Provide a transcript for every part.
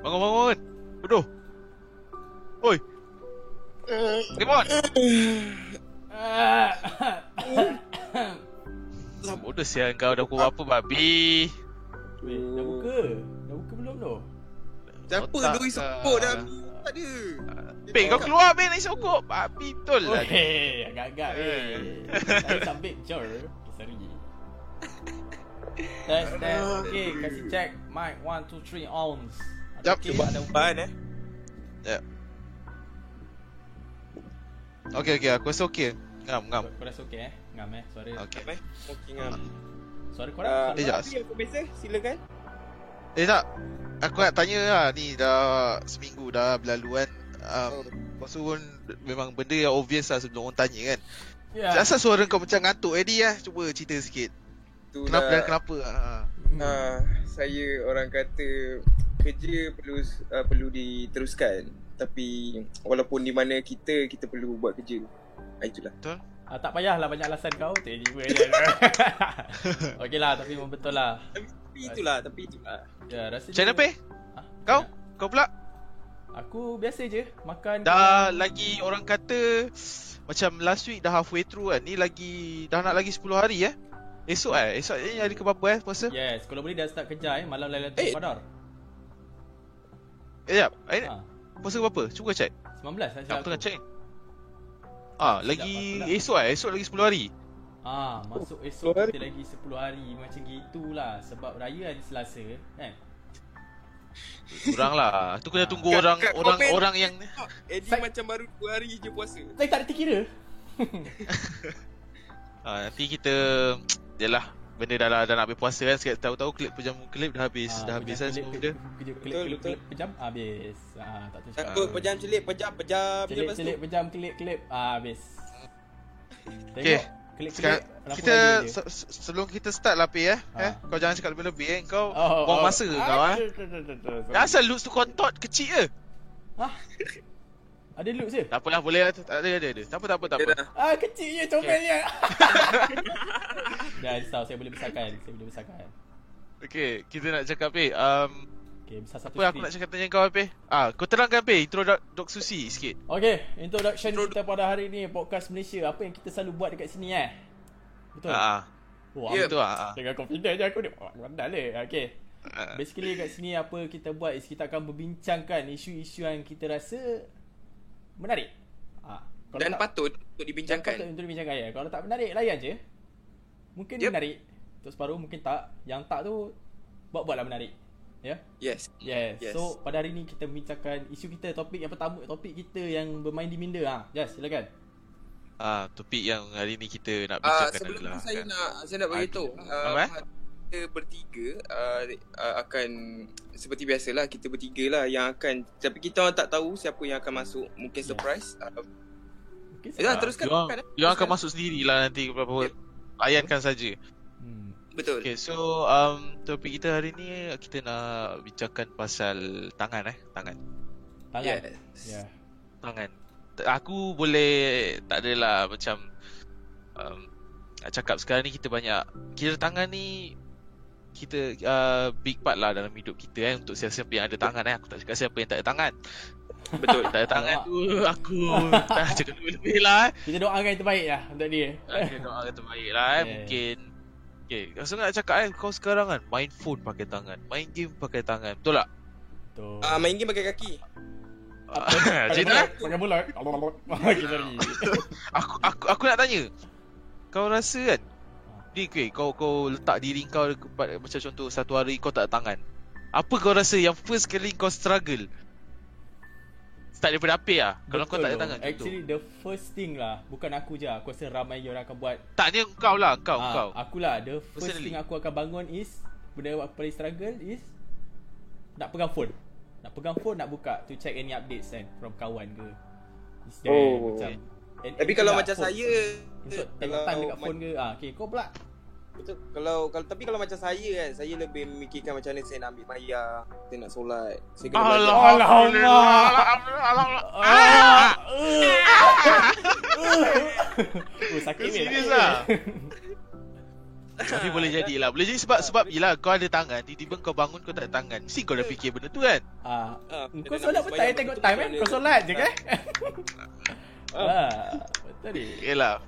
bangun bangun. Bodoh. Oi. Limon. Bodoh sial kau dah pukul apa babi. Weh, dah buka. Dah buka belum tu? Siapa kau. sokok dah Tak ada Pek kau keluar Pek naik sokok. Babi betul lah. Weh, agak-agak weh. Saya sambil jor. Okay, sorry. Test, test. Okay, kasih check. Mic 1, 2, 3 ons. Jap, okay, Cuba ada ada bahan eh Okey okey aku rasa okey. Ngam ngam. Kau rasa okey eh? Ngam eh, suara. Okey. Apa eh Smoking ah Suara korang, Uh, Eh, jap. Tapi apa biasa Silakan Eh tak. Aku nak tanya lah ni dah seminggu dah berlalu kan. Um, Oh. Lepas tu pun memang benda yang obvious lah sebelum orang tanya kan. Ya. Yeah. Asal suara kau macam ngantuk Eddie lah. Cuba cerita sikit. Tu Kenapa dan kenapa? Ha. Ah, saya orang kata kerja perlu uh, perlu diteruskan tapi walaupun di mana kita kita perlu buat kerja. Ah, itulah. Ah, tak payahlah banyak alasan kau Tiba-tiba je Okey lah tapi memang betul lah Tapi itulah, tapi itulah. Ya rasa Macam mana Pe? Ah, Kau? ya. Kau pula? Aku biasa je Makan Dah lagi orang kata macam last week dah halfway through kan. Ni lagi dah nak lagi 10 hari eh. Esok eh. Esok ni hari ke berapa eh puasa? Yes Kalau boleh dah start kerja eh Malam Lailatul Eh. Qadar Eh jap. Eh, ha, puasa ke berapa? Cuba check. 19 lah Aku silap tengah aku check. Ah, lagi aku pula. esok eh. Esok lagi 10 hari. Ah, masuk esok 10 hari. kita lagi 10 hari Macam gitulah Sebab raya hari Selasa kan Kurang lah. Tu kena tunggu Kat- orang kat orang komen. orang yang Eddie Sa- macam baru 2 hari je puasa. Saya tak ada terkira ah, nanti kita Yalah Benda dah, dah, dah nak habis puasa kan Sekali tahu-tahu klip pejam klip dah habis Ah, Dah habis kan semua benda kelip, betul. kelip, Pejam habis ah, Tak tahu Takut pejam celik, pejam, pejam tu. kelip, pejam, kelip, kelip ah, Habis Okay. Tengok Kelip, Sekarang kita se- se- sebelum kita start lah Pi eh, Ah. eh kau jangan cakap lebih-lebih eh kau Oh, buang oh. masa Ah, kau eh. Dah asal looks tu kontot kecil je. Hah? Ada look je? Tak apalah boleh lah. Tak ada ada ada. Tak apa tak apa tak apa. Ah, kecil je comelnya. Dah risau, saya boleh besarkan. Saya boleh besarkan. Okey, kita nak cakap Pi. Um Okay, besar satu apa aku nak cakap tanya kau Pi? Ah, kau terangkan Pi intro Dok, Dok Susi sikit. Okay, introduction kita pada hari ni Podcast Malaysia Apa yang kita selalu buat dekat sini eh Betul? Ah, Wah, Ya. betul ah. Dengan confident je aku ni Wah, Pandai lah Okay Ah. Basically kat sini apa kita buat is kita akan berbincangkan isu-isu yang kita rasa menarik. Ha. Kalau Dan tak, patut untuk dibincangkan. patut untuk dibincangkan ya. Kalau tak menarik layan je. Mungkin Yep. menarik. Untuk separuh mungkin tak. Yang tak tu buat-buatlah menarik. Ya. Yes. Yes. Yes. So pada hari ni kita bincangkan isu kita topik yang pertama topik kita yang bermain di minda ha. Yes, silakan. Ah, topik yang hari ni kita nak Ah, bincangkan sebelum adalah saya kan. nak saya nak beritahu Apa, uh, eh? kita bertiga uh, uh, akan seperti biasalah kita bertiga lah yang akan tapi kita orang tak tahu siapa yang akan masuk mungkin Yes. surprise uh, Okay, Ya, Ah, teruskan, Diorang, teruskan, eh. akan masuk sendirilah nanti berapa Yep. Layankan saja. Hmm. betul Okay, so um, topik kita hari ni kita nak bincangkan pasal tangan eh, tangan. Tangan. yes Ya. Tangan. Aku boleh tak adalah macam um, nak cakap sekarang ni kita banyak kira tangan ni kita uh, big part lah dalam hidup kita eh untuk siapa-siapa yang ada tangan eh aku tak cakap siapa yang tak ada tangan betul tak tangan tu aku tak cakap lebih-lebih lah eh Kita doakan yang terbaik lah untuk dia. Kita doa yang terbaik lah eh Yeah. mungkin Okay, so nak cakap eh kau sekarang kan main phone pakai tangan, main game pakai tangan, betul tak? Betul. uh, main game pakai kaki bola, mana? Pakai bola. Okay, sorry. Aku aku aku nak tanya. Kau rasa kan ni okay, kau kau letak diri kau macam contoh satu hari kau tak ada tangan. Apa kau rasa yang first kali kau struggle? Start daripada apa lah Kalau kau Betul tak ada tu. tangan. Actually the first thing lah Bukan aku je Aku rasa ramai orang akan buat Tak ni kau lah kau Ah, kau Akulah The first Personally. thing aku akan bangun is Benda yang aku paling struggle is Nak pegang phone Nak pegang phone nak buka To check any updates kan From kawan ke Is there Oh. macam and- tapi and kalau itulah macam phone. saya tengok kalau time dekat phone ke ah, Okay kau pula betul kalau kalau tapi kalau macam saya kan saya lebih memikirkan macam mana saya nak ambil maya saya nak solat saya kena Alhamdulillah Alhamdulillah Alhamdulillah ah. Oh sakit serius sakit, lah? Tapi boleh jadi lah Boleh jadi sebab Sebab yelah kau ada tangan Tiba-tiba kau bangun Kau tak ada tangan Mesti kau dah fikir benda tu kan Ah, Ah, kau solat betul eh sembahyang tengok time kan? Kau solat je kan? Ah. Betul ni. Yelah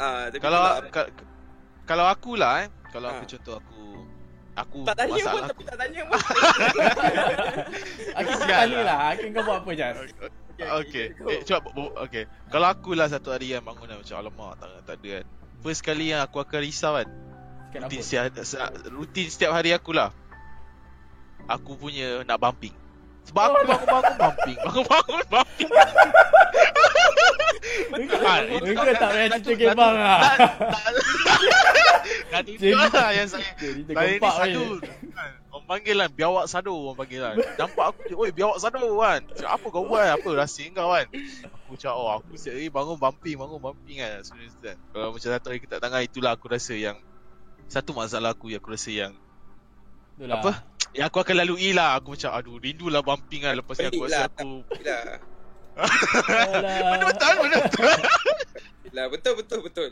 Ah, Kalau Kalau aku lah eh Kalau aku Ah. contoh aku Aku tak tanya pun masalah tapi tak tanya pun. Aku tanya lah. lah. Aku kau buat apa Jas? Okay, eh, cuba okay. Kalau aku lah satu hari yang bangun dan macam alamak tangan tak ada kan. First kali yang aku akan risau kan. Rutin setiap, se- rutin setiap hari aku lah. Aku punya nak bumping. Sebab aku bangun-bangun bumping. Bangun-bangun bumping. Ah, itu Kau tak payah cerita kebang lah. Tak itu lah yang saya Saya ni tergempak sadu kan. Orang panggil kan Biawak sadu Orang panggil kan Nampak aku Oi biawak sadu kan Cakap, Apa kau buat? Apa rahsia kau kan Aku cakap Oh aku siap hari bangun bumping Bangun bumping kan. Sebenarnya kan Kalau macam satu hari kita tangan Itulah aku rasa yang Satu masalah aku Yang aku rasa yang Itulah. Apa? Yang aku akan lalui lah Aku macam Aduh rindulah bumping kan Lepas ni aku rasa aku Yelah. Benda betul Benda betul Yelah, betul betul betul.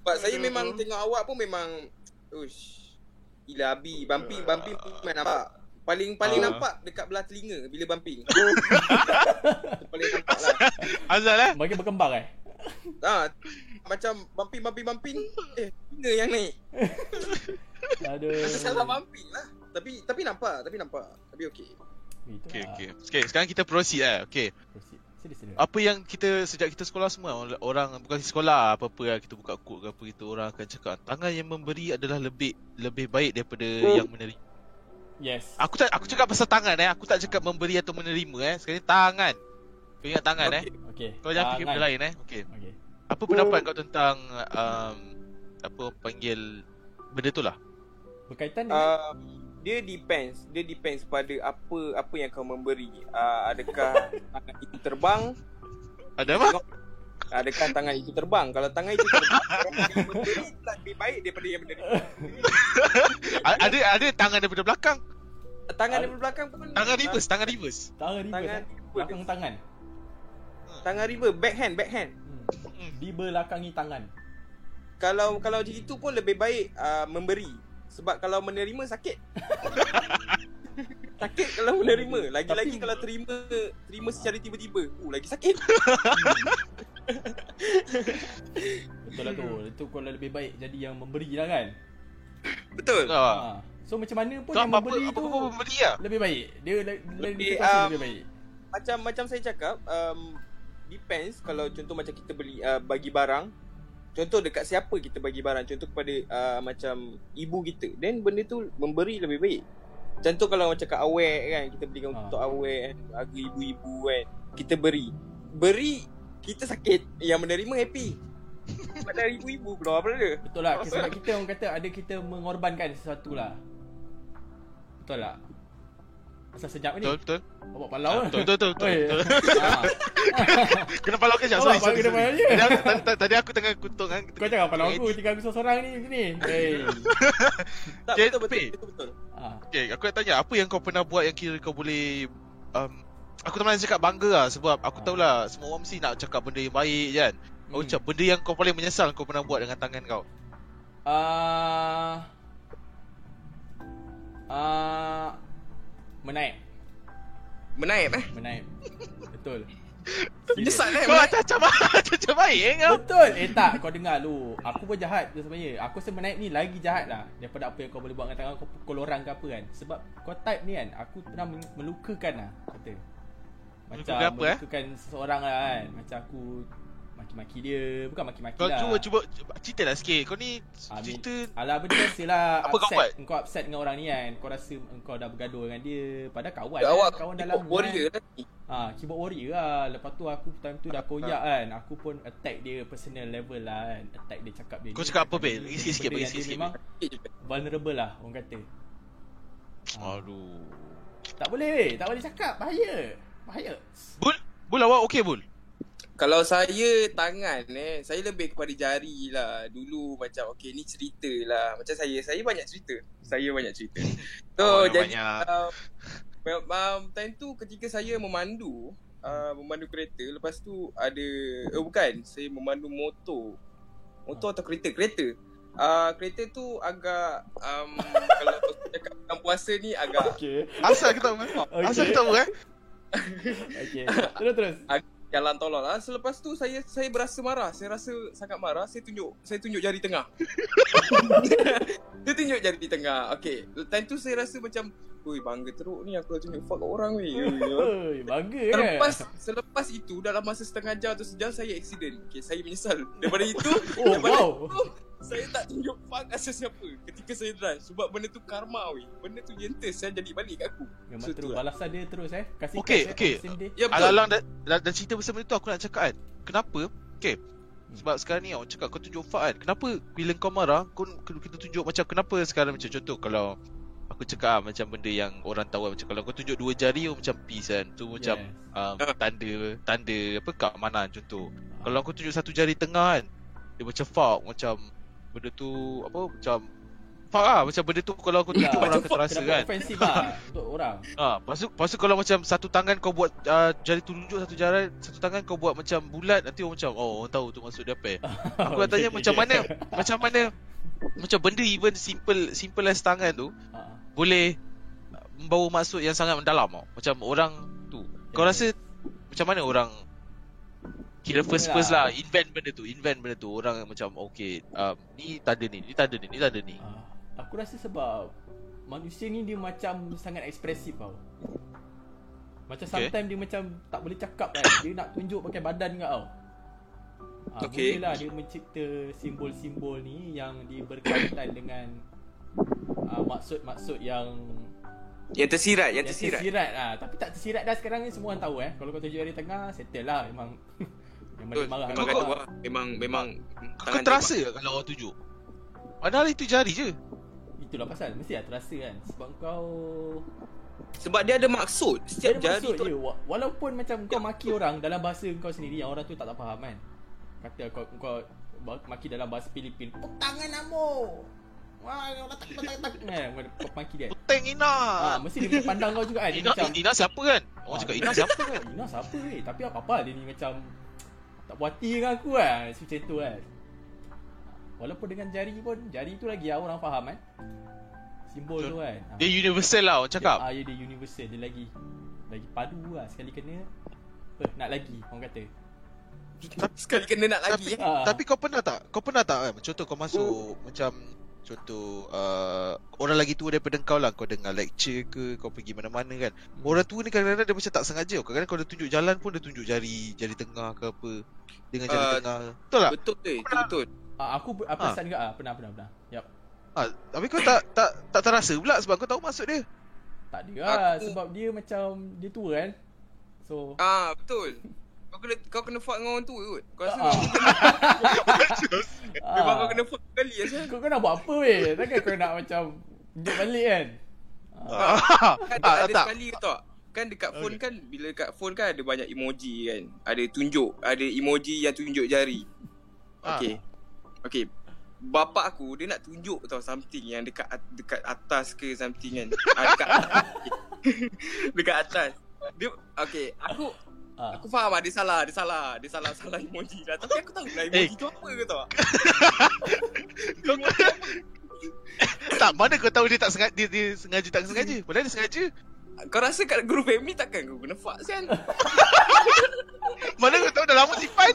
Sebab saya memang tengok awak pun memang ush. Gila abi, bumping bumping pun memang nampak. Paling paling Ah. nampak dekat belah telinga bila bumping. Itu paling nampak lah. Azal eh Bagi berkembang eh? Ha, macam bumping bumping bumping eh telinga yang naik. Aduh. Rasa salah bumping lah. Tapi tapi nampak, tapi nampak. Tapi okey. Okay lah. okay Okay sekarang kita proceed eh Okay Proceed. Sila sila. apa yang kita sejak kita sekolah semua orang- bukan sekolah apa-apa lah kita buka kod ke apa kita orang akan cakap tangan yang memberi adalah lebih lebih baik daripada yang menerima. Yes. Aku tak aku cakap pasal tangan eh aku tak cakap memberi atau menerima eh sekali tangan. Kau ingat tangan eh Okey. Okay. kau jangan fikir benda lain eh okey. Okay. Apa pendapat kau tentang um, apa panggil benda tu lah? Berkaitan dengan Uh, dia depends, dia depends pada apa apa yang kau memberi. Uh, adakah tangan itu terbang? Ada apa? Adakah tangan itu terbang? Kalau tangan itu terbang, yang memberi lebih baik daripada yang menerima. Ada ada tangan daripada belakang. Tangan daripada belakang pun Tangan reverse, tangan reverse. tangan reverse. Tangan eh? reverse. Belakang tangan. Tangan river backhand backhand. Hmm. Di belakangi tangan. Kalau kalau macam itu pun lebih baik uh, memberi. Sebab kalau menerima sakit. sakit kalau menerima. Lagi-lagi Tapi- kalau terima terima secara tiba-tiba. Uh lagi sakit. Betul lah tu. Itu kalau lebih baik jadi yang memberi lah kan. Betul. Ah. Ha. So macam mana pun Kau yang apa apa memberi apa, tu apa memberi lah. lebih baik. Dia le- le- Lebih, pasti um, lebih baik. Macam macam saya cakap um, depends kalau contoh macam kita beli uh, bagi barang Contoh dekat siapa kita bagi barang Contoh kepada uh, macam ibu kita Then benda tu memberi lebih baik Contoh kalau macam kat awek kan Kita belikan Ha. untuk awek kan Harga ibu-ibu kan Kita beri Beri kita sakit Yang menerima happy Pada ibu-ibu keluar apa dia Betul lah. Sebab kita orang kata ada kita mengorbankan sesuatu lah. Betul lah. Asal senyap ni. Betul betul. Bawa palau Ah, lah. Betul betul betul. Betul. Ah. Kena palau kejap Awak sorry kena palau dia. Tadi aku, aku tengah kutuk kan. Kau jangan palau aku tinggal aku seorang-seorang ni sini. Hey. Tak Okay, betul betul, betul betul Ah. Okay, aku nak tanya apa yang kau pernah buat yang kira kau boleh um, Aku tak nak cakap bangga lah sebab aku Ah. tahulah semua orang mesti nak cakap benda yang baik kan Kau Hmm. ucap benda yang kau paling menyesal kau pernah buat dengan tangan kau Ah. Ah. Menaip, Menaip eh menaip. Betul. Menyesal eh Kau macam macam baik eh kau Betul. Eh tak, kau dengar lu. Aku pun jahat tu sebenarnya. Aku rasa menaip ni lagi jahat lah daripada apa yang kau boleh buat dengan tangan kau pukul orang ke apa kan. Sebab kau type ni kan, aku pernah melukakan lah kata. Macam Melukakan apa, eh? melukakan seseorang lah kan. Macam aku maki-maki dia. Bukan maki-maki Kau lah. cuba cuba cuba cerita lah sikit. Kau ni Ah, cerita Alah benda biasa lah. Apa kau upset. buat? Engkau upset dengan orang ni kan? Kau rasa engkau dah bergaduh dengan dia. Padahal kawan Ya, kan? awak Kawan keyboard lama warrior kan? Ni ha, Keyboard warrior lah. Lepas tu aku time tu dah koyak kan? Aku pun attack dia personal level lah kan? Attack dia cakap dia Kau ni, cakap apa, dia Bil? ni, Lagi sikit-sikit, benda bagi sikit-sikit, Memang vulnerable lah orang kata. Ha. Aduh. Tak boleh weh Tak boleh cakap. Bahaya. Bahaya. Bul Bul awak okey Bul Kalau saya tangan eh Saya lebih kepada jari lah Dulu macam okay ni cerita lah Macam saya Saya banyak cerita Saya banyak cerita So yang jadi banyak. um, um, Time tu ketika saya memandu uh, memandu kereta Lepas tu ada Eh bukan Saya memandu motor Motor atau kereta Kereta uh, Kereta tu agak um, Kalau cakap bulan puasa ni agak Okey. Asal aku tahu eh? Asal aku tahu eh? Okey. Terus terus. Jalan tolol lah. Selepas tu saya saya berasa marah. Saya rasa sangat marah. Saya tunjuk saya tunjuk jari tengah. dia tunjuk jari tengah. Okay. Time tu saya rasa macam Ui bangga teruk ni aku dah tunjuk fuck kat orang weh. Oi, bangga kan? Selepas selepas itu dalam masa setengah jam atau sejam saya accident. Okay, saya menyesal. Daripada itu, Oh, daripada wow. itu saya tak tunjuk fuck kat sesiapa ketika saya drive sebab benda tu karma weh. Benda tu gentle saya jadi balik kat aku. Memang So, terus tu lah. balasan dia terus eh. Kasih Okey, kas, eh, okey. on the same day. Ya. Alang-alang dan, dan, dan cerita pasal benda tu aku nak cakap kan Kenapa Okay Sebab sekarang ni orang cakap kau tunjuk fak kan Kenapa bila kau marah Kau kita tunjuk macam Kenapa sekarang macam contoh Kalau Aku cakap ah, macam benda yang orang tahu Macam kalau kau tunjuk dua jari oh, Macam peace kan Tu macam Yes. um, Tanda Tanda Apa keamanan contoh Kalau kau tunjuk satu jari tengah kan Dia macam fuck Macam Benda tu Apa Macam Fuck lah Macam benda tu Kalau tunjuk Ya, orang akan terasa kan Offensive lah untuk orang. Ah, lepas tu, kalau macam satu tangan kau buat uh, jari tunjuk satu jari satu tangan kau buat macam bulat nanti orang macam oh orang tahu tu maksud dia apa. eh. Aku nak tanya macam mana macam mana macam benda even simple simple as tangan tu Ah, boleh membawa maksud yang sangat mendalam tau. Macam orang tu. Kau Ya. rasa macam mana orang kira first first lah invent benda tu, invent benda tu. Orang macam okay, um, ni tanda ni, ni tanda ni, ni tanda ni. ah. Aku rasa sebab manusia ni dia macam sangat ekspresif tau. Macam Okay. sometimes dia macam tak boleh cakap kan. Dia nak tunjuk pakai badan kat tau. Ah, Okay. okay. lah dia mencipta simbol-simbol ni yang dia berkaitan dengan ah, maksud-maksud yang Yang tersirat, yang yang tersirat. tersirat ah. Tapi tak tersirat dah sekarang ni semua orang tahu eh. Kalau kau tunjuk jari tengah, settle lah memang. memang Betul. dia marah. Memang Kau- kata orang memang memang Kau tangan terasa ke kalau orang tunjuk? Padahal itu jari je. Itulah pasal mesti lah terasa kan sebab kau sebab dia ada maksud. Setiap Dia ada jari maksud tu je Wa- Walaupun macam kau maki orang Dalam bahasa kau sendiri Yang orang tu tak tak faham kan Kata kau, kau Maki dalam bahasa Filipin Petangan namo Wah kau letak letak letak kan Kau maki dia Peteng Ina. Ah, Mesti dia pandang kau juga kan Dia Ina, macam Ina siapa kan? Orang Ah, cakap Ina siapa kan? Ina siapa weh Tapi apa-apa dia ni macam Tak puas hati dengan aku kan Macam tu kan Walaupun dengan jari pun Jari tu lagi lah orang faham kan Simbol tu kan Ah. Dia universal lah orang cakap. dia, ah, ya, dia universal Dia lagi Lagi padu lah Sekali kena apa, Nak lagi Orang kata sekali kena nak lagi Tapi, eh. Ah. tapi kau pernah tak? Kau pernah tak? kan? Contoh kau masuk macam Contoh uh, Orang lagi tua daripada kau lah Kau dengar lecture ke Kau pergi mana-mana kan Orang tua ni kadang-kadang dia macam tak sengaja Kadang-kadang kau dah tunjuk jalan pun Dia tunjuk jari Jari tengah ke apa Dengan jari Ah, tengah Betul tak? Betul tu, itu betul. ah, Aku Ah. perasan juga ah, Pernah pernah pernah Yap Ha, tapi kau tak tak tak terasa pula sebab kau tahu maksud dia. Tak ada lah Aku- Sebab dia macam Dia tua kan So Ah, betul. Kau kena kau kena fuck dengan orang tua kot. Kau rasa ah, memang ah. kau kena fuck kali asal. Kau kau nak buat apa weh Takkan kau nak macam Tunjuk balik kan ah. Kan Ah, ada tak. sekali tau. Kan dekat phone kan bila dekat phone kan ada banyak emoji kan. Ada tunjuk, ada emoji yang tunjuk jari. Ah. Okay. Okay. Bapak aku dia nak tunjuk tau something yang dekat at- dekat atas ke something kan. ah, dekat dekat atas. Dia okay, aku Ah. aku faham lah dia salah, dia salah, dia salah salah emoji lah. Tapi aku tahu lah Eh. emoji tu apa ke tau. Kau tak mana kau tahu dia tak sengaja dia, dia sengaja tak sengaja. Padahal dia sengaja. Kau rasa kat group family takkan kau kena fuck kan? Mana kau tahu dah lama simpan.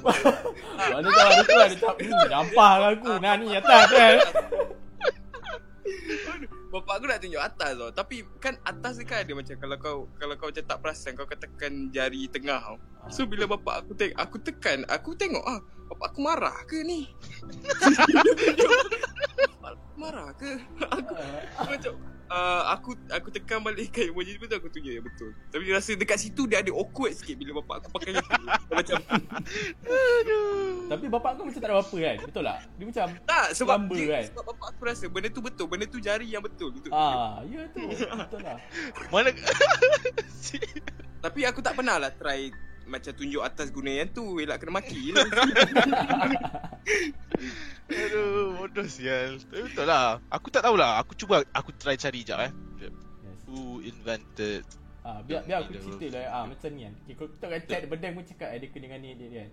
Mana tahu ada tu ada cap hmm, Jampah dengan aku Nah ni atas kan Bapak aku nak tunjuk atas tau. Tapi kan atas ni kan ada macam Kalau kau kalau kau macam tak perasan Kau tekan jari tengah tau. So bila bapak aku tengok Aku tekan Aku tengok ah Bapak aku marah ke ni marah ke? Aku macam uh, Aku aku tekan balik kan emoji tu Aku tunjuk? Ya betul. Tapi dia rasa dekat situ Dia ada awkward sikit Bila bapak aku pakai itu Macam Tapi bapak kau macam tak ada apa-apa kan? Betul tak? Dia macam Tak sebab Lamba dia, kan? Sebab bapak aku rasa Benda tu betul Benda tu jari yang betul Betul. Ah, ya tu. Betul lah. Mana Tapi aku tak pernah lah try macam tunjuk atas guna yang tu Elak kena maki lah Aduh, bodoh sial. Tapi betul lah. Aku tak tahulah. Aku cuba aku try cari jap eh. yes. Who invented Ah, biar biar aku cerita lah ah macam ni kan. Okay, kau kita kan chat benda pun cakap eh, dia kena dengan ni dia, dia kan.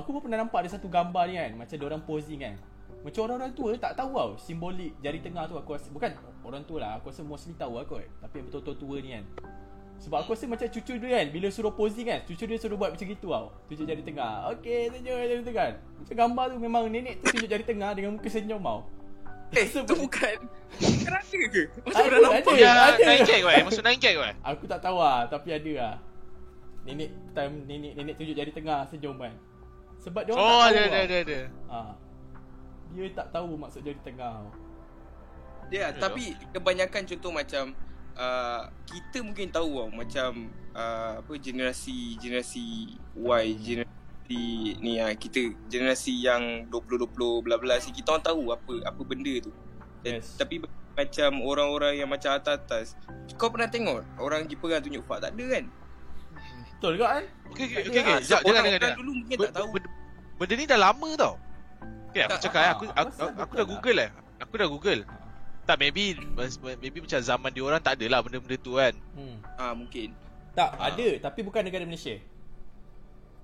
Aku pun pernah nampak ada satu gambar ni kan macam dia orang posing kan. Macam orang-orang tua tak tahu tau simbolik jari tengah tu aku rasa bukan orang tua lah aku rasa mostly tahu lah kot. Tapi yang betul-betul tua ni kan. Sebab aku rasa macam cucu dia kan Bila suruh posing kan Cucu dia suruh buat macam gitu tau Tunjuk jari tengah Okay tunjuk jari tengah Macam gambar tu memang nenek tu tunjuk jari tengah Dengan muka senyum tau Eh, Sebab- tu bukan Bukan ada ke? Macam Ada, pernah nampak ada. Ya, ada. nine gag weh. Masuk nine gag weh. Aku tak tahu lah Tapi ada lah Nenek time nenek nenek tunjuk jari tengah senyum kan Sebab dia orang Oh, tak ada tahu ada tau. ada ada. ha. Dia tak tahu maksud jari tengah tau Ya, tapi kebanyakan contoh macam uh, kita mungkin tahu tau macam uh, apa generasi generasi Y generasi ni ah kita generasi yang 2020 bla bla si kita orang tahu apa apa benda tu. Dan- Yes. Tapi macam orang-orang yang macam atas-atas kau pernah tengok orang Jepun tunjuk fak tak ada kan? Betul juga kan Okey okey okey. Okay. Jangan jangan. jangan. dulu mungkin tak tahu. Benda, benda ni dah lama tau. Okay, aku Tak, cakap eh, ah, aku aku aku, rasa aku, dah lah. Google eh. Aku dah Google. Ha. Tak maybe maybe macam zaman dia orang tak adalah benda-benda tu kan. hmm. Ah mungkin. Tak Ah. ada Tapi bukan negara Malaysia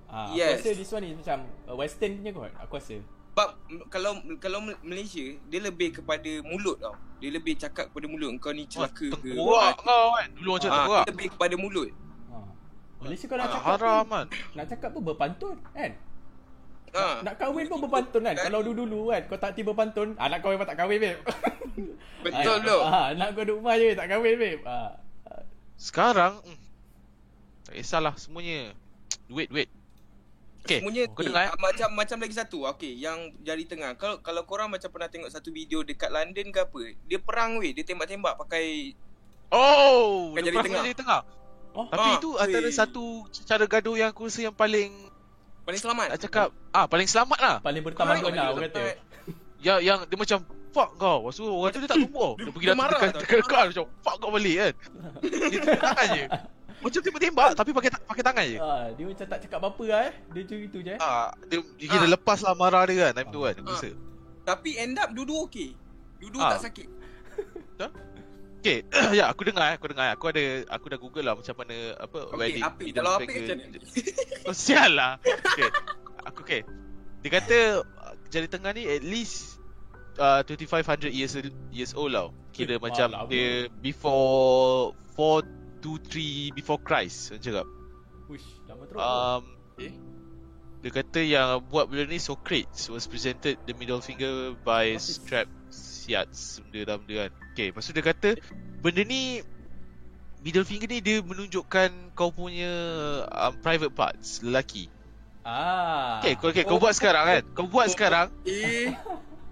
Ah, Yes. Aku rasa this one is macam uh, Western punya kot Aku rasa Sebab kalau kalau Malaysia dia lebih kepada mulut tau. Dia lebih cakap kepada mulut kau ni celaka ke. Tengkorak kau kan. Dulu macam Ah, tengkorak. lebih kepada mulut. ha. Malaysia kau nak Ah, cakap haram pun, kan. Nak cakap pun berpantun kan Ha. Nak kahwin pun berpantun kan Kalau dulu-dulu kan Kau tak tiba berpantun ah, Nak kahwin pun tak kahwin babe Betul ah, tu. ah, Nak kau duduk rumah je Tak kahwin babe ah. Sekarang hmm, tak kisahlah semuanya. Duit duit. Okay, Semuanya kau dengar eh. macam macam lagi satu. Okey, yang jari tengah. Kalau kalau korang macam pernah tengok satu video dekat London ke apa, dia perang weh, dia tembak-tembak pakai Oh, dia jari perang tengah. jari tengah. Oh, Tapi Ah, itu antara satu cara gaduh yang aku rasa yang paling paling selamat. nak cakap ah paling selamat lah. Paling bertamadun lah Paling orang kata selamat. Yang yang dia macam fuck kau. Lepas tu orang tu dia tak tumbuk. Dia pergi tau, dekat dia dekat macam fuck kau balik kan. Dia tangan je. Macam tembak-tembak tapi pakai pakai tangan je. ah, Dia macam tak cakap apa-apa lah eh Dia macam itu je eh Ah, dia, dia kira Ah. lepas lah marah dia kan time tu kan. Ah. Tapi end up dua-dua okey. Dua-dua Ah. tak sakit. Okay, ya aku dengar, aku dengar. Aku ada aku dah google lah macam mana apa Okey, wedding apa middle kalau finger. macam ni? Oh, sial lah. Okay. Aku okay. Dia kata jari tengah ni at least uh, 2500 years years old tau. Kira Eh, macam dia before 423 before Christ macam cakap. Wish Lama terus Um, Okay. dia kata yang buat benda ni Socrates was presented the middle finger by What Strapsiades benda dah benda kan. Okay, lepas tu dia kata benda ni middle finger ni dia menunjukkan kau punya um, private parts lelaki. Ah. Okay, kau, okay, kau buat sekarang kan. Kau buat sekarang Eh,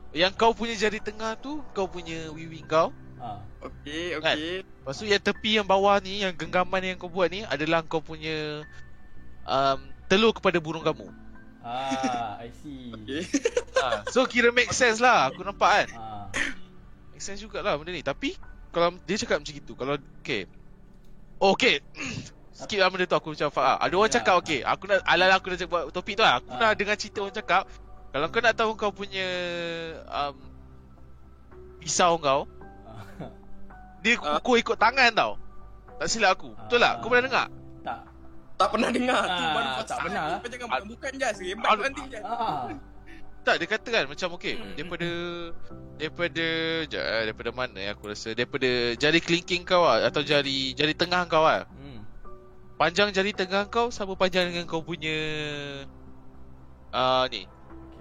yang kau punya jari tengah tu kau punya wiwi kau. Ah. okey, Kan? okey. Lepas tu yang tepi yang bawah ni yang genggaman yang kau buat ni adalah kau punya um, telur kepada burung kamu. Ah, I see. Okey. ha, so kira make sense lah aku nampak kan. Ah. Make sense jugalah benda ni. Tapi kalau dia cakap macam itu, kalau okay. Oh, okay. Skip lah benda tu aku macam faham. Ada orang Ya. cakap okay. Aku nak ala aku dah buat topik tu lah. Aku Ah. nak dengar cerita orang cakap kalau kau nak tahu kau punya um, pisau kau, Ah. dia Ah. pukul ikut tangan tau. Tak silap aku. Betul tak? Ah. Kau pernah dengar? Tak. Tak pernah dengar. tu Ah, baru tak pasal. pernah. Kau jangan bukan. Hebat Aduh. nanti jas. Ah. Tak, dia kata kan macam okay, Hmm. daripada daripada jap, eh, daripada mana yang aku rasa daripada jari kelingking kau lah, atau jari jari tengah kau lah. Hmm. Panjang jari tengah kau sama panjang dengan kau punya uh, ni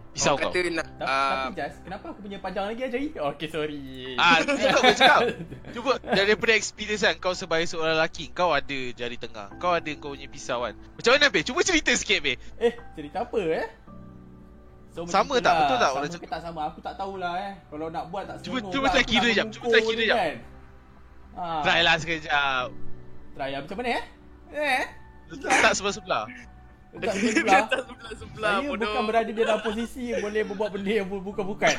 pisau Kau kau. kata nak ah, tapi Jas, kenapa aku punya panjang lagi aja? Oh, okay, sorry. Ah, itu aku cakap. Cuba daripada experience kan kau sebagai seorang lelaki, kau ada jari tengah. Kau ada kau punya pisau kan. Macam mana be? Cuba cerita sikit be. Eh, cerita apa eh? So, Sama tak? lah. Betul tak? Sama Orang cakap- tak sama? Aku tak tahulah eh. Kalau nak buat tak Cuba- seronok cuba aku kira jap, cuba mengukur kira jap. kan. Ah. Try lah sekejap. Try lah. Macam mana eh? Eh? Tak sebelah-sebelah. Tak sebelah. Atas sebelah-sebelah Saya bodoh. bukan berada di dalam posisi yang boleh berbuat benda yang bu- bukan-bukan.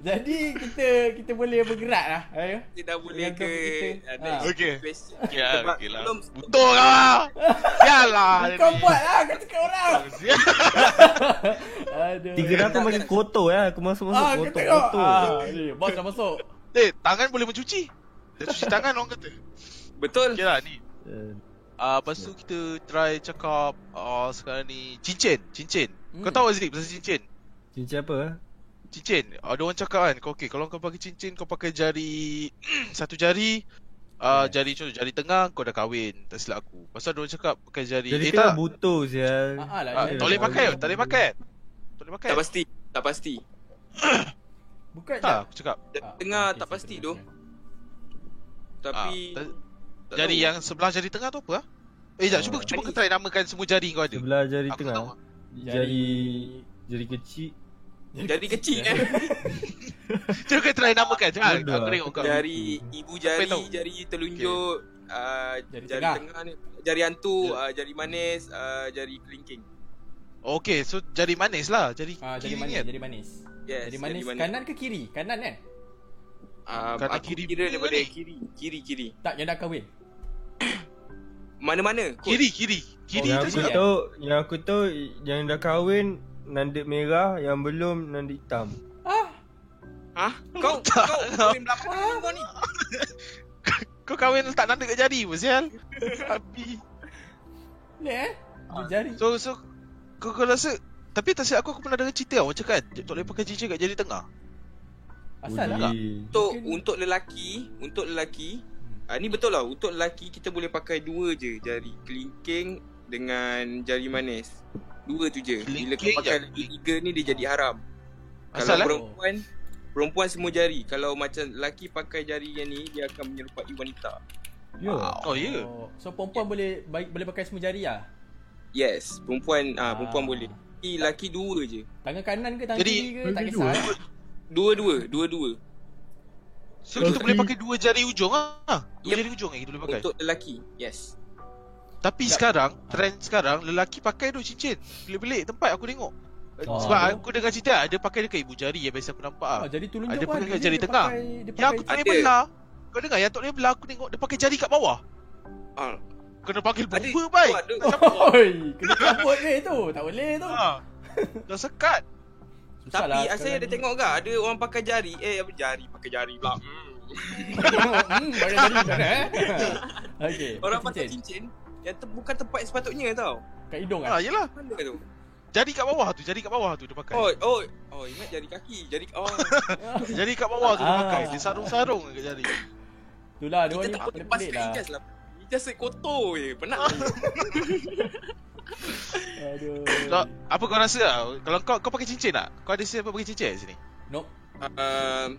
Jadi kita kita boleh bergerak lah. Ayo. Kita dah boleh ke kita- ah, ah. next Okey. question. Ya, Sebab okey lah. Betul kau. Buat lah. Kau cakap orang. Aduh. Tiga dah tu makin kotor ya. Aku masuk-masuk Ah, kau kotor tengok. kotor. Ah, ni, bos dah masuk. Eh, tangan boleh mencuci. Dia cuci tangan orang kata. Betul. Okay lah ni. Eh, Ah, uh, lepas tu kita try cakap uh, sekarang ni cincin, cincin. Hmm. Kau tahu Aziz pasal cincin? Cincin apa? Cincin. Ada orang cakap kan, kau okey kalau kau pakai cincin kau pakai jari satu jari uh, jari contoh jari tengah kau dah kahwin, tak silap aku. Pasal ada orang cakap pakai jari Jadi eh tak. butuh sial. Ah, ah lah, Ah, dia- tak boleh pakai, tak boleh pakai. Tak boleh pakai. Tak pasti. Tak pasti. Bukan Tak, aku cakap. Ah, Tengah tak pasti tu. dengar. Tapi Ah, ta- tak jari tahu. yang sebelah jari tengah tu apa ah? Eh, jap, cuba Ah. cuba kau try namakan semua jari kau ada. Sebelah jari Aku tengah. tahu. Jari jari kecil. Jari kecil kan. Cuba kau try namakan. Cuba Bodoh aku lah. tengok kau. Jari ibu jari, jari telunjuk, uh, Jari jari, tengah. tengah. ni, jari hantu, Ya. uh, jari manis, uh, jari kelingking. Okay, so jari manis lah. Jari jadi kiri manis, ni kan. jadi manis. Yes, jadi manis. jari Kanan ke kiri? Kanan kan? Uh, Kanan aku kiri kira daripada ni. kiri, kiri, kiri. Tak, yang dah kahwin. Mana-mana? kot. Kiri, kiri. Kiri yang tu aku tahu, yang aku tahu yang dah kahwin nandik merah, yang belum nandik hitam. Ah, Hah? Kau Tak. kau kahwin berapa tahun kau ni? Kau kahwin letak nanda kat jari pun sial. Habis. ni eh. Dia jari. So so kau kau rasa tapi tak aku aku pernah dengar cerita orang cakap kan tak boleh pakai cincin kat jari tengah. Asal lah. Untuk Mungkin- untuk lelaki, untuk lelaki, ah ni betul lah. Untuk lelaki kita boleh pakai dua je jari kelingking dengan jari manis. Dua tu je. Bila kau pakai lagi tiga ni dia jadi haram. Asal Kalau lah? perempuan perempuan semua jari. Kalau macam lelaki pakai jari yang ni dia akan menyerupai wanita. Yo. Oh ya. Yeah. So perempuan boleh baik boleh pakai semua jari lah. Yes, perempuan ah, Ah. perempuan boleh. Lelaki, lelaki dua je. Tangan kanan ke tangan Jadi- kiri ke tak kisah. dua. eh? Dua-dua, dua-dua. So kita boleh pakai dua jari ujung ah. Dua Yep. jari ujung yang kita boleh pakai. Untuk lelaki. Yes. Tapi Tak. sekarang trend sekarang lelaki pakai tu cincin. Pelik-pelik tempat aku tengok. Oh. Sebab aku dengar cerita ada pakai dekat ibu jari yang biasa aku nampak ah. Ah, jadi tulunjuk Ada pakai je, jari dia tengah. pakai- dia Yang aku pakai- tak boleh belah. Kau dengar yang tak boleh belah aku tengok dia pakai jari kat bawah. Ah. Kena panggil bomba baik. Ada. Oi, kena cabut ke tu? Tak boleh tu. Ha. Dah sekat. Susah Tapi lah saya ada sekarang tengok gak ada orang pakai jari. Eh apa jari pakai jari pula. Hmm. ni. Hmm, pakai jari sana eh. Okey. Orang pakai cincin. Yang te- bukan tempat sepatutnya tau. kat hidung Ha, ah. yelah. Mana tu? Jari kat bawah tu, jari kat bawah tu dia pakai. Oh, oh, oh ingat jari kaki. Jari oh. Jari kat bawah tu dia Ah. pakai. Dia sarung-sarung kat jari. Itulah dia Kita ni tak boleh pelik-pelik lepaskan lah. ijaz lah. Ijaz saya kotor je. Penat. Aduh. So, apa kau rasa lah? Kalau kau kau pakai cincin tak? Kau ada siapa pakai cincin kat sini? Nope. um,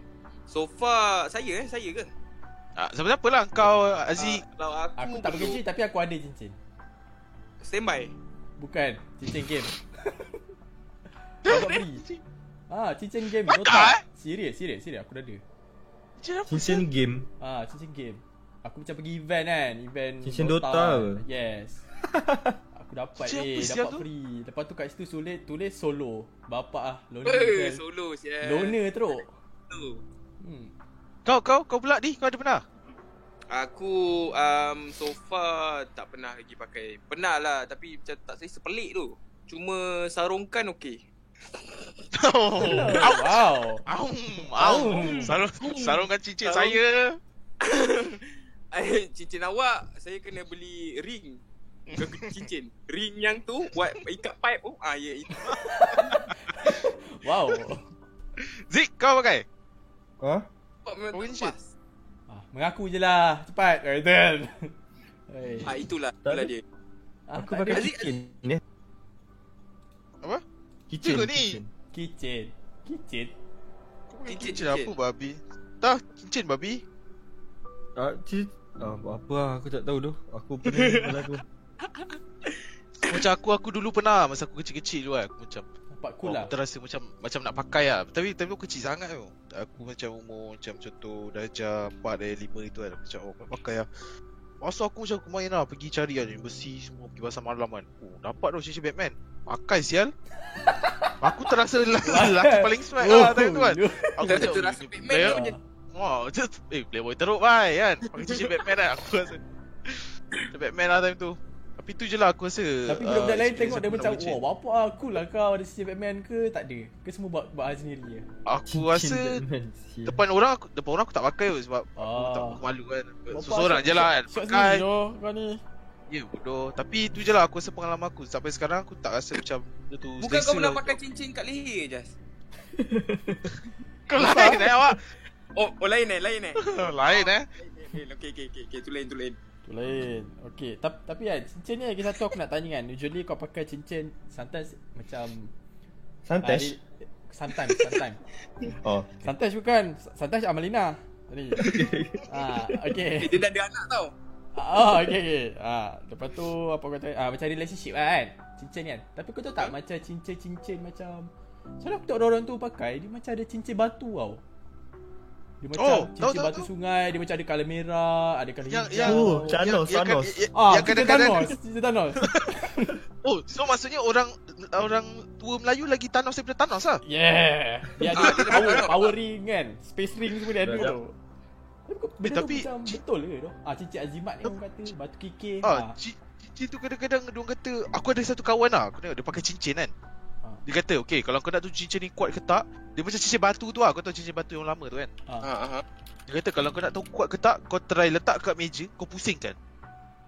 so far saya eh, saya ke? Ah, siapa-siapa lah kau Aziz. Ah, kalau aku, Aku tak pakai cincin tapi aku ada cincin. Standby. Bukan, cincin game. Free. Ah, cincin game Dota. eh? Serius, serius, serius aku dah ada. Cincin apa? Cincin game. Ah, cincin game. Aku macam pergi event kan, event Cincin Dota ke? Yes. aku dapat Cincin eh, dapat tu? free. Lepas tu kat situ tulis tulis solo. Bapak ah, loner. Eh, kan. solo sial. Loner teruk. Tu. Hmm. Kau kau kau pula di kau ada pernah? Aku um, so far tak pernah lagi pakai. Pernah lah tapi macam tak selesa pelik tu. Cuma sarungkan okey. Oh. Oh, wow. Aum, aum. Aum. Sarung sarungkan cincin Sarung. saya. Cincin awak saya kena beli ring cincin. Ring yang tu buat ikat pipe tu. Ah ya itu. Wow. Zik kau pakai? Ha? Memang Oh, tak lepas. Ah, mengaku je lah. Cepat. Kata. Hey. Ah itulah, Tak itulah dia. Ah, Aku tak pakai. Aziz- cincin ni. Apa? Kitchen. Tengok ni. kitchen. Kitchen. Kitchen. Kau pakai Cincin, cincin cincin. apa babi? Dah cincin babi. Ah, cincin. Ah, apa lah, aku tak tahu tu. Aku kepala aku. Macam aku aku dulu pernah masa aku kecil-kecil tu kan aku macam Nampak cool oh, lah. aku terasa macam macam nak pakai lah. Tapi tapi aku kecil sangat tu. Aku macam umur macam contoh darjah 4 dari 5 itu kan. Macam oh nak pakai lah. Masa aku macam aku main lah Pergi cari kan Besi semua Pergi pasar malam kan Oh dapat tu cincin Batman Pakai sial Aku terasa lelaki, paling swag lah time tu kan Aku Terasa macam terasa "Eh, Batman tu macam Wah, macam Eh, playboy teruk bai kan Pakai cincin Batman kan Aku rasa Batman lah time tu Tapi tu je lah aku rasa Tapi uh, budak-budak lain experience tengok dia aku macam Wah bapak aku lah kau ada cincin Batman ke? Tak ada. Ke semua buat, buat hal sendiri je. Aku rasa Depan orang aku, Depan orang aku tak pakai Sebab aku Ah. tak aku malu kan. Seorang shot- je lah kan Pakai. je kau ni. Ya bodoh. Tapi tu je lah aku rasa pengalaman aku. Sampai sekarang aku tak rasa macam Benda tu Bukan kau pernah lah pakai cincin kat leher Jas? Kau lain eh awak? Oh, oh lain eh, lain eh. Lain eh. Lain, Okay, okay, okay, okay, tu lain, tu lain lain Okay Tapi, tapi kan Cincin ni lagi satu aku nak tanya kan Usually kau pakai cincin Sometimes macam Santesh. ah, Sometimes Sometimes Oh. Sometimes bukan Sometimes Amalina Tadi ah, Okay Dia dah ada anak tau Ah, okay, okay. Ah, lepas tu apa kata ah, macam relationship lah kan. Cincin kan. Tapi kau tahu tak macam cincin-cincin macam Selalu aku tengok orang tu pakai Dia macam ada cincin batu tau Dia macam Oh, cincin tahu, tahu, batu tahu. sungai Dia macam ada colour merah Ada colour Yang hijau. yang Oh, Thanos, yang- Thanos. yang- Ah, Yang cincin kadang-kadang Thanos Cincin Thanos. Oh so maksudnya orang Orang tua Melayu lagi Thanos daripada Thanos lah Yeah. Dia ada Ah, dia power, ada- power ring kan? Space ring semua dia ada tu. Tapi tu tapi- macam betul ke tu Ah, cincin azimat ni orang kata Batu kikir. Ah, ci- cincin tu kadang-kadang dia orang kata aku ada satu kawan lah, aku tengok dia pakai cincin kan. Dia kata, "Okey, kalau kau nak tu cincin ni kuat ke tak, dia macam cincin batu tu lah. Kau tahu cincin batu yang lama tu kan? Ha, ha. Dia kata kalau kau nak tahu kuat ke tak, kau try letak kat meja, kau pusingkan.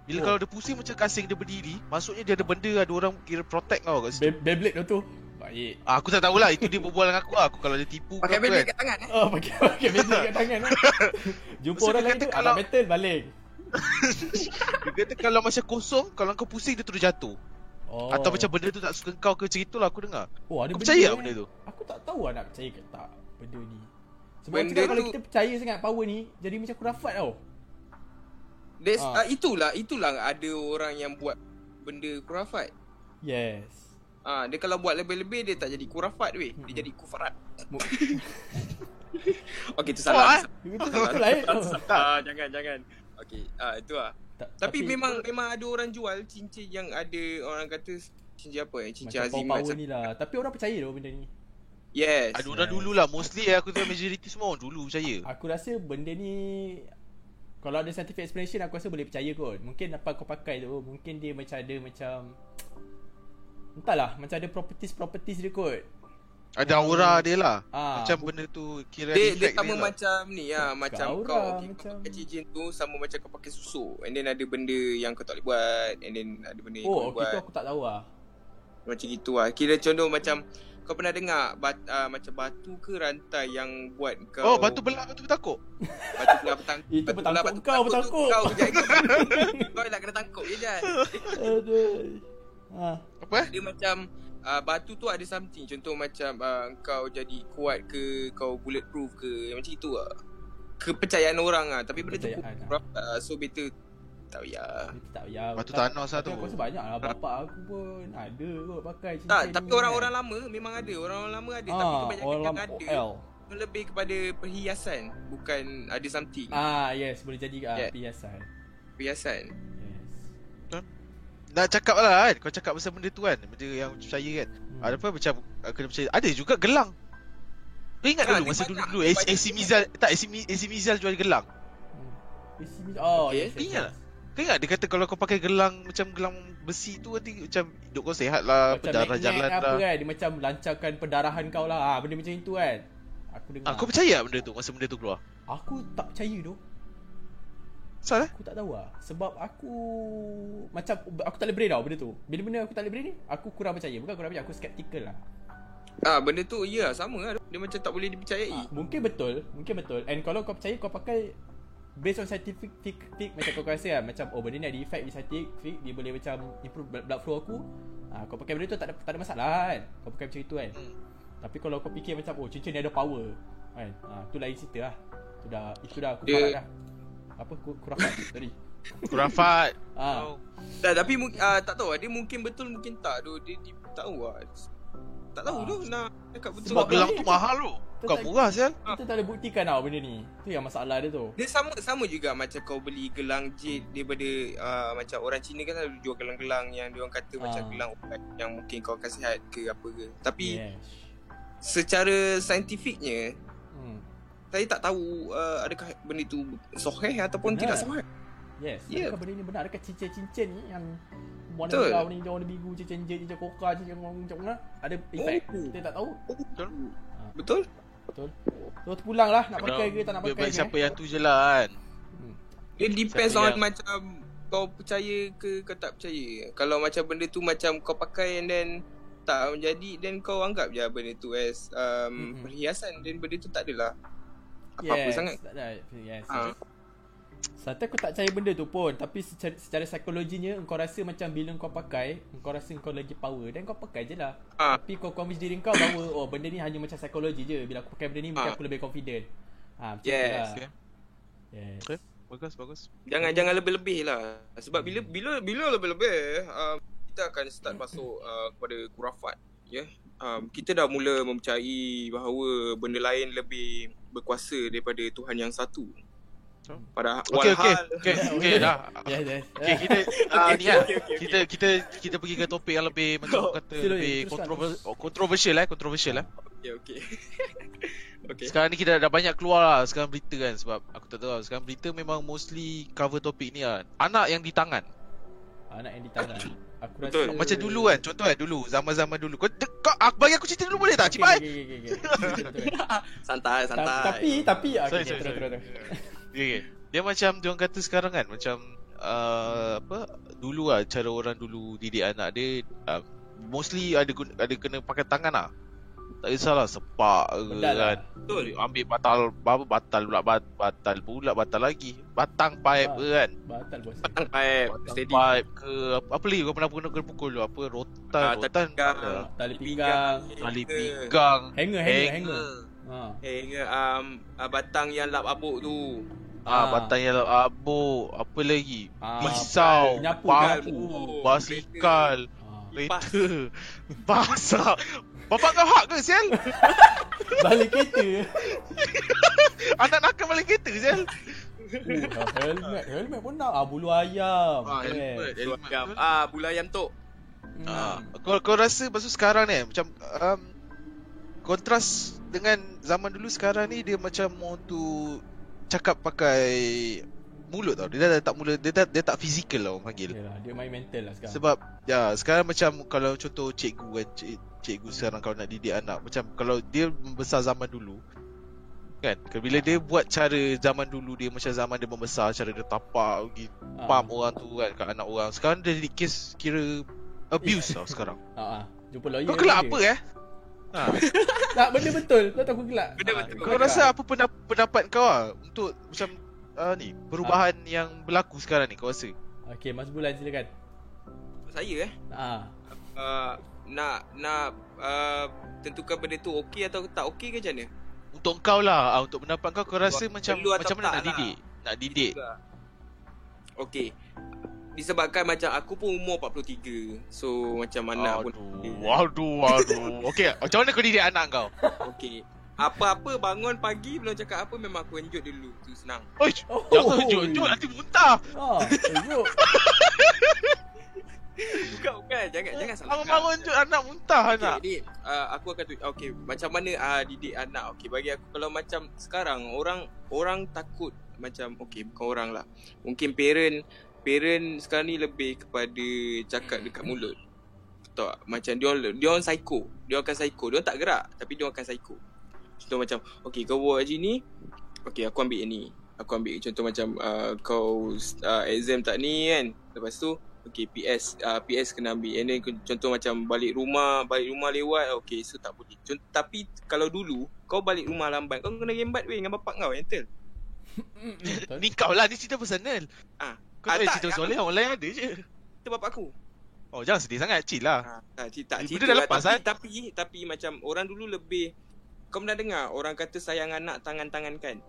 Bila Oh. kalau dia pusing macam kasing dia berdiri, maksudnya dia ada benda ada orang kira protect kau kat situ. Be- Beyblade tu Baik Ah, aku tak tahulah itu dia berbual dengan aku lah. Aku kalau dia tipu Pakai benda kan. kat tangan eh Oh, pakai pakai kat tangan eh. Jumpa orang lain kata tu, kalau- metal balik. Dia kata kalau macam kosong, kalau kau pusing dia terus jatuh. Oh. Atau macam benda tu tak suka kau ke macam itulah aku dengar. oh, ada Kau benda percaya tak benda tu? Aku tak tahu lah nak percaya ke tak benda ni. Sebab Benda benda kalau tu- kita percaya sangat power ni, jadi macam kurafat tau. That's, Ah. ah. itulah itulah ada orang yang buat benda kurafat. Yes. Ah, dia kalau buat lebih-lebih dia tak jadi kurafat weh. Hmm. Dia jadi kufarat. Okey tu Oh, salah. eh? Itu itu lain. Ah, jangan jangan. Okey, ah itu ah. Ta- Tapi, memang memang ada orang jual cincin yang ada orang kata cincin apa eh? Cincin macam azimat. power ni lah. Tapi orang percaya tau benda ni. Yes. Ada orang dulu lah Mostly aku tengok majority semua orang dulu percaya Aku rasa benda ni kalau ada scientific explanation aku rasa boleh percaya kot. Mungkin apa kau pakai tu, mungkin dia macam ada macam Entahlah, macam ada properties-properties dia kot. Ada aura dia lah Ah, Macam benda tu Kira Dia, dia sama lah. macam ni ya, macam aura, kau okay, macam- kau pakai cincin tu sama macam kau pakai susu. And then ada benda yang kau tak boleh buat and then ada benda yang Oh, kau okay, buat. aku tak tahu lah. Macam gitu lah. Kira contoh macam kau pernah dengar bat, uh, macam batu ke rantai yang buat kau Oh batu belah batu bertakuk batu belah petangkuk. Itu batu belah batu kau, petangkuk. Kau je Kau nak kena tangkuk je Jan. Aduh. Ha. Apa Dia macam uh, batu tu ada something. Contoh macam uh, kau jadi kuat ke kau bulletproof ke macam itu lah. Kepercayaan orang ah tapi benda tu pun uh, so better tak payah. Tak payah. Batu Tak- Thanos lah tapi tu. Aku rasa banyak lah bapak aku pun. Ada kot pakai cincin tak ni tapi kan. orang-orang lama memang ada. Orang-orang lama ada. Tapi Ah, kebanyakan orang yang lama ada. OL. lebih kepada perhiasan. Bukan ada something. Ah, yes, boleh jadi ah, Yeah. perhiasan. perhiasan. Yes. Nak cakap lah kan. Kau cakap pasal benda tu kan. Benda yang percaya kan. Hmm. Ada apa macam Kena percaya. Ada juga gelang. Kau ingat Ah, dulu Masa dulu-dulu AC, AC. Mizal Tak AC, Mi- AC Mizal jual gelang. Hmm. Isi mi- Oh, Okay. yes, Ingat. Kau ingat dia kata Kalau kau pakai gelang Macam gelang besi tu Nanti macam Hidup kau sehat lah Macam Pendarah jalan apa lah. kan? Dia macam lancarkan pendarahan kau lah. Ah, Benda macam itu kan? Aku dengar. Kau percaya tak benda tu Masa benda tu keluar. Aku tak percaya tu Salah Aku tak tahu lah Sebab aku Macam Aku tak boleh brain tau benda tu. Bila benda aku tak boleh brain ni Aku kurang percaya. Bukan kurang percaya Aku skeptical lah. Ah benda tu ya sama lah. Dia macam tak boleh dipercayai. Ah, Mungkin betul Mungkin betul. And kalau kau percaya Kau pakai Based on scientific fic, fic, Macam kau rasa lah. Macam oh benda ni ada effect di scientific Dia boleh macam Improve blood flow aku. Ah, Kau pakai benda tu tak ada, tak ada masalah kan? Kau pakai macam itu kan? Hmm. Tapi kalau kau fikir macam Oh cincin ni ada power Kan? Ah, Tu lain cerita lah. Tu dah Itu dah aku Dia- dah Apa ku- kurafat tadi Kurafat ah. oh. tak, tapi ah, tak tahu lah dia mungkin betul mungkin tak tu dia, dia tak tahu lah tak tahu Ah. tu nak cakap betul Sebab gelang tu mahal tu Bukan tak- murah sial Kita tak boleh buktikan tau benda ni Tu yang masalah dia tu Dia sama sama juga macam kau beli gelang jade daripada uh, macam orang Cina kan selalu jual gelang-gelang yang dia orang kata macam Ah. gelang ubat yang mungkin kau akan sihat ke apa ke. Tapi Yes secara saintifiknya. Saya tak tahu uh, adakah benda tu sahih ataupun Benar. tidak sahih. Yes. Ya. Adakah benda ni benar? Adakah cincin-cincin ni yang warna Betul. merah, warna hijau, warna biru, cincin jet, cincin koka, cincin macam mana? Ada efek? Oh. Kita tak tahu. Betul? Betul. So terpulang lah nak Kalau pakai ke tak nak pakai bagi ke. siapa yang tu je lah kan Hmm. It depends Siapa on yang- macam kau percaya ke kau tak percaya. Kalau macam benda tu macam kau pakai and then tak menjadi then kau anggap je benda tu as um, Mm-mm. perhiasan then benda tu tak adalah apa-apa yes, sangat. Tak ada. Yes. Ha. Satu aku tak percaya benda tu pun Tapi secara, secara psikologinya Engkau rasa macam bila kau pakai Engkau rasa engkau lagi power Dan kau pakai je lah Ah. Tapi kau convince diri kau bahawa Oh benda ni hanya macam psikologi je Bila aku pakai benda ni Mungkin Ah. aku lebih confident ha, macam Yes. tu lah. Okay. yes. Okay. Bagus bagus Jangan jangan lebih-lebih lah. Sebab bila bila bila lebih-lebih um, kita akan start masuk uh, kepada kurafat ya. Yeah? Um, kita dah mula mempercayai bahawa benda lain lebih berkuasa daripada Tuhan yang satu. Pada Okay okay walhal- Okay okay dah Yes, yes. Okay kita okay, ni kan okay, okay, kita kita kita pergi ke topik yang lebih macam Oh, kata lebih teruskan. kontrover- oh, kontroversial eh kontroversial eh. Okay, okay. okay. Sekarang ni kita dah banyak keluar lah sekarang berita kan sebab aku tak tahu lah sekarang berita memang mostly cover topik ni lah. Anak yang di tangan. Anak yang di tangan Aku rasa Betul. Macam dulu kan contoh kan dulu zaman-zaman dulu. Kau, kau aku bagi aku cerita dulu boleh tak? Okay, Cipai. okay, okay, okay, okay. Santai, santai. Ta- Tapi Tapi okay, Sorry, okay, sorry, terus, sorry. terus, terus. Okay, okay. Dia macam dia orang kata sekarang kan macam uh, apa dulu lah cara orang dulu didik anak dia uh, mostly ada guna, ada kena pakai tangan lah. Tak kisahlah sepak ke Pedal lah. kan. Betul. Ambil batal apa batal pula bat, batal pula batal lagi. Batang pipe Ah. ke kan. Batal bos Batang pipe, Batang steady. pipe ke apa, apa lagi kau pernah kena kena pukul tu apa rotan Ah, rotan tali pinggang. ada. Tali pinggang tali hanger. pinggang Hanger Hanger Hanger ha. Hanger um, uh, batang yang lap abuk tu. ah Ah. batang yang abuk apa lagi Ah, pisau penyapu, penyapu. basikal ha. Kereta basah bapak kau hak ke sial Balik kereta anak nakal balik kereta sial Oh, helmet, helmet pun nak. Ah, bulu ayam. Ah, helmet. Bulu ayam. Ah, bulu ayam tu. Hmm. Ah, kau kau rasa pasal sekarang ni macam um, kontras dengan zaman dulu sekarang ni dia macam mau tu cakap pakai mulut tau. Dia dah tak mula dia tak dia tak fizikal lah orang panggil. Yalah, dia main mental lah sekarang. Sebab ya sekarang macam kalau contoh cikgu kan cik, cikgu sekarang kalau nak didik anak macam kalau dia membesar zaman dulu kan bila dia buat cara zaman dulu dia macam zaman dia membesar cara dia tapak pergi Ah. pam orang tu kan kat anak orang sekarang dia jadi kes kira abuse tau sekarang Ha ah. Jumpa lawyer. kau kelak apa eh ha. Tak, benda betul. Kau tahu aku gelak. Benda Ah, betul. kau rasa apa pendap- pendapat kau lah untuk macam uh, ni perubahan yang berlaku sekarang ni kau rasa Okey, Mas Bulan silakan. Saya eh. Ha. Uh, nak nak uh, tentukan benda tu okey atau tak okey ke macam mana? untuk kau lah ah, untuk pendapat kau kau rasa Perlu macam macam mana tak nak lah. didik nak didik. Okey. Disebabkan macam aku pun umur 43. So macam anak pun Aduh, aduh, aduh. Okey, macam mana kau didik anak kau? Okey. Apa-apa bangun pagi belum cakap apa memang aku enjut dulu. Tu senang. Oi, Oh, jangan tunjuk-tunjuk nanti muntah. Ha, tunjuk. Bukan bukan jangan jangan salah. Bangun-bangun tunjuk anak muntah Okay, anak. Jadi uh, aku akan tu okey macam mana uh, didik anak. Okey bagi aku kalau macam sekarang orang orang takut macam okey bukan orang lah. Mungkin parent parent sekarang ni lebih kepada cakap dekat mulut. Tak? Macam dia orang dia orang psycho. Dia akan psycho. Dia orang tak gerak tapi dia orang akan psycho. Contoh macam okey kau buat haji ni. Okey aku ambil yang ni. Aku ambil contoh macam uh, kau uh, exam tak ni kan. Lepas tu Okay PS uh, PS kena ambil And then contoh macam balik rumah Balik rumah lewat Okay so tak boleh contoh, Tapi kalau dulu Kau balik rumah lambat Kau kena rembat weh Dengan bapak kau betul. Ni kau lah, ni cerita personal. Ah, Kau ah, tak tak, cerita aku- pasal orang lain ada je. Itu bapak aku Oh, jangan sedih sangat, chill lah. ha, tak, cerita, Benda cerita dah lah, lepas, tapi, kan? tapi Tapi macam Orang dulu lebih Kau pernah dengar Orang kata sayang anak Tangan-tangan kan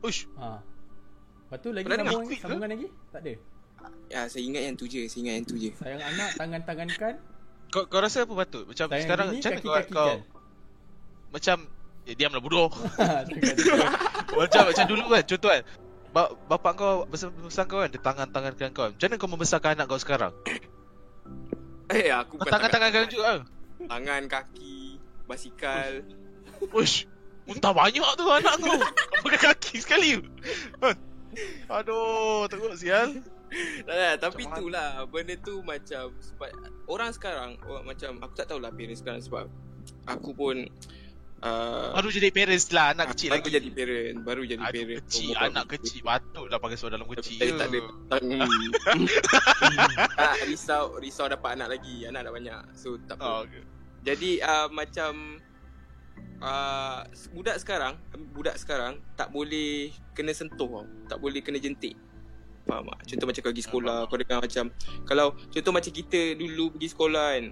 Ush, Ha. Lepas tu lagi Pernah sambung, Quick ke? sambungan lagi? Tak ada. Ya saya ingat yang tu je Saya ingat yang tu je Sayang anak tangan-tangankan, kau, kau rasa apa patut? Macam sayang sekarang macam kau, kaki-kakikan. kau macam eh, diamlah bodoh. Jangan- macam macam dulu kan, contoh kan. Ba- bapak kau besar, besar kau kan, dia tangan-tangan kau. Macam mana kau membesarkan anak kau sekarang? Eh aku bukan tangan-tangan kau juga. ah. Tangan kaki Basikal Ush, muntah banyak tu anak kau. Kau pakai kaki sekali. Aduh, teruk sial. Tak lah, tapi Macam itulah benda tu macam sebab orang sekarang orang macam aku tak tahulah parents sekarang sebab aku pun uh, Baru jadi parents lah, anak kecil baru lagi. jadi parent, baru jadi Aduh, parent. kecil, Umur anak kecil. Patutlah pakai seluar dalam kecil. Tapi tak ada tak risau risau dapat anak lagi, anak dah banyak. So tak apa. Oh, okay. Jadi uh, macam uh, budak sekarang, budak sekarang tak boleh kena sentuh tau. Tak boleh kena jentik. Faham tak? Contoh macam kau pergi sekolah, kau dengar macam kalau contoh macam kita dulu pergi sekolah kan.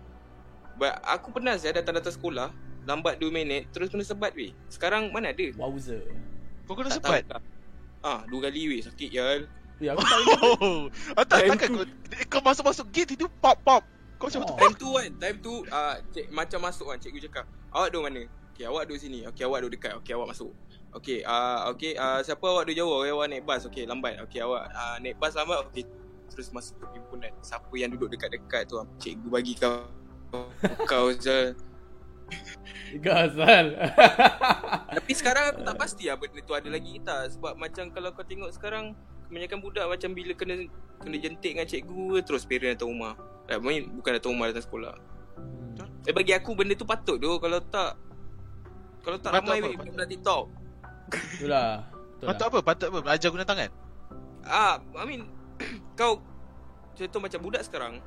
But aku pernah saya datang-datang sekolah lambat 2 minit terus kena sebat weh. Sekarang mana ada? Wowzer. Kau kena Tak sebat? tahu lah. Ah, dua kali weh sakit ya. Ya, aku tak ingat. Oh, ah, tak, takkan tu- kau, kau masuk-masuk gate itu pop pop. Kau macam Oh. Time tu kan, time tu uh, cik, macam masuk kan cikgu cakap, "Awak duduk mana?" Okay, awak duduk sini. Okay, awak duduk dekat. Okay, awak masuk. Okay, uh, okay, uh, siapa awak duduk jauh? Okay, awak naik bas. Okay, lambat. Okay, awak uh, naik bas lambat. Okay, terus masuk ke himpunan. Siapa yang duduk dekat-dekat tu, cikgu bagi kau kau je. Gazal. Tapi sekarang aku tak pasti lah benda tu ada lagi tak sebab macam kalau kau tengok sekarang kebanyakan budak macam bila kena kena jentik dengan cikgu terus parent datang rumah. Eh, main bukan datang rumah datang sekolah. Eh bagi aku benda tu patut tu kalau tak kalau tak Patut ramai apa? weh budak TikTok. Itulah. Betul Patut lah. apa? Patut apa? Belajar guna tangan? Ah, I mean kau contoh macam budak sekarang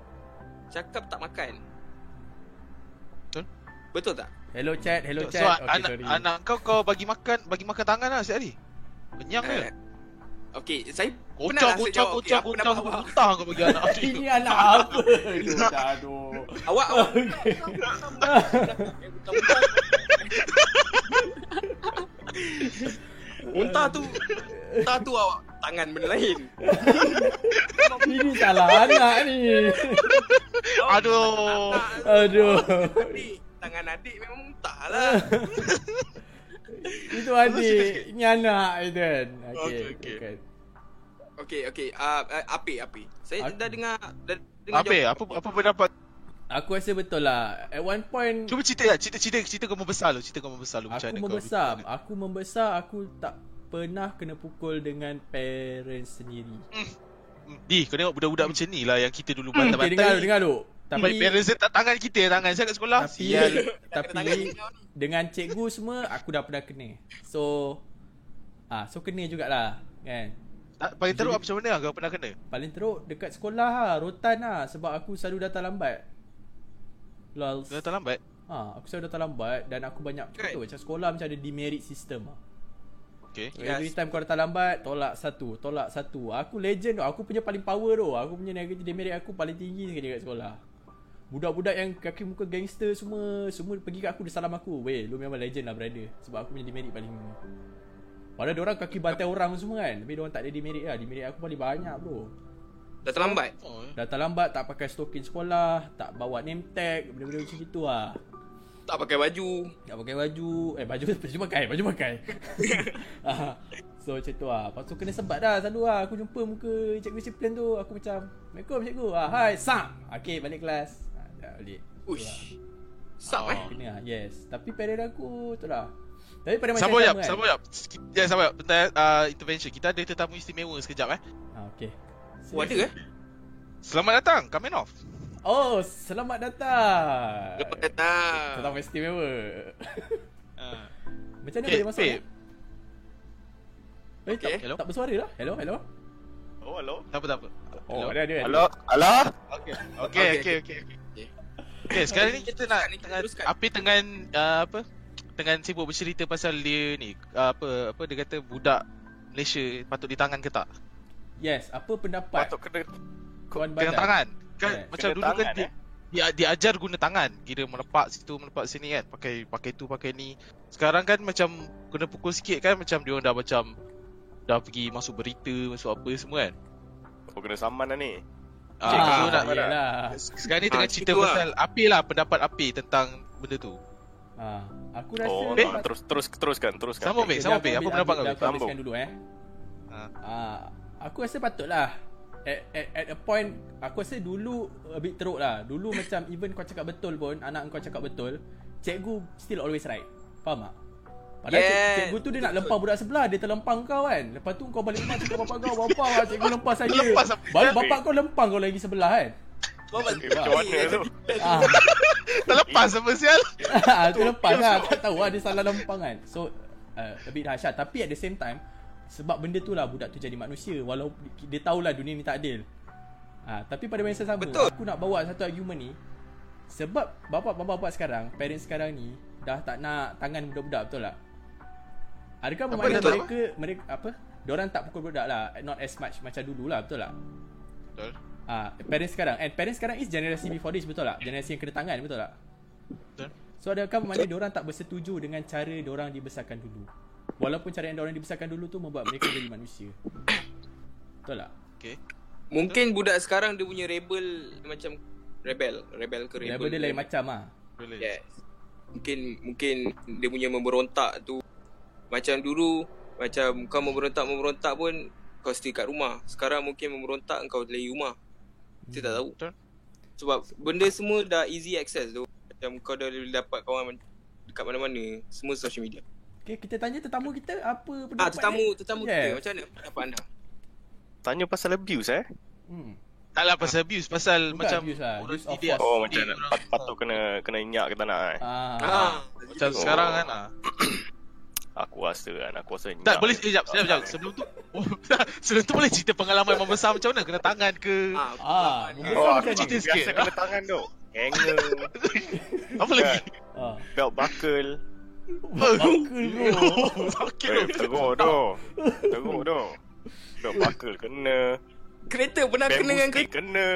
cakap tak makan. Betul? Betul tak? Hello chat, hello So, chat. Okay, anak, sorry. anak kau kau bagi makan bagi makan tangan lah setiap hari. Kenyang ke? Eh, Okay, saya Kocok, pernah rasa kocok, jawab, kocok, kocok, muntah kau bagi anak aku. Ini anak apa? Aduh, aduh. Awak awak Muntah tu Muntah tu awak Tangan benda lain Ini salah anak ni. Aduh. Aduh. Adik Tangan adik memang muntah lah Itu adik. Ini anak itu kan. Okey, Okey, okey. okey. kan. Okay okay uh, uh, Api Api Saya Aku- dah dengar Dah dengar Apa apa apa pendapat? Aku rasa betul lah. At one point Cuba cerita lah, cerita cerita cerita kau membesar lu, cerita kau membesar lu macam aku mana kau. membesar. Aku membesar aku tak pernah kena pukul dengan parents sendiri. Hmm, Di, kau tengok budak-budak macam ni lah yang kita dulu Okay, bantai-bantai. dengar lu, dengar lu. Tapi parents tak tangan kita, tangan saya kat sekolah. tapi Sial. tapi dengan cikgu semua aku dah pernah kena. So ah so kena jugalah kan. Tak, paling teruk macam mana kau pernah kena? Paling teruk dekat sekolah lah, rotan lah sebab aku selalu datang lambat. Lol. Kau datang lambat. Ha, aku selalu datang lambat dan aku banyak Kan? tu macam sekolah macam ada demerit system lah. Okay. Yes. Every time kau datang lambat, tolak satu, tolak satu. Aku legend tu, aku punya paling power tu. Aku punya negative demerit aku paling tinggi sekali kat sekolah. Budak-budak yang kaki muka gangster semua, semua pergi kat aku dia salam aku. Weh, lu memang legend lah brother. Sebab aku punya demerit paling Padahal dia orang kaki bantai orang semua kan. Tapi dia orang tak ada demerit lah. Demerit aku paling banyak bro. Dah terlambat? Oh, eh. Datang lambat, tak pakai stokin sekolah, tak bawa name tag, benda-benda macam gitu lah. Tak pakai baju. Tak pakai baju. Eh baju baju pakai Baju pakai Ah, So macam tu lah. Lepas tu kena sebat dah selalu lah. Aku jumpa muka cikgu disiplin tu Aku macam Assalamualaikum cikgu. Ah, Hai Sam. Okay balik kelas. Ah, Dah balik. Uish. Sap Oh. eh? Kena lah yes. Tapi parent aku tu lah. Tapi pada masa Sabar yang jap, sama kan? sabar jap. Ya, sabar jap. Bentar uh, intervention. Kita ada tetamu istimewa sekejap eh. ah, Okay Oh ada eh Selamat datang, Kamen Off. Oh selamat datang Lepas datang Tetamu istimewa Uh, Macam mana Okay, boleh masuk eh? Tak. Hello? tak bersuara lah Hello hello Oh, hello. tak apa, tak apa. Oh ada ada ada. Halo, halo. Okay, okay, Okay, okay, okay. Okay. Okay, sekarang ni kita nak kita tengah teruskan. Api dengan uh, apa? Dengan sibuk bercerita pasal dia ni uh, apa apa dia kata budak Malaysia patut ditangan ke tak? Yes apa pendapat Patut kena Kawan Dengan badan tangan. Kan Yeah. macam Kena dulu kan tangan, dia, eh? dia diajar guna tangan. Kira melepak situ, melepak sini kan. Pakai pakai tu, pakai ni. Sekarang kan macam kena pukul sikit kan macam dia orang dah macam dah pergi masuk berita, masuk apa semua kan. Oh, kena saman lah ni. Ah, so ah, nak yelah. sekarang ni Ah, tengah cerita gitu lah. pasal api lah pendapat api tentang benda tu. Ah, aku rasa Oh, tak, terus terus teruskan, teruskan. Sama. Okay, sama, dah Pip. aku Apa pendapat kau, Sambung. dulu eh. Ha. Ah, aku rasa patutlah. At, at, at a point Aku rasa dulu A bit teruk lah Dulu macam Even kau cakap betul pun Anak kau cakap betul Cikgu Still always right Faham tak? Padahal Yes. yes. cikgu tu dia nak lempang budak sebelah, dia terlempang kau kan. Lepas tu kau balik rumah cakap bapak kau, bapak lah cikgu saya. Terlempang sampai- Baru bapak kau lempang kau lagi sebelah kan. Kau Eh, Macam mana tu? Ah, Terlepas apa sial? tu lempang lah. Tak tahu lah dia salah lempang kan. So, uh, a bit dahsyat. Tapi at the same time, sebab benda tu lah budak tu jadi manusia. Walau dia tahulah dunia ni tak adil. Ah, tapi pada masa sama, Betul. aku nak bawa satu argument ni. Sebab bapak-bapak sekarang, parents sekarang ni, dah tak nak tangan budak-budak betul tak? Adakah Apa bermakna tak mereka, mereka, apa? Diorang tak pukul budak lah. Not as much macam dulu lah, betul tak? Betul. Ah, parents sekarang and parents sekarang is generasi before this betul tak? Generasi yang kena tangan betul tak? Betul. So adakah bermakna diorang tak bersetuju dengan cara diorang dibesarkan dulu? Walaupun cara yang diorang dibesarkan dulu tu membuat mereka jadi manusia. Betul tak? Okay. Mungkin budak sekarang dia punya rebel macam rebel, rebel ke rebel. Level dia lain macam ah. Boleh. Yes. Mungkin mungkin dia punya memberontak tu macam dulu macam kau memberontak-memberontak pun kau stay kat rumah. Sekarang mungkin memberontak kau dari rumah. Kita tak tahu. Betul. Sebab benda semua dah easy access tu. Macam kau dah boleh dapat kawan dekat mana-mana. Semua social media. Okay, kita tanya tetamu kita apa pendapat Ah, tetamu dia? tetamu Yes. kita macam mana pendapat anda? Tanya pasal abuse eh? Hmm. Taklah pasal abuse, pasal Bukan macam abuse lah, orang use of didik force. Oh macam pat, patut kena kena inyak ke tak nak eh? Ah. Ah, Macam Oh. sekarang kan ah. Aku rasa kan, aku rasa inyak. Tak boleh sekejap, sekejap, sekejap. Sebelum tu oh, Sebelum tu boleh cerita pengalaman yang membesar macam mana kena tangan ke ah, Ah, membesar Oh, macam aku cerita sikit. biasa kena tangan tu. Hanger, apa lagi? Ah. belt buckle. Bakul bro. Tu. teruk tu. Teruk tu. Belt buckle kena. kereta pernah kena dengan kereta. kena.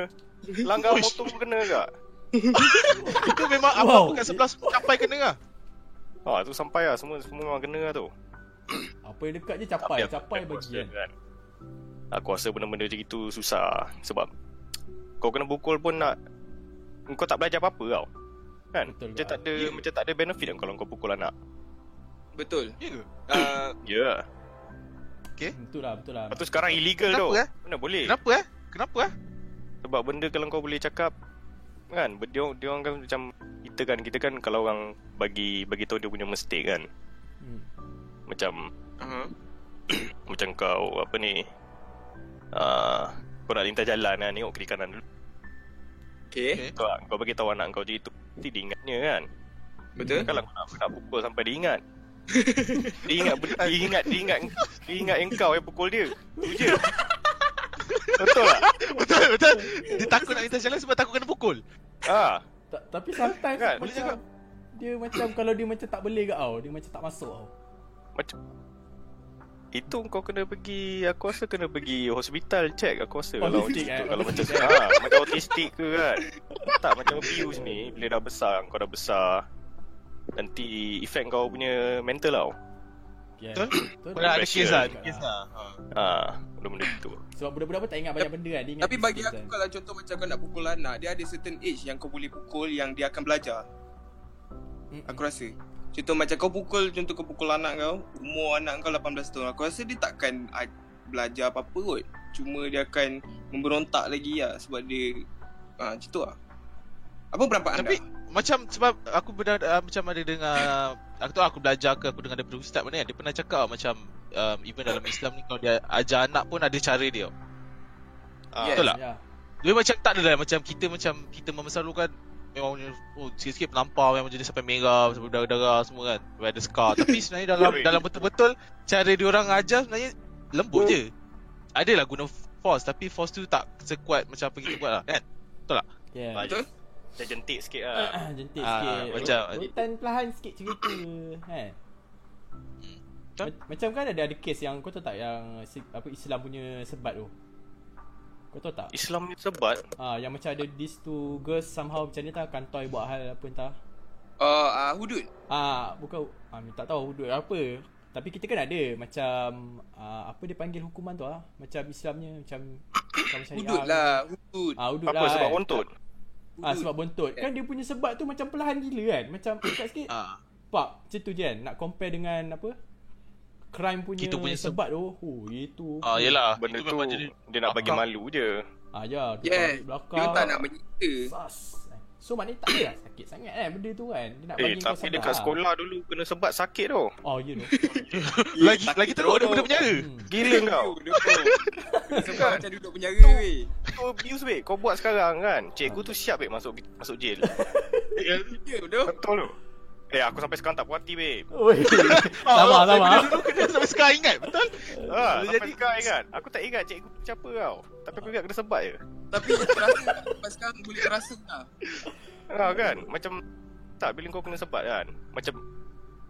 Langgar motor pun kena tak? Itu memang Wow. apa-apa kat sebelah sampai kena lah. Ah, tu sampai lah. Semua semua memang kena lah tu. Apa yang dekat je capai, aku- capai aku bagi rasa kan. Aku rasa benda-benda macam itu susah Sebab Kau kena pukul pun nak Kau tak belajar apa-apa tau Kan Betul Macam tak ada Ya. Macam tak ada benefit kan Kalau kau pukul anak Betul. Ya ke? Ah, Ya yeah. Betul lah, betul lah. Lepas tu sekarang illegal Kenapa, tu eh? Mana boleh Kenapa eh? Kenapa eh? Sebab benda kalau kau boleh cakap Kan dia, dia orang kan macam Kita kan Kita kan kalau orang Bagi bagi tahu dia punya mistake kan Hmm. Macam aha. Macam kau Apa ni uh, Kau nak lintas jalan kan Tengok kiri kanan dulu Okay, Okay. Kau, kau bagi tahu anak kau je itu Nanti dia ingatnya kan betul. Kalau kau nak, nak pukul sampai dia ingat Dia ingat Dia ingat Dia ingat Dia ingat engkau yang pukul dia Tu je Betul tak? Betul betul. Dia takut nak lintas jalan sebab takut kena pukul. Ah, Ta- tapi sometimes Kan? macam Boleh cakap. dia macam kalau dia macam tak boleh ke tau, dia macam tak masuk tau. Macam Itu kau kena pergi Aku rasa kena pergi hospital check Aku rasa kalau tu eh? Kalau macam Autistic, ha, Macam autistik ke kan Tak macam abuse ni Bila dah besar Kau dah besar Nanti Effect kau punya Mental tau Yeah. Betul? Betul. Pernah ada kes lah, ada kes lah. Ha. ha, Benda-benda tu Sebab budak-budak pun tak ingat banyak benda kan. Dia ingat Tapi bagi aku kan. kalau contoh macam kau nak pukul anak, dia ada certain age yang kau boleh pukul yang dia akan belajar. Mm-mm. Aku rasa. Contoh macam kau pukul, contoh kau pukul anak kau, umur anak kau 18 tahun. Aku rasa dia takkan ah, belajar apa-apa kot. Cuma dia akan memberontak lagi lah sebab dia ah macam tu lah. Apa pendapat anda? Tapi macam sebab aku benar uh, macam ada dengar aku tahu aku belajar ke aku dengar daripada ustaz mana kan dia pernah cakap macam um, even dalam Islam ni kalau dia ajar anak pun ada cara dia. ah, Yes. Betul tak? Ya. Dia macam tak ada lah macam kita macam kita membesar kan memang oh, sikit-sikit melampau memang jadi sampai merah sampai darah-darah semua kan sampai ada scar tapi sebenarnya dalam dalam betul-betul cara dia orang ajar sebenarnya lembut je. Adalah guna force tapi force tu tak sekuat macam apa kita buat lah kan. Yeah. Betul? Macam jentik sikit lah Jentik Ah, sikit. macam- Rotan perlahan sikit cerita kan. Betul? Ma- Macam kan ada ada kes yang kau tahu tak yang si- apa Islam punya sebat tu. Kau tahu tak? Islam ni sebat Ah yang macam ada these two girls somehow macam ni tak kantoi buat hal apa entah. Uh, uh, hudud. Ah bukan ah tak tahu hudud apa. Tapi kita kan ada macam ah, apa dia panggil hukuman tu ah macam Islamnya macam macam syariah. Hudud lah, hudud. Ah hudud Apa lah. sebab kan. buntut Ah sebab buntut. Kan dia punya sebat tu macam perlahan gila kan. Macam dekat sikit. Ah. Pak, macam tu je kan. Nak compare dengan apa? Crime punya, Kita punya sebat tu. Oh, itu. Ah yalah Benda itu tu memang jadi Dia nak bagi akal. malu je Ah ya, dia Yeah, belakang. dia tak nak menyita. Sas. So maknanya tak adalah sakit sangat kan benda tu kan. Dia nak Eh, bagi kau tapi sabar. dekat sekolah dulu kena sebat sakit tau. Oh, you know. Lagi lagi teruk ada benda penjara. Hmm. Gila kau. Sebab macam duduk penjara weh. Kau abuse weh. Kau buat sekarang kan. Cikgu tu siap weh masuk masuk jail. Ya betul. Betul tu. Eh, aku sampai sekarang tak puas hati weh. Oi. Sama sama. Dulu dulu kena sampai sekarang ingat, betul? Ha, sampai jadi. sekarang ingat. Aku tak ingat cikgu siapa kau. Tapi aku ingat kena sebat je. Tapi terasa sampai sekarang boleh terasa lah. Ha kan. Macam tak bila kau kena sebat kan. Macam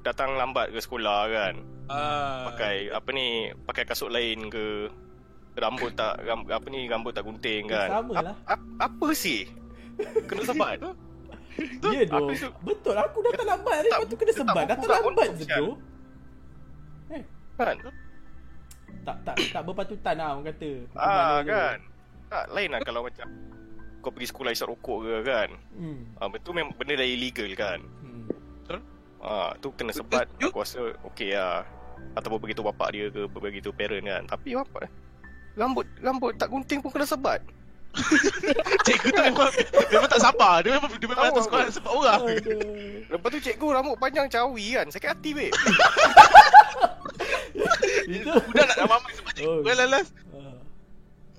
datang lambat ke sekolah kan. Ah. Pakai apa ni, pakai kasut lain ke. Rambut tak ram, apa ni rambut tak gunting kan. Sama lah. A- apa sih? Kena sebat. Ya doh. Aku Betul aku datang lambat Tak, lepas tu kena tak sebat. Datang buka lambat je sial. tu. kan? Tak tak tak berpatutan lah orang kata. Ah kan. Tak lain lah kalau macam kau pergi sekolah isap rokok ke kan. Hmm. Ah betul memang benda dah illegal kan. Hmm. Ah tu kena sebat aku rasa okey lah. Ataupun beritahu bapak dia ke beritahu parent kan. Tapi bapak rambut rambut tak gunting pun kena sebat. Cikgu tu memang memang tak sabar. Dia memang dia memang datang sekolah sebab orang. Aduh. Lepas tu cikgu rambut panjang cawi kan. Sakit hati weh. Itu. Budak nak ramai sebab cikgu Oh. lalas. Ah.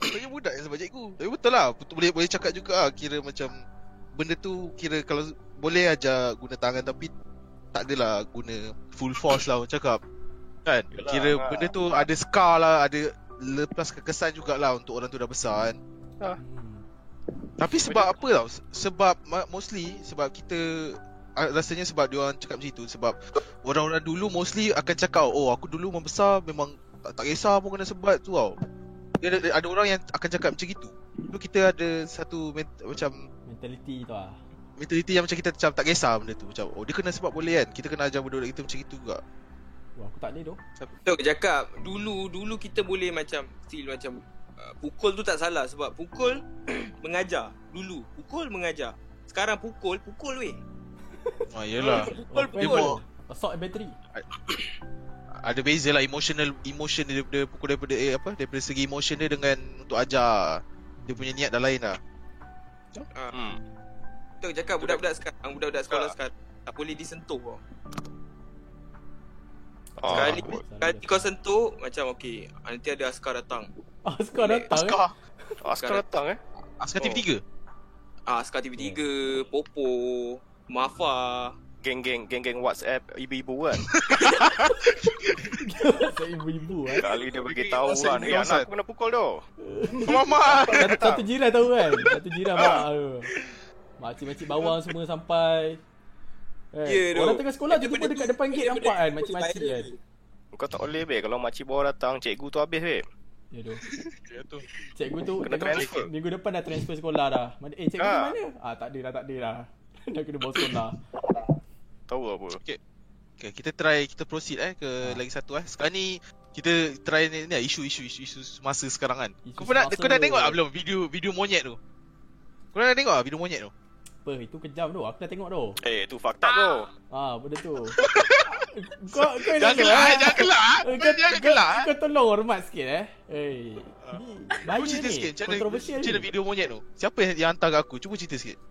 Banyak budak sebab cikgu. Tapi betul lah. Boleh boleh cakap juga lah. Kira macam benda tu kira kalau boleh aja guna tangan tapi tak adalah guna full force lah orang cakap. Kan? Yelah, Kira benda tu ada scar lah, ada lepas kekesan jugalah untuk orang tu dah besar kan. Hmm. Tapi sebab apa tau? Se- Sebab mostly sebab kita ah, rasanya sebab dia orang cakap macam itu sebab orang-orang dulu mostly akan cakap oh aku dulu membesar memang tak, tak kisah pun kena sebat tu tau. Dia ada, ada orang yang akan cakap macam itu. Dulu kita ada satu ment- macam Mentality tu ah. mentality yang macam kita macam tak kisah benda tu macam oh dia kena sebab boleh kan. Kita kena ajar budak-budak kita macam itu juga. Wah, aku tak ada tu. Betul ke cakap Dulu Dulu kita boleh macam Still macam uh, Pukul tu tak salah Sebab pukul Mengajar. Dulu Pukul mengajar. Sekarang pukul Pukul weh. Ah yalah. Pukul pukul more Assault battery. ada beza lah emotional emotion dia daripada pukul daripada eh, apa? Daripada segi emotion dia dengan untuk ajar. Dia punya niat dah lain lah. Hmm. Betul ke cakap Budak-budak sekarang Budak-budak sekolah Tak. sekarang Tak boleh disentuh Ah, Sekali aku- Sekali. kau sentuh Macam okay Nanti ada askar datang Ah, sekarang datang eh. Askar, Askar datang eh. askar Oh. TV3. Ah, Askar TV3 Popo Mafa Geng-geng geng-geng WhatsApp ibu-ibu kan. Saya ibu-ibu eh. Kali dia bagi tahu kan. Eh anak aku kena pukul tu. Mama. Satu, jiran tahu kan. Satu jiran mak. Uh. Makcik-makcik bawang semua sampai. Eh, tu. orang tengah sekolah tu benda dekat depan gate nampak kan makcik-makcik kan. Kau tak boleh be kalau makcik bawah datang, cikgu tu habis be. Ya tu. Ya tu. Cikgu tu Kena transfer. Minggu depan dah transfer sekolah dah. Mana eh cikgu Ah. ha. mana? Ah tak ada dah tak ada dah. dah kena bawa sekolah. Tahu apa? Okay, kita try kita proceed eh ke Ha. lagi satu eh. Sekarang ni kita try ni, ni lah, isu-isu isu, isu masa sekarang kan. Isu Kau pernah kau dah tengok tak belum video video monyet tu? Kau dah tengok tak video monyet tu? Apa itu kejam tu. Aku dah tengok tu. Eh, tu fakta tu. Ah benda tu. kau kau Jangan gelak, jangan gelak. Kau jangan gelak. eh. Kau tolong hormat sikit eh. Eh. Ni bahaya Cuba cerita ni. sikit Kontroversial ni. video monyet tu. Siapa yang, yang hantar kat aku? Cuba cerita sikit.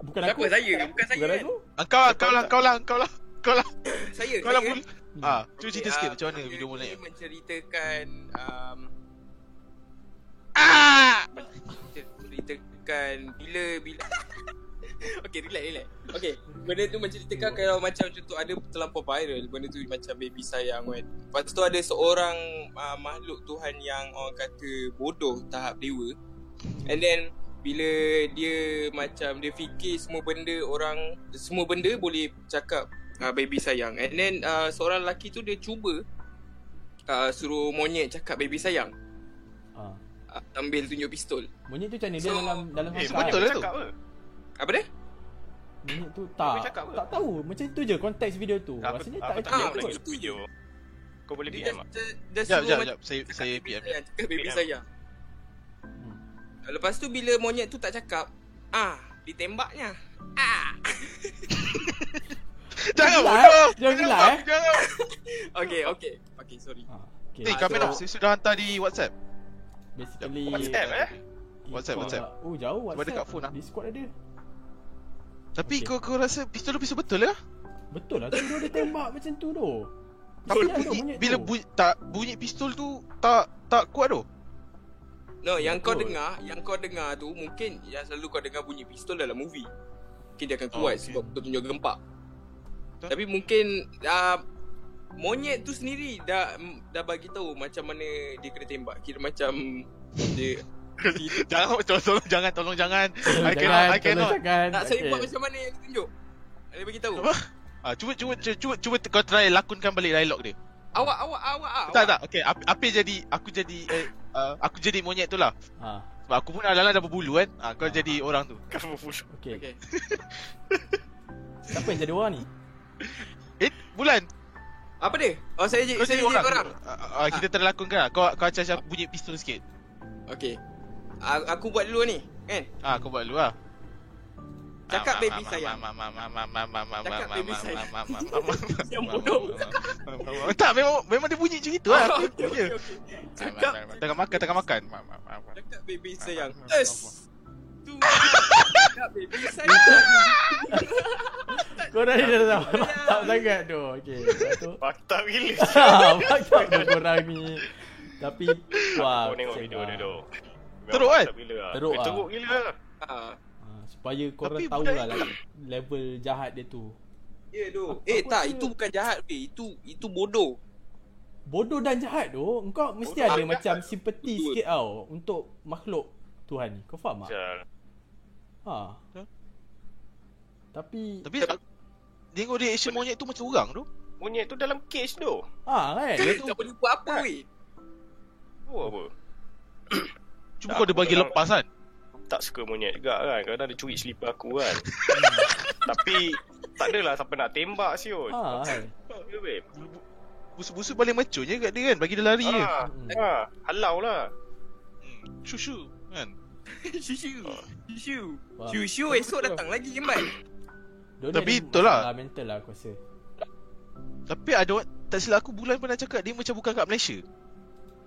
Bukan Siapa aku. saya? Bukan saya Bukan kan? aku. Ah, kau lah, kau lah, kau lah, kau lah. Kau lah. Saya, Kau lah. Ah, cuba cerita sikit ah, macam mana video monyet menceritakan um, Ah! Menceritakan bila bila Okay, relax, relax. Okay, benda tu menceritakan kalau macam contoh ada terlampau viral, benda tu macam baby sayang kan. Lepas tu ada seorang uh, makhluk Tuhan yang orang kata bodoh tahap dewa. And then bila dia macam dia fikir semua benda orang semua benda boleh cakap uh, baby sayang. And then uh, seorang lelaki tu dia cuba uh, suruh monyet cakap baby sayang. Uh, ambil tunjuk pistol. Monyet tu macam ni dia So- dalam dalam Eh, betul lah tu. cakap apa? Apa dia? Monyet tu Apa tak apa? tak tahu macam tu je konteks video tu. Aku, Rasanya aku tak tak Ah, tengok ikut. lagi betul. video. Kau boleh Dia PM tak? just, just Jap, suruh jap, macam jap. Saya saya PM. cakap baby PM. sayang. Hmm. Lepas tu bila monyet tu tak cakap, ah, ditembaknya. Ah. Jangan bodoh. eh. Jangan gelak, eh. Jangan. Okay, okay. Okay, sorry. Ah, okay. Eh, Ah, kamera so- saya sudah hantar di WhatsApp. Basically WhatsApp eh? WhatsApp, ikut- WhatsApp. Oh jauh Sebab WhatsApp. dekat phone lah. Discord ada. Tapi Okey. kau kau rasa pistol tu pistol betul lah? Betul lah tu dia tembak macam tu tu. Tapi tu bunyi, monyet bila tu. bunyi, tak bunyi pistol tu tak tak kuat tu. No, yang kau Betul. dengar, yang kau dengar tu mungkin yang selalu kau dengar bunyi pistol dalam movie. Mungkin dia akan Oh, kuat okay. sebab kau tunjuk gempak. Betul. Tapi mungkin uh, monyet tu sendiri dah dah bagi tahu macam mana dia kena tembak. Kira macam dia jangan tolong, tolong jangan tolong jangan. Tolong I jangan, cannot I cannot. jangan. tak saya buat macam mana yang dia tunjuk. Dia bagi tahu. Apa? Ah cuba cuba cuba cuba, cuba kau try lakonkan balik dialog dia. Awak awak awak ah. Tak tak. Okey, apa jadi aku jadi eh, uh, aku jadi monyet tu lah. Ha. Sebab aku pun dalam dah berbulu kan. Ah kau Ah. jadi orang tu. Kamu full. Okey. Okey. Siapa yang jadi orang ni? Eh, bulan. Apa dia? Oh saya je saya je orang. orang. Ah, ah, kita terlakonkan lah. Kau kau acah bunyi pistol sikit. Okey. A- aku buat dulu ni, kan? Ah kau buat dulu lah. Cakap baby sayang. Cakap baby sayang. Yang bodoh. Tak memang memang dia bunyi macam itu lah. Oh. Cakap Tengah makan tengah makan. Cakap baby Ah, sayang. ah, Es. Tu. Cakap baby sayang. Korang ni dah tahu tak sangat tu. Okey. Lepas tu. Fakta gila. Macam tu korang ni. Tapi wah. Kau tengok video lah. dia tu. Teruk kan? Fakta gila lah. Teruk Eh, ah. Teruk gila lah. Ha. Supaya korang Tapi tahu lah level jahat dia tu. Ya tu. Eh tak, itu bukan jahat weh. Itu itu bodoh. Bodoh dan jahat tu, engkau mesti Bodoh ada dan macam jahat. simpati Betul. sikit tau untuk makhluk Tuhan ni. Kau faham tak? Ha. Betul. Tapi Tapi tengok dia action monyet tu macam orang tu. Monyet tu dalam cage tu. ha kan? Dia tak boleh buat apa weh. Tu apa? Cuba kau dia bagi lepas kan. Tak suka monyet juga kan. Kadang dia curi slipper aku kan. Tapi tak adalah siapa nak tembak siut. Ha kan? Ya, babe. Busuk-busuk paling je kat dia kan bagi dia lari je. Ha, ha, halau lah. Hmm. Shushu kan. Shushu. Shushu. Faham. Shushu esok datang lagi jembat. Diorang Tapi betul lah. masalah mental lah aku rasa. Tapi ada orang tak silap aku bulan pernah cakap dia macam bukan kat Malaysia.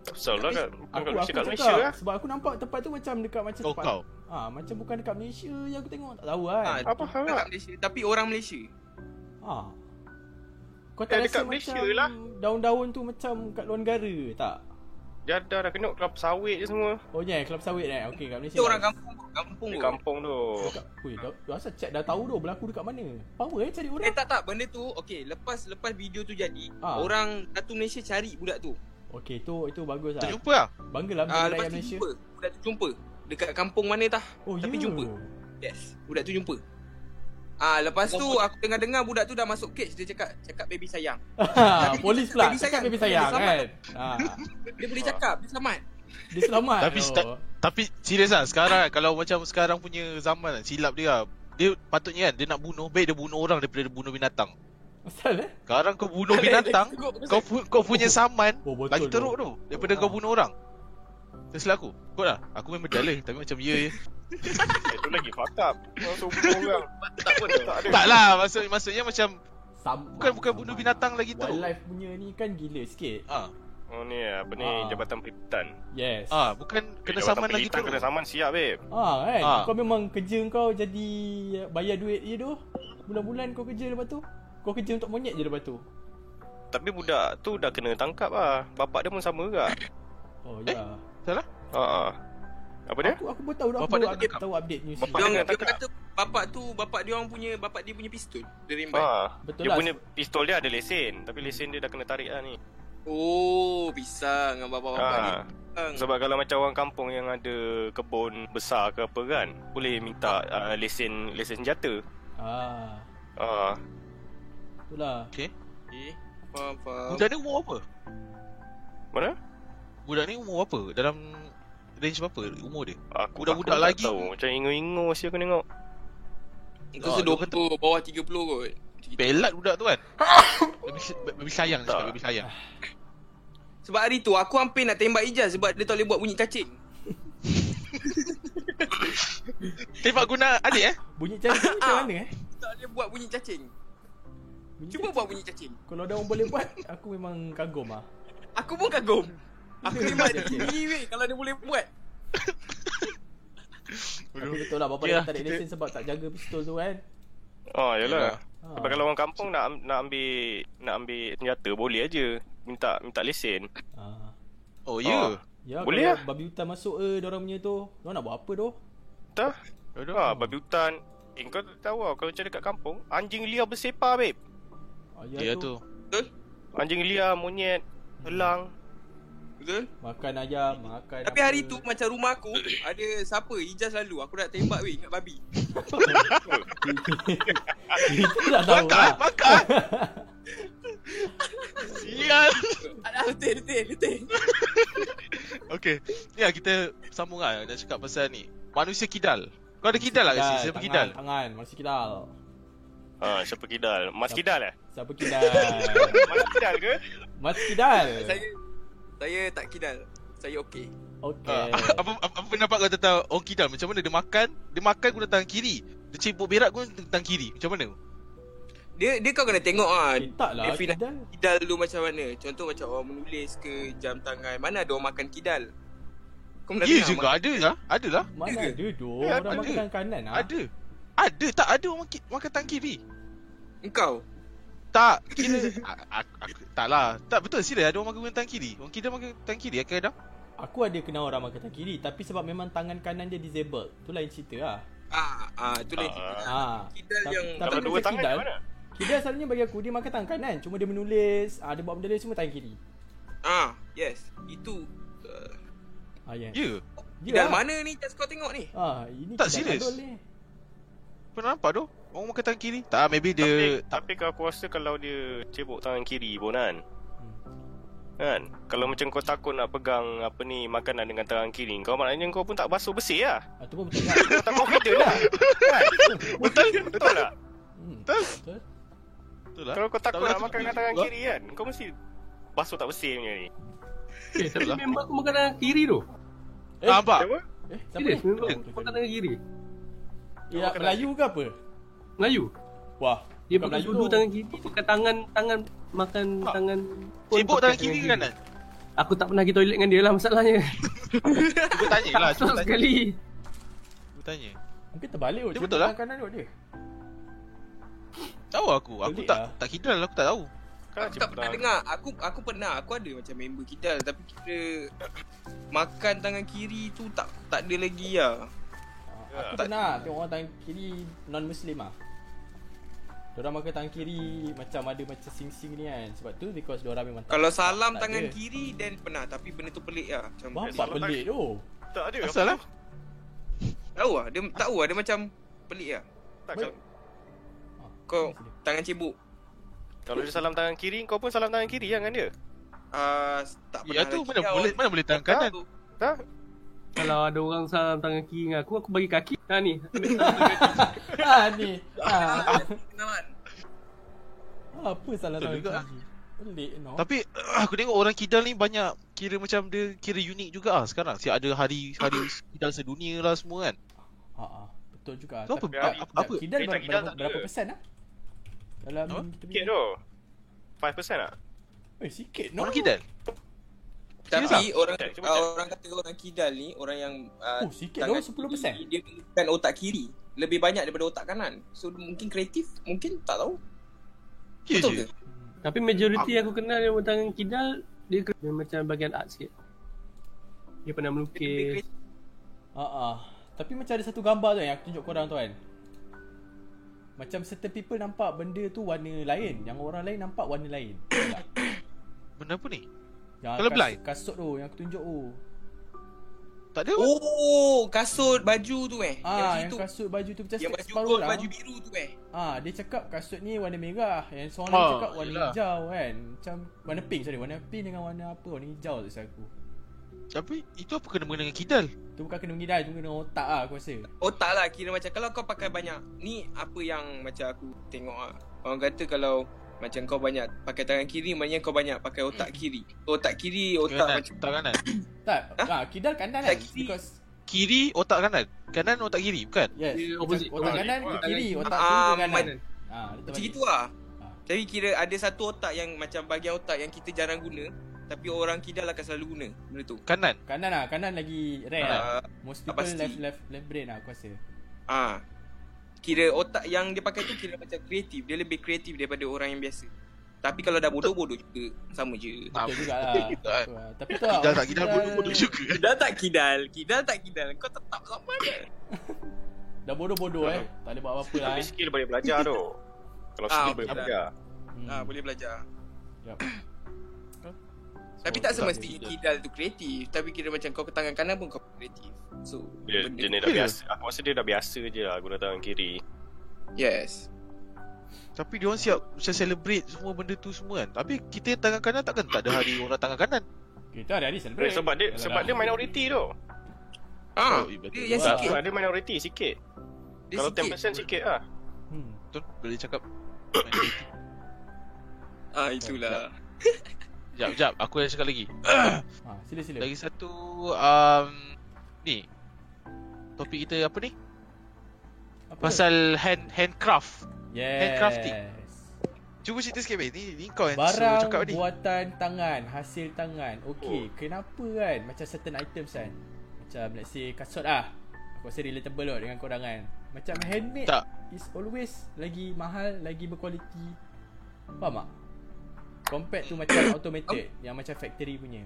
Tak pasal lah kan. Bukan Aku kat aku Malaysia kat cakap Malaysia lah. sebab aku nampak tempat tu macam dekat macam Kau tempat kau. Ha, macam bukan dekat Malaysia je aku tengok tak tahu kan. Ha, Apa hal lah? Dekat Malaysia, tapi orang Malaysia. Ha. Kau Eh, tak dekat rasa Malaysia macam lah. daun-daun tu macam kat luar negara tak? Dia dah dah kena kelab sawit je semua. Oh ya, yeah, kelab sawit eh. Okey kat Malaysia. Dia orang kampung, kampung Di tu. kampung tu. Dekat, Ui, dah, dah asal chat dah tahu tu berlaku dekat mana. Power eh cari Eh orang. tak tak benda tu okey lepas lepas video tu jadi Ah. orang satu Malaysia cari budak tu. Okey, tu itu bagus lah. Terjumpa lah. Banggalah Ah bila lepas tu Malaysia. jumpa budak tu jumpa dekat kampung mana tah. Oh, Tapi ya. jumpa. Yes, budak tu jumpa. Ah lepas tu aku dengar-dengar budak tu dah masuk cage dia cakap cakap baby sayang. Polis pula Baby cakap sayang. baby sayang Dia kan. Ha. Dia boleh cakap dia selamat. Dia selamat. Tapi tu. sta- Tapi serius lah sekarang kan, kalau macam sekarang punya zaman kan, silap dia lah. Dia patutnya kan dia nak bunuh baik dia bunuh orang daripada dia bunuh binatang. Asal eh? Sekarang kau bunuh binatang, kau pu- kau punya saman Oh, lagi teruk tu daripada Ah. kau bunuh orang. Tersilap aku. Kau lah. Aku memang dalih tapi macam ya je. Itu lagi fuck up. Orang. Tak pun tak ada. Tak lah maksud maksudnya macam Sam- bukan bukan bunuh binatang lagi teruk. Wildlife punya ni kan gila sikit. Ah. Oh ni apa ni Ah. Jabatan Peributan. Yes. Ah, bukan kena Jabatan saman lagi teruk. Kena saman siap babe. Ah kan Ah. Kau memang kerja kau jadi Bayar duit je tu Bulan-bulan kau kerja lepas tu Kau kerja untuk monyet je lepas tu Tapi budak tu dah kena tangkap lah. Bapak dia pun sama juga. Oh Eh? Salah? Ha ah. Apa dia? Aku aku pun tahu aku Bapak dia aku tahu update news Bapak ni. Dia dia dia kata bapak tu bapak dia orang punya bapak dia punya pistol. Dia rembat. Ha. Betul dia lah. punya pistol dia ada lesen. Tapi lesen dia dah kena tarik lah ni. Oh, pisang dengan bapak-bapak ni. Ha. Pisang. Sebab kalau macam orang kampung yang ada kebun besar ke apa kan, boleh minta uh, lesen lesen senjata. Ah, Ah, itulah. Okay. Okay. Faham, faham. Budak ni umur apa? mana? Budak ni umur apa? Dalam range berapa umur dia? Aku Budak-budak aku tak lagi tahu. Macam ingo-ingo sih aku tengok. Itu Ah, se dia 20 bawah 30 kot. Pelat budak tu kan? Baby, baby sayang Tak. cakap baby sayang. Sebab hari tu aku hampir nak tembak Ijaz sebab dia tak boleh buat bunyi cacing. Tembak guna adik eh? Bunyi cari tu macam mana eh? Tak boleh buat bunyi cacing. Bunyi Cuba cacing. buat bunyi cacing. Kalau ada orang boleh buat, aku memang kagum ah. Aku pun kagum. Aku cacing. tinggi weh kalau dia boleh buat. Tapi betul lah bapak Ya, dia tarik kita- lesen sebab tak jaga pistol tu kan. Oh, yalah. Ha. Sebab kalau orang kampung nak nak ambil nak ambil senjata boleh aja. Minta minta lesen. Ha. Oh, ya. Ya, Boleh kalau babi hutan masuk eh, dia orang punya tu. Dia nak buat apa tu? Tak? Aduh. Ha, babi hutan. Eh, kau tak tahu lah, kalau macam dekat kampung, anjing liar bersepar, babe. Ah, Ya tu. Anjing liar, monyet, elang. Betul? Makan ayam, makan Tapi apa. hari tu macam rumah aku ada siapa Ijaz lalu aku nak tembak weh kat babi. Kita tak tahu Makan, lah. makan. Sial. Ada betul betul betul. Okay. Ya, kita sambung lah nak cakap pasal ni. Manusia kidal. Kau ada kidal lah kat sini? Siapa tangan, kidal? Tangan, masih kidal. Ha, siapa kidal? Mas kidal eh? Siapa kidal? Mas kidal ke? Mas kidal. Saya saya tak kidal. Saya okey. Okey. Ah, apa, apa, apa pendapat kau tentang orang kidal? Macam mana dia makan? Dia makan guna tangan kiri. Dia cebok berak guna tangan kiri. Macam mana? Dia dia kau kena tengok ah. Eh, tak lah, kidal. Kidal tu macam mana? Contoh macam orang menulis ke jam tangan. Mana ada orang makan kidal? Kau pernah Ya juga, ada lah. Ada lah. Mana ada tu? Eh, Orang ada. makan tangan kanan ah. Ada. Ada tak ada orang makan tangan kiri? Engkau? Tak, kira aku, aku, tak lah. Tak betul serius ada orang makan guna tangan kiri. Orang kidal makan tangan kiri akan ada. Aku ada kenal orang makan tangan kiri tapi sebab memang tangan kanan dia disabled. Tu lain cerita lah. Ah, ah tu lain. Ah. cerita. Ah. Kidal Tapi- yang tapi Kalau dua tangan kidal, mana? Kidal selalunya bagi aku dia makan tangan kanan. Cuma dia menulis, ah, dia buat benda lain semua tangan kiri. ah, yes. Itu uh, Ah, yeah. Ya. Dia kidal lah. mana ni Just kau tengok ni? Ah, ini Tak, kidal serius? ni. Pernah nampak tu? Orang makan tangan kiri? Tak, maybe Tapi, dia tapi kalau aku rasa kalau dia cebok tangan kiri pun kan Hmm. Kan Kalau macam kau takut nak pegang Apa ni Makanan dengan tangan kiri Kau maknanya kau pun tak basuh bersih lah Ah, tu pun betul tak? Kau tak confident lah kan? Betul? Betul tak Hmm. Betul? Betul. Betul lah. Kalau kau takut Tak nak betul. makan dengan tangan kiri kan Kau mesti Basuh tak bersih punya ni Eh, tapi Betul lah. member aku makan tangan kiri tu. Eh, Ah, nampak? Siapa? Eh, siapa Serius, ni? member aku makan tangan kiri. Ya, makan Melayu ke apa? Melayu. Wah, Dia pakai Melayu sudu tu. tangan kiri, pakai tangan tangan makan Tak. tangan Cebok pakai tangan kiri ke kanan? Aku tak pernah pergi toilet dengan dia lah masalahnya. Cuba tanya lah, Tak cuba tanya. sekali. Cuba tanya. Mungkin terbalik kot. Dia betul lah. tangan kanan kot dia. Tahu aku, aku Pelik tak lah. tak kidal, aku tak tahu. Kan Aku tak pernah dengar. Aku aku pernah. Aku ada macam member kidal tapi kita makan tangan kiri tu tak tak ada lagi lah. Ah, Aku pernah tengok orang tangan kiri non-Muslim ah. Diorang makan tangan kiri macam ada macam sing-sing ni kan. Sebab tu because diorang memang tak Kalau salam tak tangan ada. kiri then pernah tapi benda tu pelik lah. Macam Bapak pelik tu. Tak ada Asal lah? tahu lah dia tahu lah dia macam pelik lah. Tak, Baik. kalau, Kau tangan cebok. kalau dia salam tangan kiri Kau pun salam tangan kiri lah dengan dia Ah tak pernah. Ya tu lagi mana boleh mana boleh tangan kanan. tu. Tak Kalau ada orang salam tangan kiri dengan aku, aku bagi kaki. Ha ni. Ah ni. Ah. Kenalan. Apa salah tangan kiri? Pelik no. Tapi aku tengok orang kidal ni banyak kira macam dia kira unik juga ah sekarang. Si ada hari hari kidal sedunia lah semua kan. Ha ah. Betul juga. Tu apa- apa- apa- Kidal berapa, kidal berapa, persen ah? Dalam kita Sikit tu 5% tak? Eh sikit no. Orang kidal. Tapi orang Check, cuba uh, check. orang kata orang kidal ni orang yang uh, Oh sikit tangan 10%. kiri, dia gunakan otak kiri lebih banyak daripada otak kanan. So mungkin kreatif, mungkin tak tahu. Ya Betul je. ke? Tapi majoriti aku kenal yang tangan kidal, dia, dia macam bagian art sikit. Dia pernah melukis. Ha ah. Tapi macam ada satu gambar tu yang aku tunjuk korang tu kan. Macam certain people nampak benda tu warna lain, yang orang lain nampak warna lain. Benda apa ni? Yang Colour kas- blind? Kasut tu yang aku tunjuk tu. Tak ada. Oh, kasut baju tu eh. Ah, yang yang kasut baju tu macam Yang sikit baju separuh gold, lah. baju biru tu eh. Ah, dia cakap kasut ni warna merah, yang seorang lain cakap warna yelah. hijau kan. Macam warna pink sorry, warna pink dengan warna apa? Warna hijau silap aku. Tapi itu apa kena mengena dengan kidal? Tu bukan kena mengidal, tu kena otak lah aku rasa. Otak lah kira macam kalau kau pakai banyak Ni apa yang macam aku tengok lah Orang kata kalau macam kau banyak pakai tangan kiri Maknanya kau banyak pakai otak kiri Otak kiri, otak Kanan, macam otak kanan. Tak, ah, kidal kanan kan. Kiri. Because Kiri otak kanan. Kanan otak kiri, bukan? yes, opposite. otak Oh, kanan ke otak kiri, kanan. otak kiri ke kanan. Ah, dia Macam itu lah Ah. Jadi kira ada satu otak yang macam bahagian otak yang kita jarang guna Tapi orang kidal akan selalu guna benda tu Kanan. Kanan lah, kanan lagi rare lah. uh, Most tak people left left left brain lah aku rasa. ah. Kira otak yang dia pakai tu kira macam kreatif. Dia lebih kreatif daripada orang yang biasa. Tapi kalau dah bodoh-bodoh juga sama je. Ah, Betul jugalah. betul juga. Betul lah. Tapi tu lah. Kidal tak kidal bodoh-bodoh juga. Kidal tak kidal, kidal tak kidal. Kau tetap sama je. Dah bodoh-bodoh eh. Tak boleh buat apa-apa lah eh. skill boleh belajar tu. Kalau Ah, skill okey boleh lah. belajar. Hmm. Ah, boleh belajar. Yup. Tapi tak tu semestinya kidal tu kreatif. Tapi kira macam kau ke tangan kanan pun kau kreatif. So, Dia, dia ni dah Ya. biasa. Aku rasa dia dah biasa je lah guna tangan kiri. Yes. Tapi dia orang siap macam celebrate semua benda tu semua kan. Tapi kita yang tangan kanan takkan tak ada hari orang tangan kanan. Kita hari-hari celebrate. Sebab dia Yalah. sebab dia minority tu. Ah, Oh, eh, dia yang sikit. Sebab dia minority sikit. Dia Kalau sikit. 10% sikit lah. Hmm. Betul boleh cakap. Ah, itulah. Jap, jap. Aku ada cakap lagi. Ha, sila sila. Lagi satu um, ni topik kita apa ni? Apa? Pasal hand handcraft. yes. handcrafting. Cuba cerita sikit babe. Ni, ni kau yang Barang suruh cakap ni. buatan tangan, hasil tangan. Okey, Oh. kenapa kan macam certain items kan? Macam let's say kasut ah. Aku rasa relatable lah dengan korang kan. Macam handmade Tak. is always lagi mahal, lagi berkualiti. Faham tak? Compared to macam automated yang macam factory punya.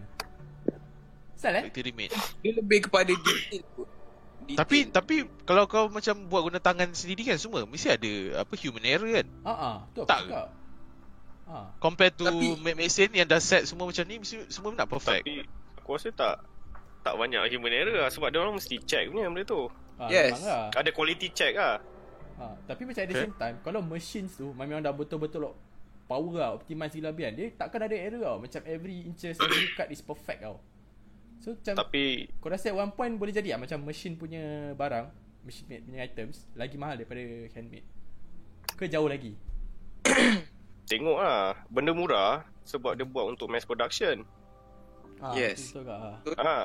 Sal eh? Factory made. Dia lebih kepada detail tu. Detail. Tapi tapi kalau kau macam buat guna tangan sendiri kan semua mesti ada apa human error kan. Ha ah, tu aku Tak. cakap. Ha. Compared to Tapi- Mac mesin yang dah set semua macam ni mesti semua nak perfect. Tapi aku rasa tak tak banyak human error lah sebab dia orang mesti check punya benda tu. ha Yes. lah. Ada quality check lah. Ha, tapi macam at the Okay. same time Kalau machines tu Memang dah betul-betul Power lah Optimize gila bian Dia takkan ada error tau Macam every inches Every cut is perfect tau So macam Tapi Kau rasa at one point Boleh jadi lah Macam machine punya barang Machine made punya items Lagi mahal daripada handmade Ke jauh lagi tengok lah benda murah sebab dia buat untuk mass production. ha, Yes. Betul tak ha. Ha.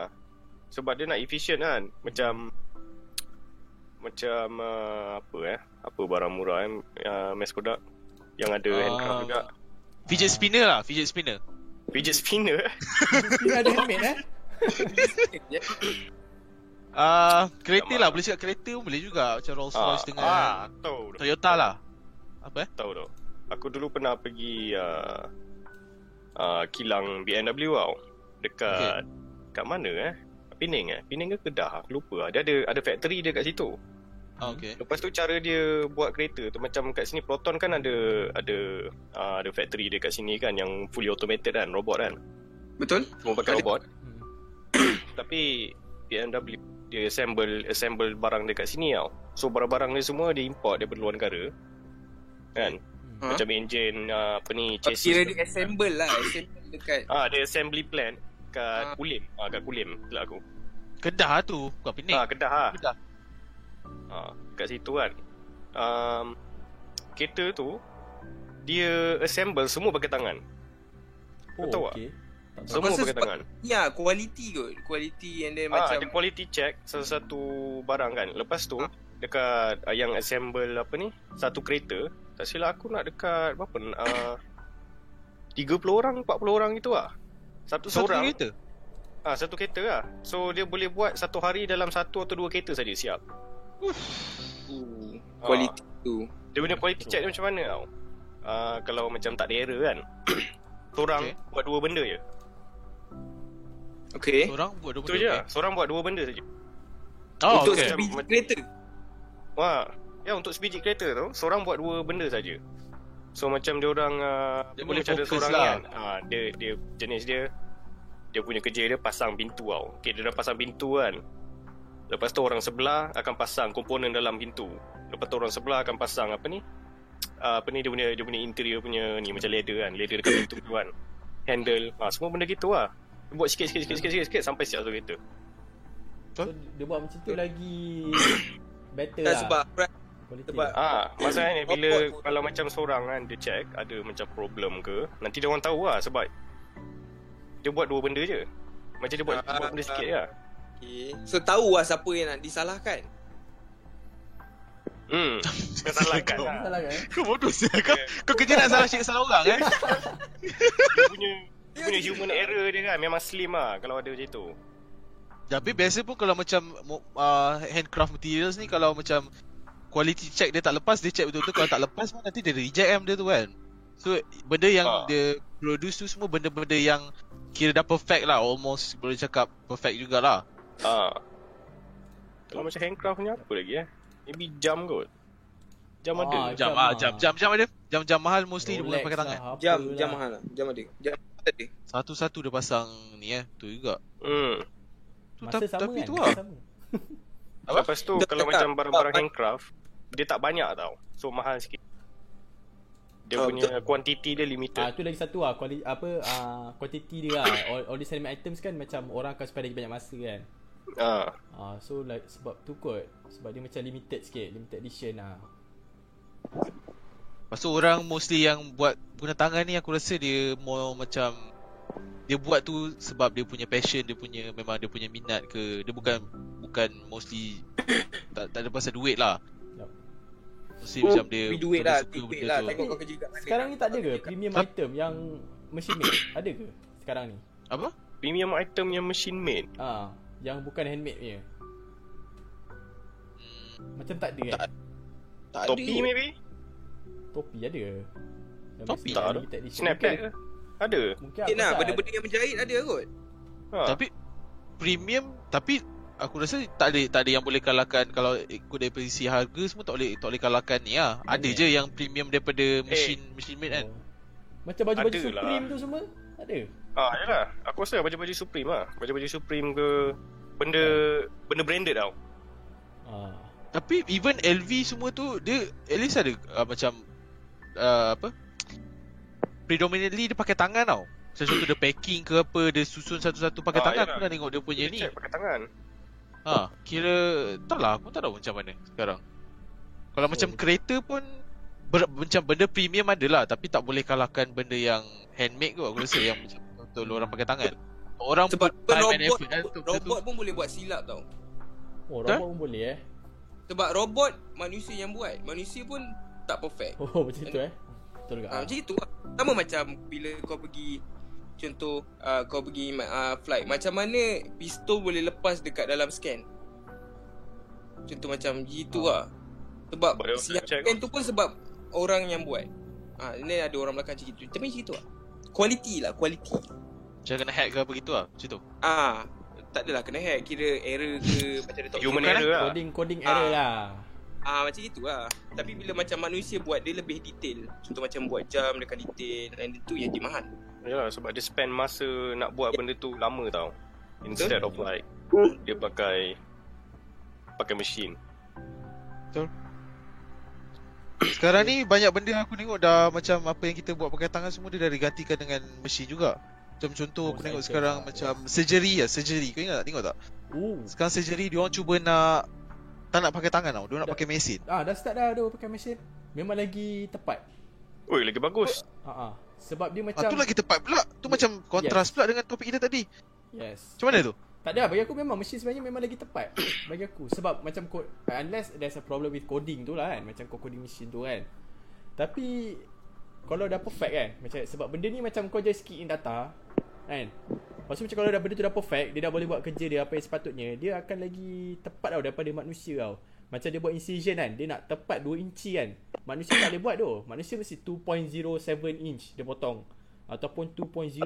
Sebab dia nak efficient kan. Macam macam uh, apa eh? Apa barang murah eh? Uh, mass product yang ada Ah. handcraft juga. Fidget spinner lah, fidget spinner. Fidget spinner. Dia ada handmade eh. Ah, kereta Tak lah, boleh cakap kereta pun boleh juga macam Rolls ah, Royce dengan ah, tahu. Toyota lah. Apa eh? Tahu tu. Aku dulu pernah pergi uh, uh, kilang BMW tau. Dekat kat mana eh? Penang eh? Penang ke Kedah? Aku lupa. Dia ada ada factory dia kat situ. Ah, okay. Lepas tu cara dia buat kereta tu macam kat sini Proton kan ada ada uh, ada factory dia kat sini kan yang fully automated kan, robot kan. Betul? Semua pakai Ada. robot. hmm. Tapi BMW dia assemble assemble barang dia kat sini tau. So barang-barang dia semua dia import daripada luar negara. Kan? Ha? Macam engine uh, apa ni Oh, chassis. Kira dia assemble lah. Assemble dekat. Ah, ada assembly plant kat Kulim. Ah, kat Kulim lah aku. Kedah tu, bukan Penang. Ah, Kedah ah. Kedah. Ah, kat situ kan. Um, kereta tu dia assemble semua pakai tangan. Oh tahu tak? okay Tak tahu. Semua pakai tangan. Ya, quality kot. Quality and then Ah, macam. ada quality check salah satu barang kan. Lepas tu dekat uh, yang assemble apa ni? Satu kereta, tak silap aku nak dekat berapa? Uh, 30 orang, 40 orang gitu lah. Satu, Satu seorang. kereta. Ah, satu kereta lah. So dia boleh buat satu hari dalam satu atau dua kereta saja siap. Uh, Ah. quality tu. Dia punya quality check dia macam mana tau? Uh, kalau macam tak ada error kan. Seorang Okay. buat dua benda je. Okay. Orang buat dua Itu benda. je. okay. lah. Seorang buat dua benda saja. Oh, Untuk okay. sebiji Macam- kereta. Wah, ya untuk sebiji kereta tu, seorang buat dua benda saja. So macam dia orang uh, Dia boleh punya macam ada fokus seorang lah. kan. Ah, dia dia jenis dia dia punya kerja dia pasang pintu tau. Okay, dia dah pasang pintu kan. Lepas tu orang sebelah akan pasang komponen dalam pintu. Lepas tu orang sebelah akan pasang apa ni? Uh, apa ni dia punya dia punya interior punya ni macam leather kan. Leather dekat pintu tu kan. Handle. Ah, semua benda gitu lah. Dia buat sikit sikit sikit sikit sikit, sikit sampai siap satu kereta. So dia buat macam tu lagi Better lah sebab sebab Ah, masalahnya bila Robot. kalau macam seorang kan dia check ada macam problem ke, nanti dia orang tahu lah sebab dia buat dua benda je. Macam dia buat, dia buat benda sikit lah. Okay. So tahu lah siapa yang nak disalahkan. Hmm. Kau salahkan lah. Kan Kau bodoh sih. Kau, kau kerja nak salah cik salah orang eh? Dia punya dia punya human error dia kan memang slim lah kalau ada macam tu. Tapi biasa pun kalau macam uh, handcraft materials ni kalau macam quality check dia tak lepas, dia check betul-betul kalau tak lepas pun nanti dia reject kan benda tu kan. So benda yang Ah. dia produce tu semua benda-benda yang kira dah perfect lah, almost boleh cakap perfect jugalah. Ah. Kalau macam handcraft ni apa lagi eh? Maybe jam kot. Jam Ah, ada. Jam Jam ah, jam jam jam ada. Jam-jam mahal mostly dia bukan pakai tangan. lah, Jam, lah. jam mahal lah. Jam ada. Jam ada. Satu-satu dia pasang ni eh, tu juga. Hmm. Tu Masa tapi, sama tapi kan? tu lah. sama. Apa? Lepas tu Tak, kalau tak, macam barang-barang handcraft dia tak banyak tau. So mahal sikit. Dia Ah, punya kuantiti dia Ah limited. tu lagi satu lah kuali, apa ah quantity dia lah. All, all these animate items kan macam orang akan spend lagi banyak masa kan. Ah. Ah so like sebab tu kot. Sebab dia macam limited sikit, limited edition lah. Lepas tu orang mostly yang buat guna tangan ni aku rasa dia more macam dia buat tu sebab dia punya passion, dia punya memang dia punya minat ke. Dia bukan bukan mostly tak, tak ada pasal duit lah. Mesti Oh, macam dia duit lah, suka duit benda lah. tu. Tengok kau kerja kat mana. Sekarang ni tak ada ke premium Tap- item yang machine made? Ada ke sekarang ni? Apa? Premium item yang machine made. Ah, yang bukan handmade punya. Hmm, Macam tak ada kan? Tak ada Topi kot. maybe? Topi ada. Yang Topi tak ada. Snapback Mungkin- ke? Ada. Mungkin lah, rasa benda-benda yang menjahit ada kot. Ha. Tapi premium tapi aku rasa tak ada tak ada yang boleh kalahkan kalau ikut dari sisi harga semua tak boleh tak boleh kalahkan ni lah. Ada Mana? je yang premium daripada machine machine made kan. Oh. Macam baju-baju Ada lah. Supreme tu semua ada. Ah, yalah. Aku rasa baju-baju Supreme lah. Baju-baju Supreme ke benda benda branded tau. Ah. Tapi even LV semua tu dia at least ada uh, macam uh, apa? Predominantly dia pakai tangan tau. Macam contoh dia packing ke apa, dia susun satu-satu pakai Ah, tangan. yalah. Aku dah tengok dia punya Dia ni. pakai tangan. Ha, kira tak lah aku tak tahu macam mana sekarang. Kalau So, macam betul. kereta pun ber, macam benda premium ada lah tapi tak boleh kalahkan benda yang handmade kot aku rasa yang macam betul orang pakai tangan. Orang Sebab time and robot, effort kan tu. robot pun boleh buat silap tau. Oh, robot pun boleh eh. Sebab robot manusia yang buat. Manusia pun tak perfect. Oh, macam tu eh. Betul juga. Ha, macam itu lah. Sama macam bila kau pergi contoh uh, kau pergi uh, flight macam mana pistol boleh lepas dekat dalam scan. Contoh macam gitu lah. Sebab Boleh scan tu pun sebab orang yang buat. Ha, ini ada orang belakang macam gitu. Tapi macam gitu lah. Quality lah, quality. Macam kena hack ke apa gitu lah Macam tu. Ah, tak adalah kena hack. Kira error ke macam dia tak Human error lah. Coding coding Ah. error lah. Ah macam itu lah. Tapi bila macam manusia buat Dia lebih detail. Contoh macam buat jam Dekat detail. Dan itu yang dia mahal Yalah sebab dia spend masa nak buat benda tu lama tau. Instead of like dia pakai pakai mesin. Sekarang ni banyak benda aku tengok dah Macam apa yang kita buat pakai tangan semua Dia dah digantikan dengan mesin juga Macam contoh Oh, aku tengok cycle sekarang lah. Macam surgery lah Surgery kau ingat tak tengok tak Oh. Sekarang surgery dia orang cuba nak Tak nak pakai tangan tau Dia nak pakai mesin Ah, dah start dah dia pakai mesin. Memang lagi tepat. Oi lagi bagus. Ha ah. Sebab dia Ah, macam tu lagi tepat pula Tu macam kontras pula dengan topik kita tadi Yes. Macam mana tu? Tak ada bagi aku memang mesin sebenarnya memang lagi tepat bagi aku sebab macam code unless there's a problem with coding tu lah kan macam kau coding mesin tu kan. Tapi kalau dah perfect kan macam sebab benda ni macam kau just key in data kan. Lepas tu macam kalau dah benda tu dah perfect dia dah boleh buat kerja dia apa yang sepatutnya dia akan lagi tepat tau daripada manusia tau. Macam dia buat incision kan dia nak tepat 2 inci kan. Manusia tak boleh buat tu. Manusia mesti 2.07 inch dia potong ataupun 2.0001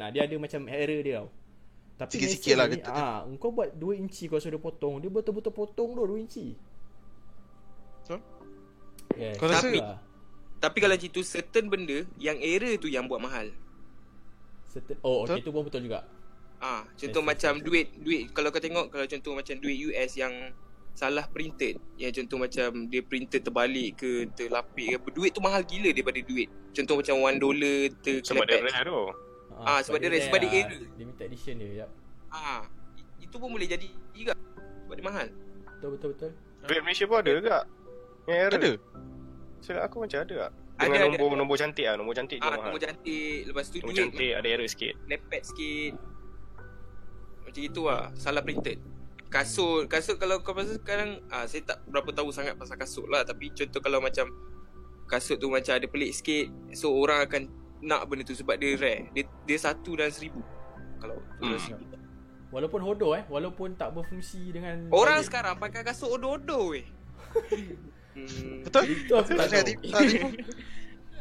ah dia ada macam error dia tau. Tapi Sikit-sikit lah ni, ah, engkau buat 2 inci kau suruh dia potong, dia betul-betul potong tu 2 inci. Betul. Yes. Kau rasa- Tapi Tapi kalau macam tu Certain benda Yang error tu yang buat mahal certain, oh okey tu pun betul juga. Ah, Contoh Yes, yes, macam duit Duit Kalau kau tengok Kalau contoh macam duit US yang Salah printed Yang contoh macam Dia printed terbalik ke Terlapik ke Duit tu mahal gila Daripada duit Contoh macam 1 dollar Sebab dia rare tu. Ah, sebab dia rare, sebab dia rare. Limited edition dia, yap. Ah, i- Itu pun boleh jadi juga Sebab dia mahal Betul betul betul. Duit Malaysia pun ada? Yang error. Ada? Silap aku macam ada tak? Ada, Dengan ada, nombor ada. nombor cantik ah, nombor cantik je Ah, mahal. nombor cantik. Lepas tu Nombor duit cantik ada error sikit. Lepet sikit. Macam itu lah. Salah printed. Kasut. Kasut kalau kau pasal sekarang ah, Saya tak berapa tahu sangat pasal kasut lah. Tapi contoh kalau macam Kasut tu macam ada pelik sikit So orang akan Nak benda tu sebab dia rare. Dia, dia satu dan seribu. Kalau tu Hmm. seribu. Walaupun hodoh eh, walaupun tak berfungsi dengan Orang sekarang pakai kasut odo-odo weh Hmm. Betul? Itu aku tak Tak tahu. ada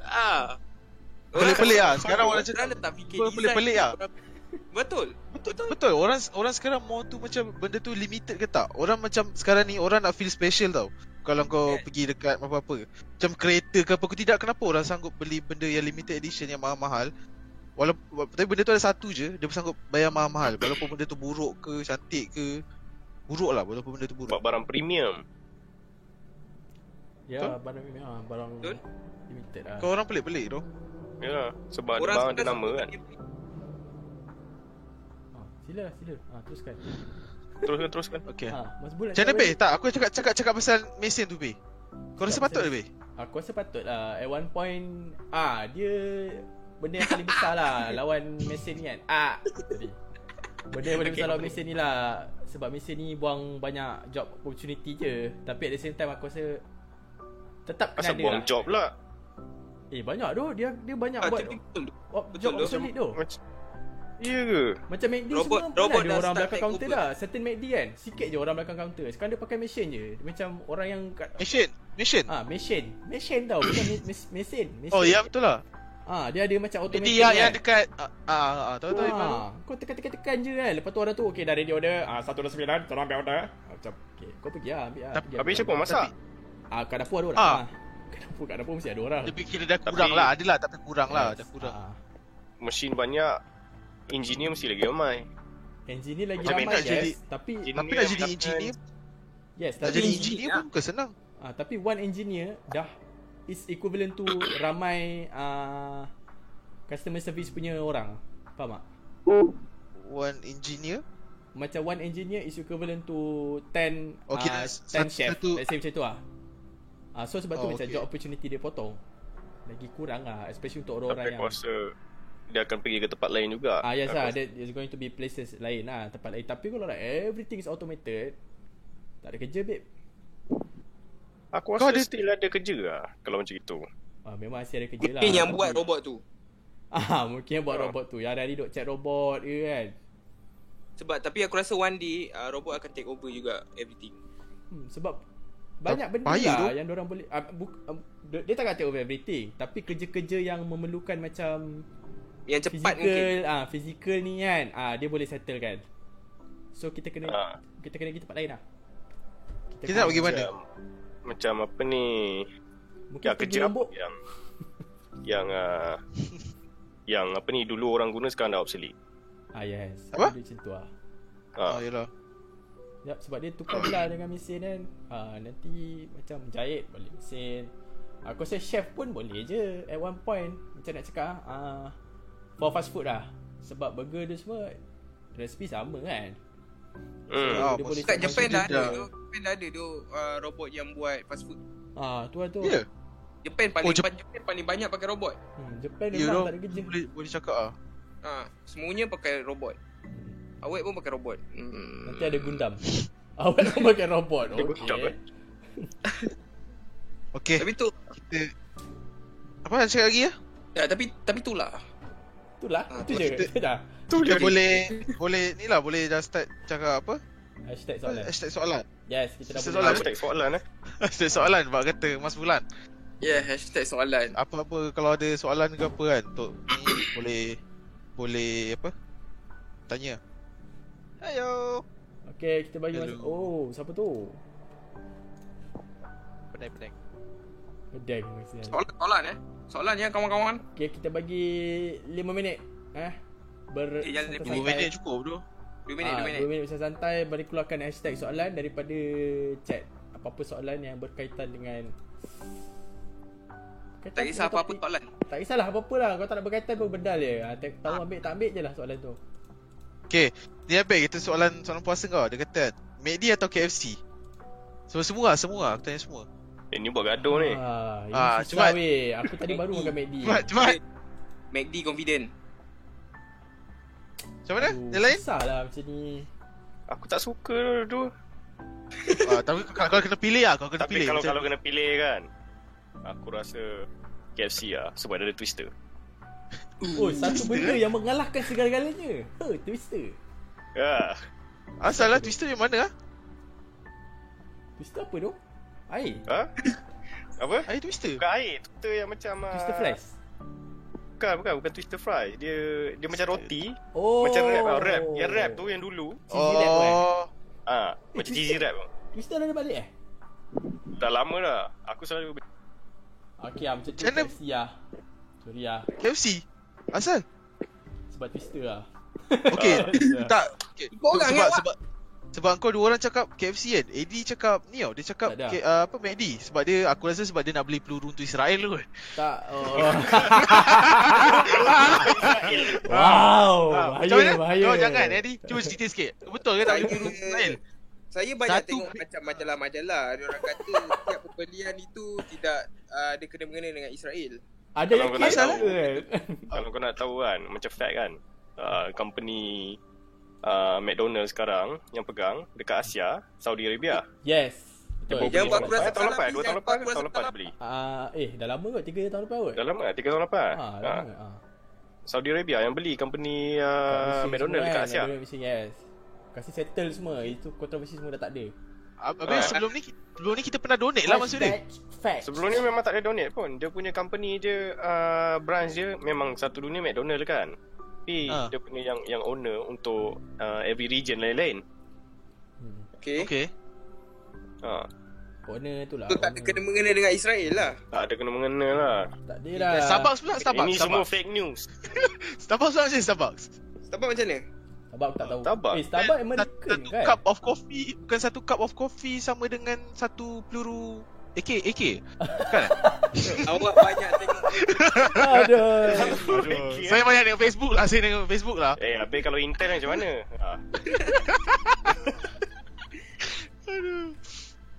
Ah. Pelik-pelik lah. Sekarang orang cakap letak fikir Pelik- design. pelik-pelik lah. Orang- Betul. Betul. Betul orang orang sekarang mau tu macam benda tu limited ke tak? Orang macam sekarang ni orang nak feel special tau. Kalau kau Yes. pergi dekat apa-apa. Macam kereta ke apa ke tidak kenapa orang sanggup beli benda yang limited edition yang mahal-mahal. Walaupun tapi benda tu ada satu je, dia sanggup bayar mahal-mahal walaupun benda tu buruk ke cantik ke. Buruk lah walaupun benda tu buruk. Barang premium. Ya, barang ni ha, barang Betul. limited lah. Kau orang pelik-pelik tu. Ya, sebab Orang ada barang ada nama kan. Ha, sila sila. Ha, teruskan. Teruskan teruskan. Okey. Ha, Mas Bulat. Macam mana? Tak, aku cakap cakap cakap pasal mesin tu Be. Kau rasa patut ke Be? Aku rasa patut lah At one point Ah dia Benda yang paling besar lah Lawan mesin ni kan Ah Tadi Benda yang paling Okay. besar lawan mesin ni lah Sebab mesin ni buang banyak job opportunity je Tapi at the same time aku rasa Tetap kena Asal ada buang lah job lah. Eh banyak tu Dia dia banyak Ah, buat tapi betul betul job tu. obsolete tu Macam Ya ke? Macam MACD Robot- semua robot Robot ada orang belakang counter over. dah Certain MACD kan Sikit je orang belakang counter Sekarang dia pakai mesin je Dia Macam orang yang kat Mesin, mesin. Ah, mesin Mesin tau Bukan me- mes- mesin Mesin Oh, ya betul lah. Ah, dia ada macam automatic Jadi yang kan? yang dekat ah ah, ah tahu tahu. Ah, kau tekan-tekan-tekan je kan. Lepas tu orang tu okey dah ready order. Ah 129 tolong ambil order. Ah, Macam okey, kau pergi lah ambil lah. Tapi- Habis siapa masak? Ah kat dapur ada orang. Ah. Ah. Kat dapur kat dapur mesti ada orang. Dia kira dah Tapi- kurang lah, adalah tapi kurang lah, dah kurang. Ah. Mesin banyak. Engineer mesti lagi ramai. Engineer lagi Macam ramai yes, jadi- tapi Tapi nak jadi engineer, yes, tapi jadi engineer pun bukan senang. ah, tapi one engineer dah is equivalent to ramai ah customer service punya orang. Faham tak? One engineer, Macam one engineer is equivalent to 10 Okay, uh, s- 10 satu- chef. satu- Let's say macam tu lah. Ah, so sebab tu Oh, macam okay. job opportunity dia potong. Lagi kurang lah especially untuk orang-orang Tapi yang aku rasa dia akan pergi ke tempat lain juga. Ah yes lah, there is going to be places lain lah, tempat lain. Tapi kalau like everything is automated, tak ada kerja babe. Aku Kau rasa ada- still ada kerja lah kalau macam itu. Ah memang masih ada kerja lah. Mungkin yang buat robot tu. Ah mungkin yang buat Ah. robot tu. Yang hari-hari duk chat robot ke kan. Sebab tapi aku rasa one day uh, robot akan take over juga everything. Hmm, sebab banyak benda lah tu. yang orang boleh ah, buk, ah, dia, tak kata over everything, tapi kerja-kerja yang memerlukan macam Yang cepat physical mungkin. ah physical ni kan, ah dia boleh settle kan. So kita kena Ah. kita kena pergi tempat lain lah. Kita nak pergi mana? Macam, macam apa ni? Mungkin Ya kerja apa lombok. yang yang uh, yang apa ni dulu orang guna sekarang dah obsolete. Ah yes. Apa? Dia macam tu lah. Ah, Ha. yalah. Yap, sebab dia tukar belah dengan mesin kan. Ah, nanti macam jahit boleh mesin. Aku rasa chef pun boleh je at one point. Macam nak cakap ah for fast food lah. Sebab burger dia semua resipi sama kan. Hmm. Ah, dia boleh Kat Japan dah ada tu. Japan dah ada tu uh, robot yang buat fast food. Ah, tu lah tu. Ya. Japan paling Oh, Jep- Japan paling banyak pakai robot. Hmm, Japan Ya, memang dong. tak ada kerja. Boleh boleh cakap ah. Ha, semuanya pakai robot. Awet pun pakai robot. Hmm. Nanti ada Gundam. Awak nak pakai robot. Gundam, Okey. eh? Okey, Tapi tu kita apa nak cakap lagi ya? ya tapi tapi itulah. Itulah, Ah, itu tu je. kita- Dah. Kita boleh boleh ni lah boleh dah start cakap apa? Hashtag soalan. Hashtag soalan. Yes, kita dah Hashtag soalan. Hashtag soalan eh. Hashtag soalan Bak kata Mas Bulan. Ya, yeah, hashtag soalan. Apa-apa kalau ada soalan ke apa kan untuk ni boleh boleh apa? Tanya. Ayo. Okay, kita bagi Hello. masa. Oh, siapa tu? Pening-pening. Pedang mesti. Soalan soalan eh. Soalan ya kawan-kawan. Okay, kita bagi 5 minit. Eh? Ber Eh, jangan santai-santai. 2 minit cukup tu. 2 minit, Ah, 2 minit. 2 minit santai Bagi keluarkan hashtag soalan Daripada chat Apa-apa soalan yang berkaitan dengan Berkaitan Tak kisah apa-apa topik. soalan. Tak kisahlah apa-apa lah Kau tak nak berkaitan pun bedal je ha, tak, Tahu ambil tak ambil je lah soalan tu Okay, ni apa kita soalan soalan puasa kau. Dia kata McD atau KFC? So semua semua aku tanya semua. Eh, ni buat gaduh ni. ah, Ini Ah, susah cuma- weh Aku tadi baru makan McD Cepat cepat. McD confident. Macam mana? Aduh, Yang lain? Susah lah macam ni Aku tak suka tu. ah, tapi kalau, kalau kena pilih lah, kalau kena Tapi pilih. kalau macam- kalau kena pilih kan. Aku rasa KFC lah sebab dia ada twister. Oh satu benda yang mengalahkan segala-galanya Ha, Twister Ya. Asal lah twister yang mana ah? Twister apa tu? Air. Ha? Apa? Air twister. Bukan air, twister yang macam ah, Twister fries. Bukan, bukan, bukan twister fries. Dia dia macam roti, Oh. macam wrap ah, wrap. Yang wrap tu yang dulu. Cheesy wrap tu, eh? Oh. Ah, macam twister- cheesy wrap. tu. Twister dah ada balik eh? Dah lama dah. Aku selalu ah, macam tu KFC lah. Sorry lah. KFC. Asal? Sebab Twister lah. Okay. tak. Okay. Ikut orang, sebab, sebab sebab kau dua orang cakap KFC kan. Eddie cakap ni tau. Dia cakap ada. K, uh, apa McD sebab dia aku rasa sebab dia nak beli peluru untuk Israel tu. kan. Tak. Oh. wow. Ah, Bahaya, mana? bahaya. Kau jangan Eddie. Cuba cerita sikit. Betul ke tak beli peluru untuk Israel? Saya banyak Satu- tengok macam majalah-majalah Dia orang kata Setiap pembelian itu Tidak uh, Dia kena mengena dengan Israel Ada Kalau yang kes lah tahu. kan? Kalau kau nak tahu kan, macam fact kan. Uh, company uh, McDonald's sekarang yang pegang dekat Asia, Saudi Arabia. Yes. Betul. beli buat tahun kurasa lepas. Tahun lepas, dua tahun jangan lepas buat ke tahun kurasa lepas beli. Ah, eh, dah lama kot? 3 tahun lepas kot? Dah lama, tiga tahun lepas. Dah Ha. lama. Saudi Arabia yang beli company uh, McDonald's dekat kan, Asia. Malaysia, yes. Kasih settle semua. Itu kontroversi semua dah tak ada. Habis sebelum ni sebelum ni kita pernah donate lah maksud dia. Fact. Sebelum ni memang tak ada donate pun. Dia punya company je uh, branch dia memang satu dunia McDonald kan. Tapi Ah. dia punya yang yang owner untuk uh, every region lain-lain. Hmm. Okay, okay. Ha. Owner tu lah. So tak ada kena mengena dengan Israel lah Tak ada kena mengena lah. Tak ada lah. Starbucks pula Starbucks. Ini semua Starbucks. fake news. Starbucks pula macam Starbucks. Starbucks macam mana? Starbucks tak tahu. Starbucks. Eh, Starbucks American satu kan? cup of coffee bukan satu cup of coffee sama dengan satu peluru AK AK kan Awak banyak tengok Aduh. saya banyak tengok Facebook lah saya tengok Facebook lah Eh, habis kalau Intel macam mana? Ha. aduh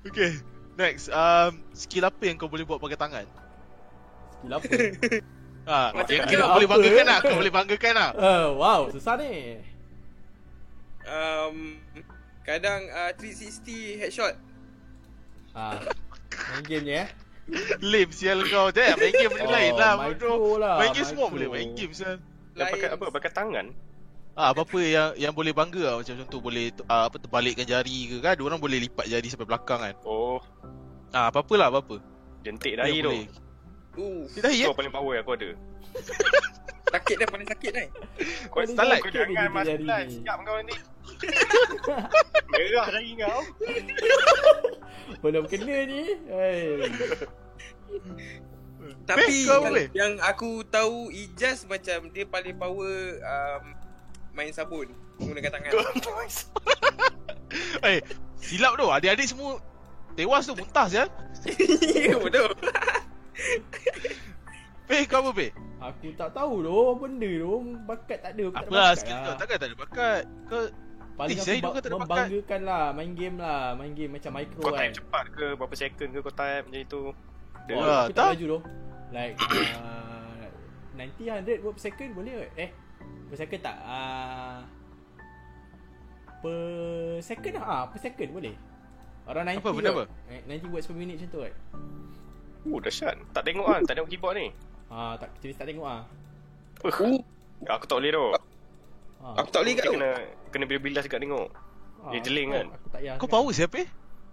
okay next um skill apa yang kau boleh buat pakai tangan Skill apa? ha Macam yang Apa? boleh banggakan lah kau boleh banggakan lah Uh, wow, susah ni. Um, Kadang uh, 360 headshot Ah. Main game je eh. lame sial kau je main game benda Oh, lain lah micro bodoh lah, main game semua boleh main game sial Yang pakai apa? Pakai tangan? Ah, apa-apa yang yang boleh bangga lah macam contoh boleh uh, apa terbalikkan jari ke kan ada orang boleh lipat jari sampai belakang kan Oh, ah apa-apalah apa-apa jentik Apa dahi tu. uh, Dia dah ya Kau paling power aku ada. Sakit dah paling sakit dah Kau Paling Starlight, sakit kau ni jangan jentik jari ni. Siap kau nanti. Merah dahi kau. Belum kena ni. Hey. Tapi kau yang, boleh? yang aku tahu Ijaz macam dia paling power um, main sabun menggunakan tangan. Eh, silap tu. Adik-adik semua tewas tu muntah sial. Ya betul. Pe kau apa pe? Aku tak tahu doh benda tu bakat tak ada. aku tak ada Apalah bakat skill lah. kau takkan tak ada bakat. Kau Paling Eh, aku ba- kau membanggakan lah main game lah, main game macam micro Kau kan. type cepat ke? Berapa second ke kau type macam itu? Dia Oh, Wah, aku tak laju doh. Like uh, 90 100 word per second boleh ke? Eh, per second tak? Uh, per second lah, ah, per second boleh. Around 90 Apa, benda kot. Eh, 90 words per minute macam tu kan. Oh, dahsyat. Tak tengok kan? Tak tengok keyboard ni. Ah, tak jenis tak tengok ah. Uh, Aku tak boleh tau. Ah, aku tak boleh kat Kita tu. kena kena bilas juga tengok. ah, dia jeling kan? Aku tak kau power siapa pe?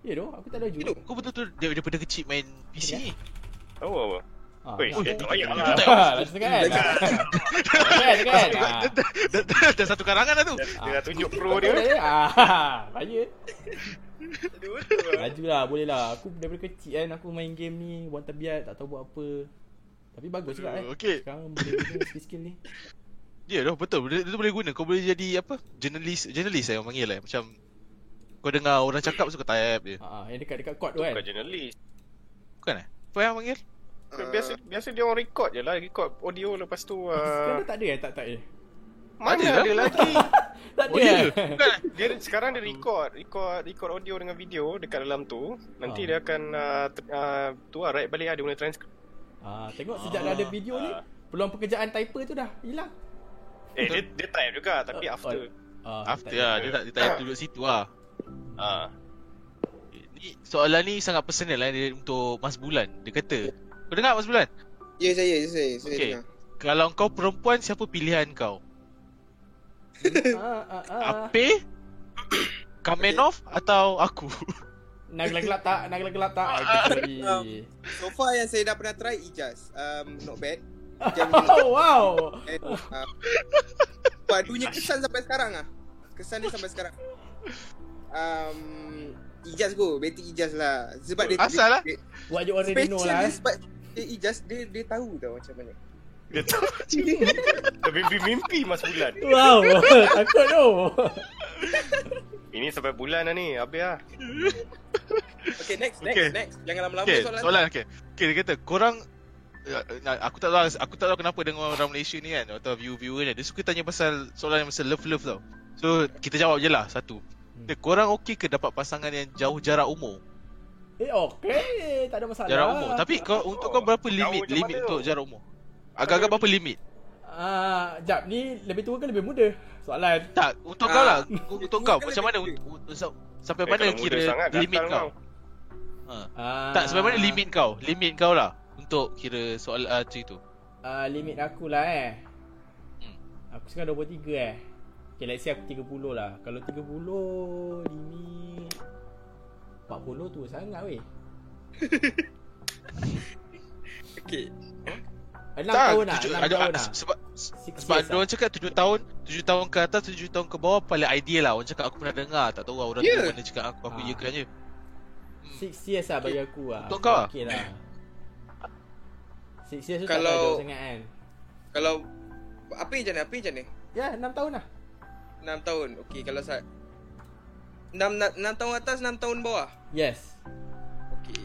Ya doh, aku tak laju. Hidup. Kau betul-betul dia daripada kecil main PC ni. Tahu apa? Ah, Weh, eh, tak payah Ah, lah. Ah. Dah- satu karangan dah tu. Dia dah tunjuk pro dia. Ah, bahaya. Laju lah, boleh lah. Aku daripada kecil kan aku main game ni, buat tabiat, tak tahu buat apa. Tapi bagus juga eh. Okey. Sekarang boleh guna skill-skill ni. Ya dah betul. Dia, dia tu boleh guna. Kau boleh jadi apa? Jurnalis, jurnalis saya orang panggil lah. Macam kau dengar orang cakap suka type je. Ha, yang dekat-dekat court tu kan. Bukan jurnalis. Bukan eh? Apa yang panggil? Biasa biasa dia orang record je lah. Record audio lepas tu. Sekarang Uh, tak ada eh, tak tak eh. mana Ada ada, lah. lagi? Tak ada Oh, ya eh. Bukan eh? Dia sekarang dia record, record record audio dengan video dekat dalam tu. Nanti Ah. dia akan uh, ter, uh, tu lah write balik lah dia guna transcript. Ah, tengok sejak dah ada video ni, Ah. peluang pekerjaan typer tu dah hilang. Eh dia dia type juga tapi Oh, after. Ah, After tak lah. Dia tak, dia tak payah duduk situ lah. Ah. Ni soalan ni sangat personal lah dia untuk Mas Bulan. Dia kata, kau dengar Mas Bulan? Ya saya, saya, saya Okey. dengar. Kalau kau perempuan, siapa pilihan kau? Ah, ah, ah. Ape? Kamenov atau aku? Nak gelap-gelap tak? Nak gelap-gelap tak? Um, Okay. So far yang saya dah pernah try Ijaz. Um, not bad. Jam Oh, wow. And, uh, padunya kesan sampai sekarang ah. Kesan dia sampai sekarang. Um, Ijaz go, Betty Ijaz lah. Sebab dia Asal lah? dia, Buat je orang dia lah. eh. sebab dia Ijaz dia dia tahu tau macam mana. Dia tahu Mimpi-mimpi mas bulan Wow. Takut tu. Ini sampai bulan dah ni Habis lah Okay, next, next, Okay. next. Jangan lama-lama Okay, soalan. soalan okay. Okay, dia kata korang aku tak tahu aku tak tahu kenapa dengan orang Malaysia ni kan atau view-viewer ni dia suka tanya pasal soalan yang pasal love-love tau. So kita jawab je lah satu. Dia, korang okey ke dapat pasangan yang jauh jarak umur? Eh, okey. Tak ada masalah. Jarak umur. Tapi kau untuk kau berapa limit limit untuk tu? jarak umur? Agak-agak berapa limit? Ah, jap ni lebih tua ke lebih muda? Soalan. Tak, untuk Ah, kau lah. Untuk kau macam mana lebih un- un- sa- sampai Eh, mana kira limit kau. Ha. Ah, Tak, sampai mana limit kau? Limit kau lah untuk kira soal uh, tu. Ah, limit aku lah eh. Hmm. Aku sekarang 23 eh. Okay, let's say aku 30 lah. Kalau 30 limit 40 tu sangat weh. Okay. 6 tahun lah, tujuh- 6 ada- tahun ah, lah. Sebab Six sebab dia orang cakap 7 tahun, 7 tahun ke atas, 7 tahun ke bawah paling ideal lah. Orang cakap aku pernah dengar, tak tahu lah orang Yeah. tu mana cakap aku, aku Ah. ya kan je. 6 years lah bagi aku lah. Untuk kau lah? Okay lah. 6 years tu Kalau- tak jauh sangat kan. Kalau apa yang macam mana? Apa yang macam mana? Ya, 6 tahun lah. 6 tahun. Okey, kalau saya 6 6 tahun atas, 6 tahun bawah. Yes. Okey.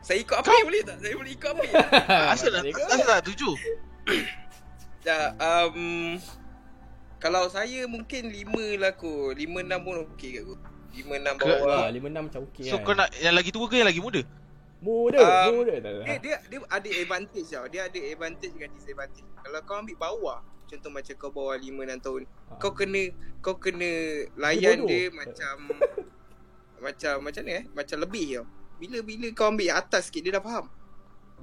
Saya ikut apa yang boleh tak? Saya boleh ikut apa? yang? Asal lah, asal lah 7. ya, um, kalau saya mungkin 5 lah aku. 5 6 pun okey kat aku. 5 6 Ke- bawah. Wah, 5 6 macam okey So kan. kau nak yang lagi tua ke yang lagi muda? Muda, Um, muda tak Dia, dia dia ada advantage tau. Dia ada advantage dengan disadvantage. Kalau kau ambil bawah, contoh macam kau bawah 5 6 tahun, Ha. kau kena kau kena layan bodoh. dia macam macam macam ni eh, macam lebih tau. Bila-bila kau ambil atas sikit dia dah faham.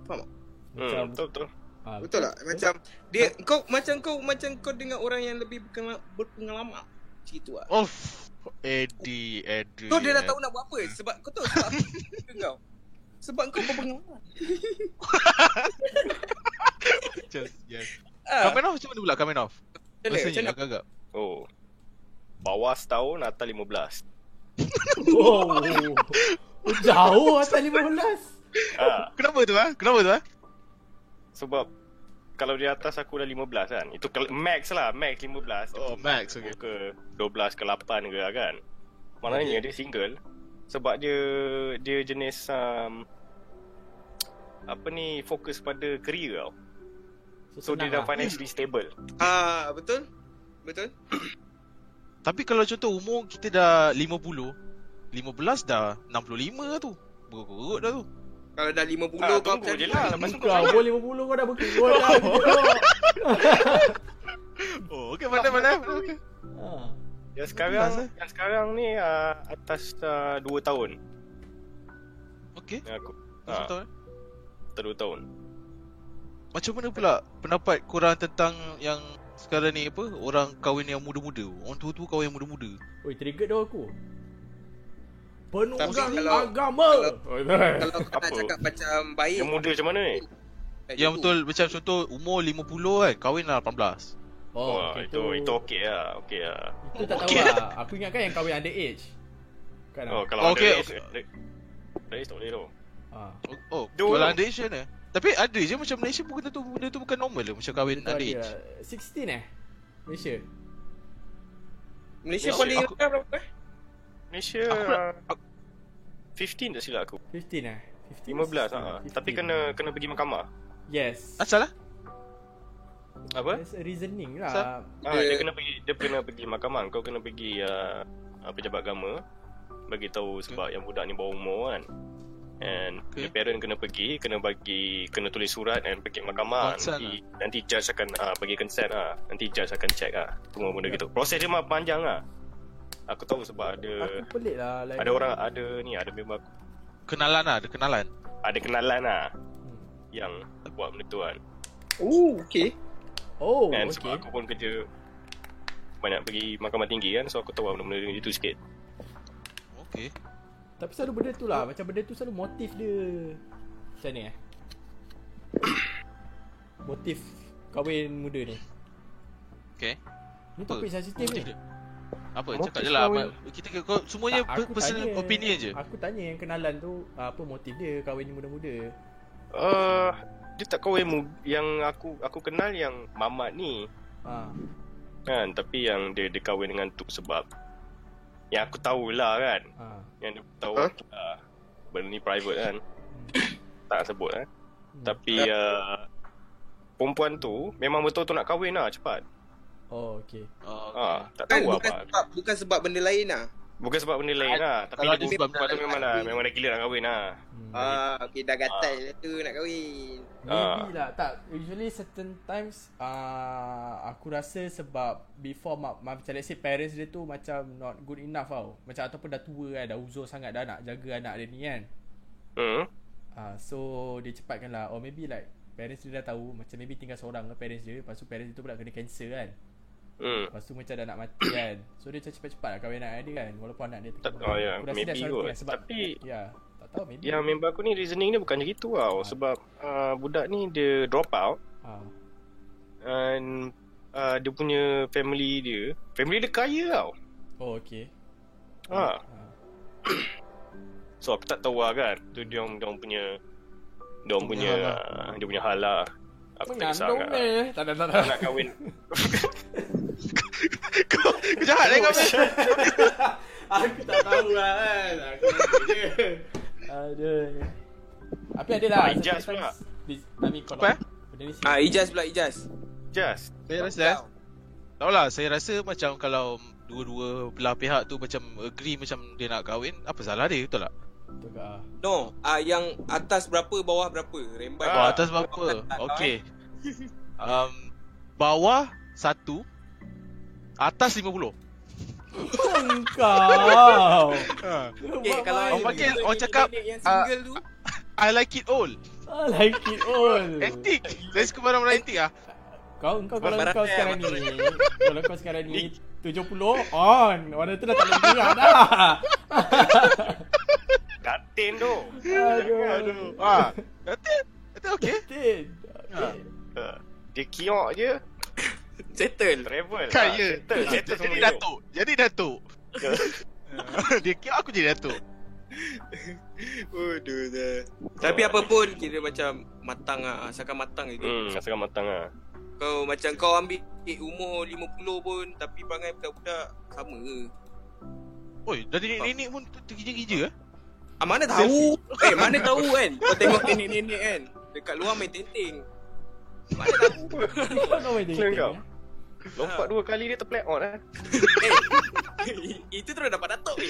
Faham tak? Macam hmm, Betul-betul ah, Betul tak? Macam dia kau macam kau macam kau dengan orang yang lebih berpengalaman, berpengalaman. Macam itu lah. Oh, Eddie, Eddie. Kau dia dah tahu nak buat apa sebab kau tahu sebab kau. Sebab kau berpengalaman. Just, yes. Ah, Kamen off macam mana pula Kamen off? macam mana? Macam Rasanya mana? agak-agak. Oh Bawah setahun Atas 15 Oh. Jauh atas 15. ah, Kenapa tu ah? Kenapa tu ah? Sebab Kalau di atas aku dah 15 kan Itu max lah Max 15 Oh, max, okay. Ke 12 ke 8 ke kan Maknanya dia single Sebab dia Dia jenis um, Apa ni Fokus pada career tau So dia dah lah. financially stable Ah, betul? Betul? Tapi kalau contoh umur kita dah 50 15 dah 65 lah tu Berut dah tu Kalau dah 50 Ah, kau tunggu macam je ni lah Lepas tu kau boleh 50 kau dah berkut kau dah. Oh okay mana mana. Ha. Yang sekarang eh? Yang sekarang ni uh, Atas uh, 2 tahun Okay Yang aku ah, tahu eh? Atas 2 tahun Macam mana pula pendapat korang tentang yang sekarang ni apa orang kahwin yang muda-muda orang tua-tua kahwin yang muda-muda Oi, trigger dah aku. Penuh Tapi agama. kalau- agama. Oh, Kalau kau nak cakap macam baik Yang muda macam mana ni? eh, yang betul macam contoh umur 50 kan kahwin lah 18 Oh, Wah, okay, itu tu, itu okey lah, okey lah. Itu tak tahu Okey. lah. Aku ingatkan yang kahwin underage. Kan? Oh, kalau Oh, ada okey, race, race, race tak boleh tu. Ha. oh, oh kalau underage kan eh tapi ada je macam Malaysia bukan tu benda tu bukan normal lah macam kahwin underage lah. 16 eh? Malaysia. Malaysia Malaysia, paling aku- berapa eh? Malaysia Aku uh, 15 tak silap aku. 15 eh? 15 ha. 15. Tapi kena kena pergi mahkamah. Yes. asal lah Apa? There's a reasoning lah. Ah, Dia- dia kena pergi dia kena pergi mahkamah. Kau kena pergi uh, pejabat agama bagi tahu sebab yang budak ni bawah umur kan. And Okay. okay. parent kena pergi, kena bagi kena tulis surat and pergi mahkamah. Consent Nanti nanti judge akan uh, bagi consent ah. Nanti judge akan check ah. Semua benda gitu. Proses dia memang panjang ah. Aku tahu sebab ada Aku pelik lah. Like ada orang ada ni ada member aku kenalan lah ada kenalan ada kenalan lah Hmm. yang buat benda tu kan. Oh, okay. Oh, And okay. sebab aku pun kerja banyak pergi mahkamah tinggi kan so aku tahu benda-benda itu sikit. Okay. Tapi selalu benda tu lah Macam benda tu selalu motif dia Macam ni eh Motif Kahwin muda ni Okay. Ni topik sensitif ni dia. Apa? Motif Cakap je lah. kahwin. Kita kau semuanya Tak, per- personal tanya- opinion je. Aku tanya yang kenalan tu Apa motif dia kahwin muda-muda Uh, dia tak kahwin mu- yang aku aku kenal yang mamat ni. Ha. kan tapi yang dia dia kahwin dengan tu sebab. Yang aku tahulah kan. Ha. yang dia tahu Huh? uh, benda ni private kan. Tak sebut eh. Hmm. tapi uh, perempuan tu memang betul tu nak kahwin lah cepat. Oh okay Oh, ah tak Kan tahu bukan apa. sebab, bukan sebab benda lain lah. Bukan sebab benda lain lah tapi kalau dia sebab tu memang kahwin. memang dah gila nak kahwin lah. Hmm. Ah, okey dah gatal lah tu nak kahwin. Maybe lah Tak Usually certain times uh, Aku rasa sebab Before ma- ma- Macam let's say parents dia tu Macam not good enough tau. Macam ataupun dah tua kan Dah uzur sangat Dah nak jaga anak dia ni kan. Hmm. Uh, So dia cepatkan lah. Or maybe like Parents dia dah tahu Macam maybe tinggal seorang ke parents dia Lepas tu parents dia tu pula kena cancer kan hmm. Lepas tu macam dah nak mati kan. So dia macam cepat-cepat lah kahwin anak dia kan. Walaupun anak dia Tak- oh, ya, Aku rasa maybe kot. lah Sebab Tapi- Ya Tak tahu maybe. yang member aku ni reasoning dia bukan macam gitu tau. Sebab uh, budak ni dia drop out. Ha. and uh, dia punya family dia family dia kaya tau. Oh okay. Ha ha. so aku tak tahu lah kan. Tu dia orang punya dia orang punya dia punya hal lah aku tak kisah Mengandung eh Tak ada tak ada nak kahwin kau, kau jahat eh kau ni. Aku tak tahu lah kan Aku je Aduh Tapi ada lah Ah, Ijaz pula. this- I mean kalau Apa? Benda ni Ah, Ijaz pula Ijaz. just Saya rasa eh. Tahu lah, saya rasa macam kalau dua-dua belah pihak tu macam agree macam dia nak kahwin, apa salah dia, betul tak? Ke ah? No, ah yang atas berapa bawah berapa? Rembat. Oh, atas berapa? Okey. Um, bawah satu, atas 50. Kau Ha. Okay, kalau Orang panggil, orang cakap, yang ah, single tu I like it all. I like it all Antik. Saya suka barang-barang antik ah. Kau kau kalau Barang kau sekarang ni. Kalau kau sekarang ni 70 on Orang tu dah tak boleh gerak dah katin tu Aduh Aduh. Ah, kata kata okey. Tin Ha. uh, dia kiok je settle. travel Kaya. Ah, settle, settle Jadi datuk. Jadi datuk. dia kira aku jadi datuk. Aduh dah. Tapi apa pun kira macam matang ah, asalkan matang je. hmm asalkan matang lah Kau macam kau ambil eh, umur 50 pun tapi perangai budak-budak sama ke? Oi, dari nenek-nenek pun tergija-gija eh. Ah mana tahu? eh mana tahu kan? Kau tengok nenek-nenek kan dekat luar main tenting. Mana tahu? Kau main Kau eh? lompat dua kali dia terplay on eh eh, itu terus dapat datuk ni.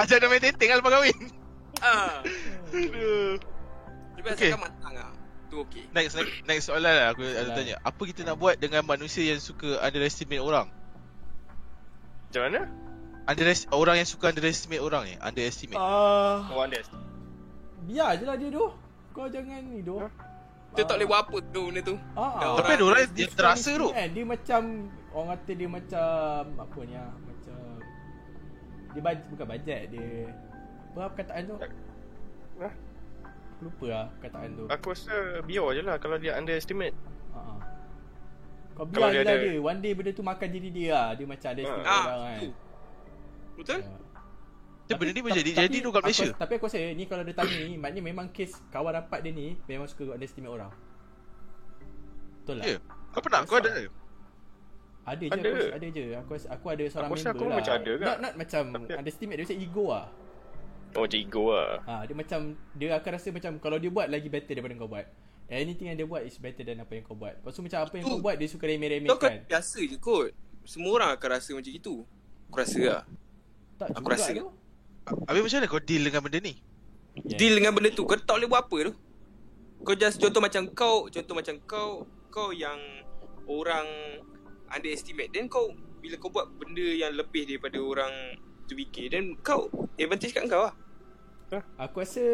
Ajak dia main tenting kan lepas kahwin. Ah, Aduh. tapi Okay. asalkan matang ah. Tu okey. Next, next, next soalan lah aku ada tanya. Apa kita nak buat dengan manusia yang suka underestimate orang? macam mana Underest orang yang suka underestimate orang ni, underestimate. Ah, oh Andes Biar je lah dia tu Kau jangan ni tu Kita tak boleh buat apa tu benda tu. Ah, Tapi ada orang yang terasa tu. kan, Dia macam Orang kata dia macam Apa ni ah Macam Dia baj, bukan bajet Dia Apa perkataan tu? Aku lupa lah perkataan tu aku rasa biar je lah kalau dia underestimate Ah. Kau Kalau biar je dia lah ada- dia One day benda tu makan diri dia lah Dia macam ada Ah. ah. orang Ah, kan. Betul? Ya. Tapi benda ni menjadi tapi jadi tu kat aku- Malaysia. Tapi aku rasa ni kalau dia tanya ni Maknanya memang kes kawan rapat dia ni Memang suka underestimate orang Betul lah Ya. Kau pernah kau ada? Ada je Ada. aku, ada je Aku rasa- aku ada seorang Aku rasa member aku lah macam ada ke? Not, not macam Tapi- underestimate Dia macam ego lah oh macam ego lah ha, Dia macam Dia akan rasa macam Kalau dia buat lagi better daripada kau buat Anything yang dia buat is better than apa yang kau buat Lepas tu macam apa yang Tu- kau buat Dia suka Kau kan remeh-remehkan biasa je kot. Semua orang akan rasa macam itu. Aku rasa lah. Tak aku rasa tu Habis macam mana kau deal dengan benda ni? Ya. Deal dengan benda tu. Kau tak boleh buat apa tu. Kau just contoh macam kau, contoh macam kau, kau yang orang underestimate. Then kau, bila kau buat benda yang lebih daripada orang tu fikir, then kau advantage kat kau lah. Aku rasa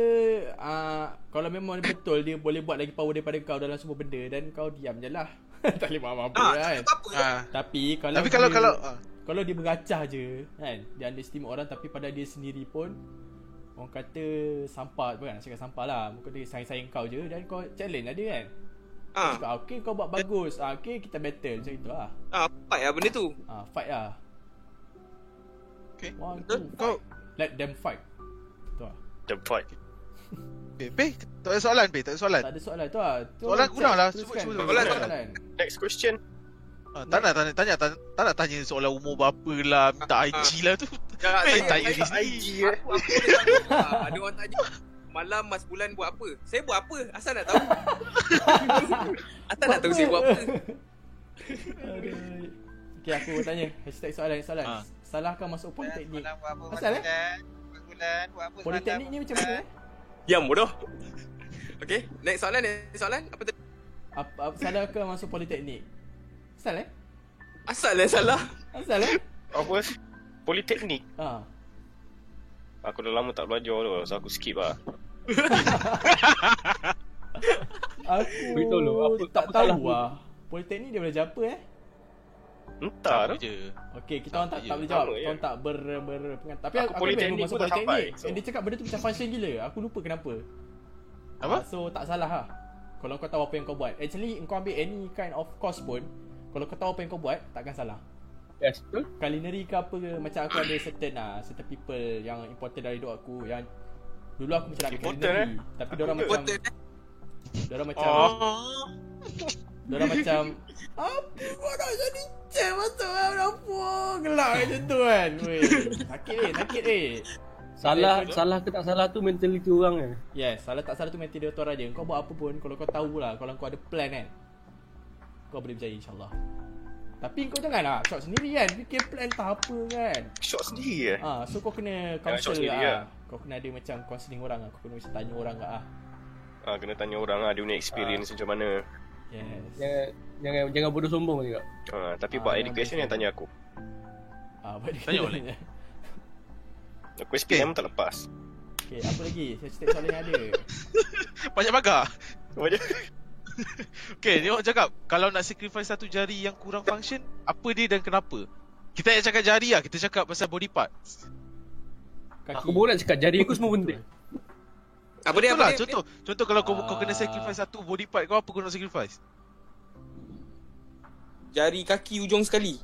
uh, Kalau memang betul Dia boleh buat lagi power daripada kau Dalam semua benda Dan kau diam je lah Tak boleh buat apa-apa Ah, kan tak apa. Ah. Tapi kalau Tapi kalau dia- kalau ah. Kalau dia beracah je kan dia underestimate orang tapi pada dia sendiri pun orang kata sampah bukan nak cakap sampah lah muka dia sayang-sayang kau je dan kau challenge lah dia kan Ah, ha. cakap okay kau buat bagus ah, okay kita battle macam itu lah ah, fight lah benda tu. ah, fight lah Okay. one two Kau let them fight tu lah The fight. Pe, Pe, tak ada soalan Pe, tak ada soalan. tak ada soalan tu lah tu Soalan kurang lah, sebut-. Soalan, Soalan, soalan. Next question. Ah, tak nak tanya, tanya, tak, tak nak tanya soalan umur berapa lah, minta IG lah tu. Tak, Pe, saya- tanya saya- diri sendiri. Aku, aku tanya. Ah, Ada orang tanya Malam mas bulan buat apa? Saya buat apa? Asal nak tahu? Asal nak tahu saya buat apa? Okay aku tanya Hashtag soalan soalan Ah. Salahkah masuk politeknik apa Asal, eh? bulan? Buat bulan, buat apa Politeknik ni macam mana eh Diam bodoh. Okay, next soalan, next soalan. Apa tadi? apa, apa, Salahkah masuk politeknik Asal eh Asal lah salah. Asal eh Apa? Politeknik. ha. Aku dah lama tak belajar tu, so aku skip lah. Aku Beritahu lu, apa- tak apa tahu lah Politeknik dia belajar apa eh Entah Sama tu. je. Okay kita orang tak, tak boleh jawab Kita orang tak ber, ber pengat. Tapi Aku aku, politeknik masuk pun tak politeknik sampai, so- And dia cakap benda tu macam function gila Aku lupa kenapa Apa? Ah, So tak salah lah Kalau kau tahu apa yang kau buat Actually kau ambil any kind of course pun Kalau kau tahu apa yang kau buat Takkan salah Yes, betul. culinary ke apa ke Macam aku ada certain lah Certain people yang important dari hidup aku Yang Dulu aku macam nak culinary Tapi diorang Aku macam eh? Diorang macam Oh. Diorang macam Apa kau nak jadi chef Masuk dalam dapur Gelak macam tu kan Weh Sakit eh Sakit eh Salah, Betul. salah ke tak salah tu mentality orang eh. Yes Salah tak salah tu mental dia orang je Kau buat apa pun Kalau kau tahu lah Kalau kau ada plan kan Kau boleh berjaya insyaAllah Tapi kau jangan lah Shot sendiri kan Fikir plan tak apa kan Shot sendiri eh. Ah, so kau kena counsel sendiri lah. lah. Kau kena ada macam counselling orang lah. Kau kena macam tanya orang lah. Ah, kena tanya orang lah, dia punya experience macam mana. Yes. Jangan jangan jangan bodoh sombong juga. Ah, tapi Ah, buat education yang tanya aku. Ah, buat Tanya boleh. Aku SPM tak lepas. Okay, apa lagi? Hashtag soalan yang ada. Banyak bagar. Macam Okay, ni orang cakap kalau nak sacrifice satu jari yang kurang function, apa dia dan kenapa? Kita tak cakap jari lah, kita cakap pasal body part. Kaki. Aku nak cakap jari aku semua penting. Apa dia? Contoh Apa lah, dia? contoh. Contoh kalau kau, kau kena Ah. sacrifice satu body part, kau apa kau nak sacrifice? Jari kaki ujung sekali.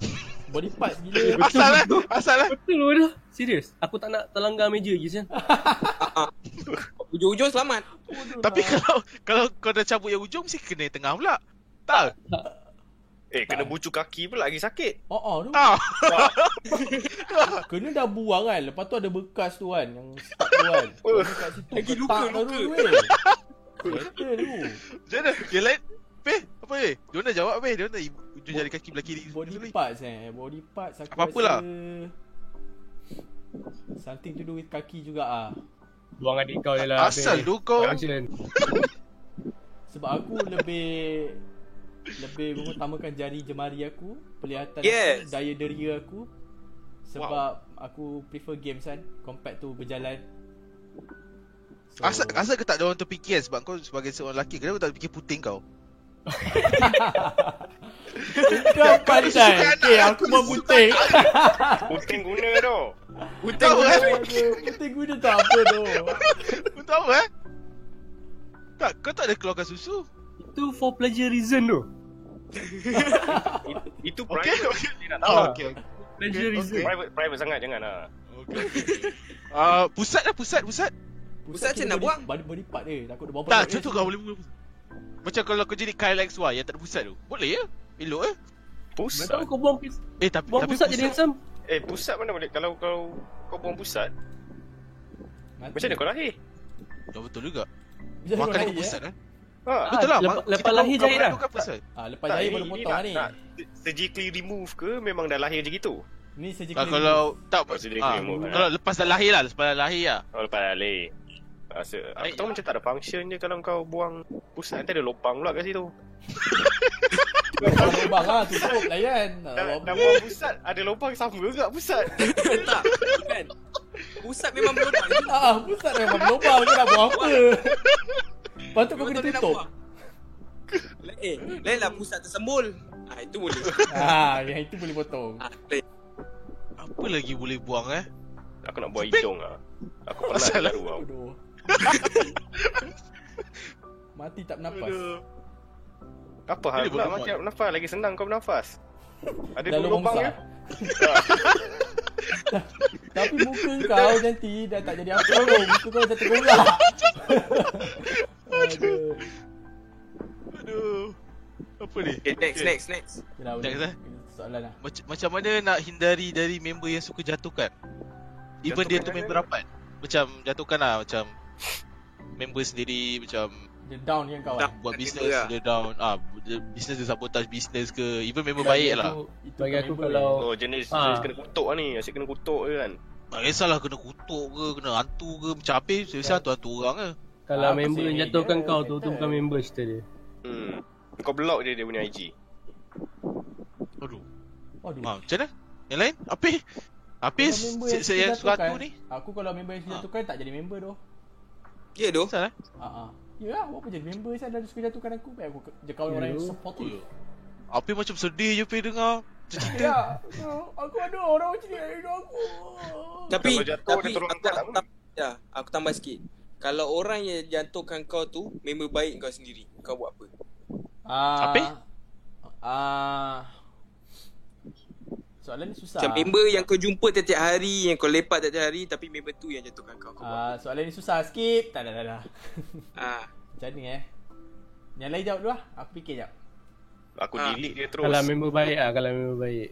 Body parts gila. Asal lah, asal lah. Betul bodoh. Serius. Aku tak nak terlanggar meja lagi sian. Ujung-ujung selamat. Tapi kalau kalau kau dah cabut yang ujung, mesti kena tengah pula. Tak? Eh, kena bucu kaki pula lagi sakit. Oh, oh tu. Tak. Kena dah buang kan. Lepas tu ada bekas tu kan. Yang stuck tu kan. Kena kat situ. Lagi luka, luka. Betul tu. Macam mana? Yang lain? Peh, apa eh? Diorang dah jawab Peh. Diorang dah ibu- ujung jari kaki belah kiri. Body parts eh. Body parts aku Apa-apa rasa lah. Something to do with kaki juga ah. Buang adik kau je lah. Asal tu kau. Sebab aku lebih lebih mengutamakan jari jemari aku, penglihatan Yes. aku, daya deria aku. Sebab aku prefer games kan compared to berjalan. So, Asal, asal ke tak ada orang terfikir sebab kau sebagai seorang lelaki kenapa tak fikir puting kau? Kau pandai. Okay, anak aku mau puting. Puting guna tu. Puting Tahu, guna. eh? puting guna tak apa tu. Kau tahu eh? Tak, kau tak ada keluarkan susu. Itu for plagiarism tu. Itu Okay, private. okay. Nak Oh, tahu. okay, okay. Plagiarism. Private private sangat jangan lah. okay. Uh, pusat lah, pusat, pusat. Pusat macam nak buang? Body, body part dia. Takut dia bawa Tak, contoh kau boleh mula Macam kalau kau jadi Kyle XY yang tak ada pusat tu. Boleh ya? Elok eh? Mana Pusat. tahu kau buang pis- Eh, tapi, buang tapi pusat jadi handsome. Eh, pusat mana boleh kalau kalau kau buang pusat, macam mana kau lahir? Dah betul juga. Jadi Makan kau pusat eh? eh? Ha. Betul lah. lepas- mak- lepas lahir kau- jahit kau dah. mengandungkan pusat. Ah, lepas Tak, jahit ni- baru potong lah ni. nak surgically remove ke memang dah lahir je gitu? Ni Ah, surgically kalau tak Oh, surgically ah, remove, eh. kalau lepas dah lahir lah, lepas dah lahir lah. Oh, lepas dah lahir. Rasa, aku tahu macam tak ada function je kalau kau buang pusat nanti ada lubang pula kat situ. Kalau lubang lah tutup layan. Dah, dah buang pusat, ada lubang sama juga pusat. tak. Kan. Pusat memang belum buang. Ah, pusat memang berlubang kau nak buang apa? Kau kena tu dia nak tutup. buang. Eh, lain lah pusat tersembul. Ah itu boleh. Ah, yang itu boleh potong. Apa lagi boleh buang eh? Aku nak buat hidung ah. Aku pernah lalu tau. Mati tak bernafas. Aduh. Apa hal pula mati nak bernafas lagi senang kau bernafas. Ada dua lubang ya? Tapi muka kau nanti dah tak jadi apa pun. Muka kau dah tergolak. Aduh. Aduh. Apa ni? Okay, next, next, next. Yalah, Next, boleh. eh? Soalan lah. Macam, macam mana nak hindari dari member yang suka jatuhkan? Even dia tu Jatuhkan member rapat. Macam jatuhkan lah macam member sendiri macam Dia down yang kau Down. kan. buat bisnes lah. dia down ah dia business dia sabotage business ke even member Bagi baik lah. aku- Itu Bagi aku kalau Oh jenis, Ah. jenis kena kutuk lah ni. Asyik kena kutuk je kan. Tak kisahlah kena kutuk ke, kena hantu ke, macam apa biasa hantu-hantu orang ke. kalau Apa member yang jatuhkan Dia kau tu tu settle. bukan member cerita dia. Hmm. Kau block dia dia punya IG. Aduh. Aduh. Ha, macam mana? Yang lain? Apa? Apa saya suka aku ni? Aku kalau member yang Ha. jatuhkan tak jadi member tu. Ya doh. Asal eh? Ha ah. Ya lah, apa jadi member saya dah suka jatuhkan aku. Baik aku je kawan orang yang supportive. ya. Apa macam sedih je pergi dengar cerita. Ya, ya, aku ada orang macam ni hidup aku. Tapi tapi aku, aku, tak ya, aku tambah sikit. Kalau orang yang jatuhkan kau tu member baik kau sendiri, kau buat apa? Ah. Apa? Ah. Soalan ni susah. Macam member yang kau jumpa tiap-tiap hari, yang kau lepak tiap-tiap hari tapi member tu yang jatuhkan kau. Kau? Ah, soalan ni susah skip. Tak dah dah dah. Ah, Macam ni eh. Yang lain jawab dulu lah. Aku fikir jap. Aku Ah. delete dia terus. Kalau member baik ah, kalau member baik.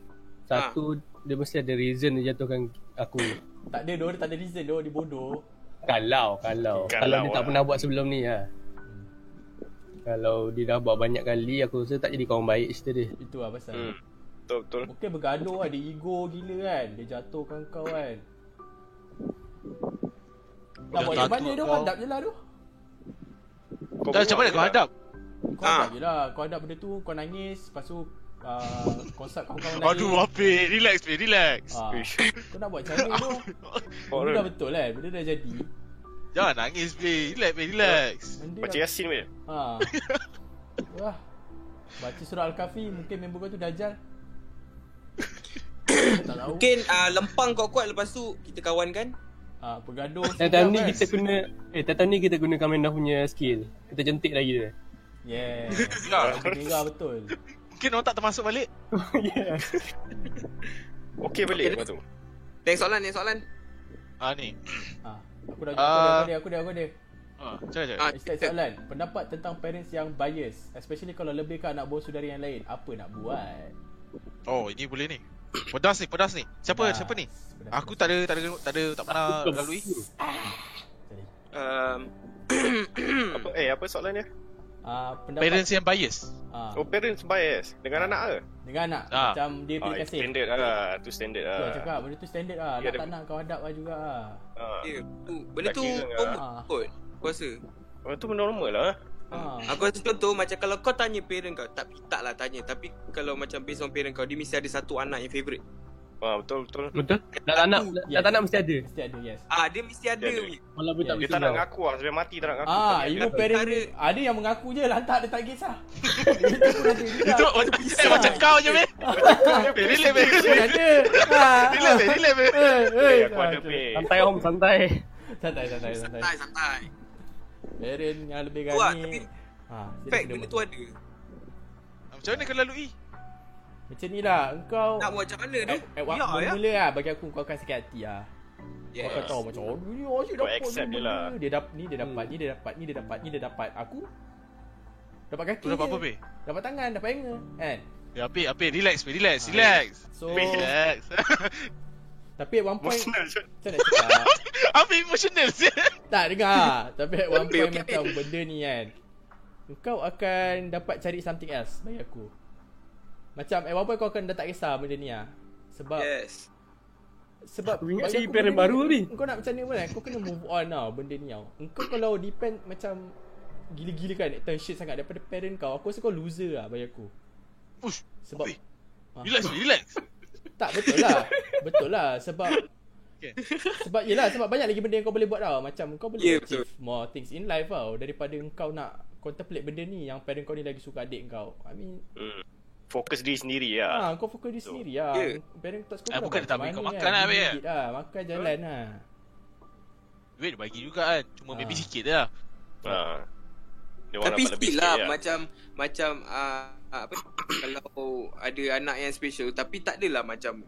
Satu dia mesti ada reason dia jatuhkan aku. Tak ada doh, dia tak ada reason doh, dia bodoh. Kalau kalau Kalau kalau, dia tak lah. pernah buat sebelum ni lah. Kalau dia dah buat banyak kali aku rasa tak jadi kawan baik cerita dia. Itu lah pasal. Hmm. Betul betul. Mungkin bergaduh lah, dia ego gila kan. Dia jatuhkan kau kan. Nak buat yang mana kau. Hadap je lah doh. Kau Dah macam mana kau hadap? Kau Ah. hadap je lah. Kau hadap benda tu, kau nangis. Lepas tu, uh, konsert kawan-kawan lain. Aduh, apa? Relax, be, relax. Ah, kau nak buat macam mana? Kau Benda dah betul kan? Benda dah jadi. Jangan nangis, be. Relax, be, relax. Benda Baca dah... Yasin weh. Ha. Wah. Baca surah Al-Kahfi, mungkin member kau tu Dajjal. Mungkin uh, lempang kau kuat lepas tu kita kawan kan? Ah, bergaduh Dan sekejap tahun ni kan? kita guna eh tahun ni kita guna Kamen punya skill. Kita jentik lagi dia. Yeah. Ya. Merah betul. Mungkin orang tak termasuk balik. yeah. Okey balik lepas tu. Next soalan, next soalan. Ah, ni. Ah, aku dah Ah. aku dah aku dah aku dah. Ah, cakap, cakap. Ah, soalan. Pendapat tentang parents yang bias, especially kalau lebih ke anak bawah saudara yang lain. Apa nak buat? Oh, ini boleh ni. Pedas ni, pedas ni. Siapa, Pedas. siapa ni? Pedas. Aku tak ada, tak ada, tak ada, tak pernah lalui. Um, Apa eh apa soalan dia? Ah, pendapat Parents yang bias. ah, Oh parents bias dengan anak ke? dengan anak Ah. macam dia pilih kasih. standard lah. Tu standard Tu lah. lah cakap benda tu standard lah. Ya, Nak tak nak kau hadap lah juga lah. Ah. ya, tu, benda tu common Ah. kot. Aku rasa. Oh, tu normal lah. Ah. Aku rasa contoh macam kalau kau tanya parent kau, tak tak lah tanya. Tapi kalau macam based on parent kau, dia mesti ada satu anak yang favourite. Ah betul betul. Betul? Tak tak nak Yes. nak mesti ada. Mesti ada, yes. Ah, dia mesti ada. Dia ada. punya. Walaupun tak Dia tak nak ngaku lah Sampai mati tak nak ngaku Ah, even dia- parent Cara- ada yang mengaku je lantak dia tak kisah. Itu ada macam, eh, macam kau je, relax, be. Pun ada. Ah. Be, relax, be. Eh, aku ada Ah, pay. Santai om, santai. Santai, santai, santai. Santai, santai. Parent yang lebih gani. tapi- Ha, dia Fact, benda tu ada. Macam mana kau lalui? Macam ni lah, engkau Nak buat macam mana tu? At, at waktu ya. mula lah bagi aku kau akan sakit hati lah. Yes. Kau akan tahu macam oh ni asyik Kau dapat accept ni benda. lah. Dia dapat ni dia dapat ni dia dapat ni dia dapat ni dia dapat. Aku dapat kaki. Dapat apa, be? Dapat tangan, dapat hanger kan. Ya, apa, apa, relax, be, relax, Ah, relax. So Relax. tapi at one point Emotional je. macam nak cakap Apa emotional sih? Tak dengar Tapi at one Okay, point okay. macam benda ni kan Kau akan dapat cari something else Bagi aku Macam at one point kau akan dah tak kisah benda ni lah Sebab Yes. Sebab Aku ingat cari parent baru ni. Kau nak macam ni pun kan Kau kena move on tau Benda ni tau Kau kalau depend macam Gila-gila kan Attention sangat Daripada parent kau Aku rasa kau loser lah Bagi aku Ush, Sebab Oi. Relax, relax. Tak betul lah Betul lah Sebab Okay. Sebab yelah Sebab banyak lagi benda yang kau boleh buat tau Macam kau boleh yeah, achieve more things in life tau Daripada kau nak contemplate benda ni Yang parent kau ni lagi suka adik kau I mean Hmm. fokus diri sendiri lah. Ha, kau fokus diri sendiri lah. Ya. Parent tak suka Ah, bukan dia tak bagi kau makan lah, Beli Bil. duit lah. Makan jalan lah. Duit dia bagi juga kan. Cuma Ah. maybe sikit lah. Ha. Tapi still sikit lah macam macam uh, apa kalau ada anak yang special tapi tak adalah macam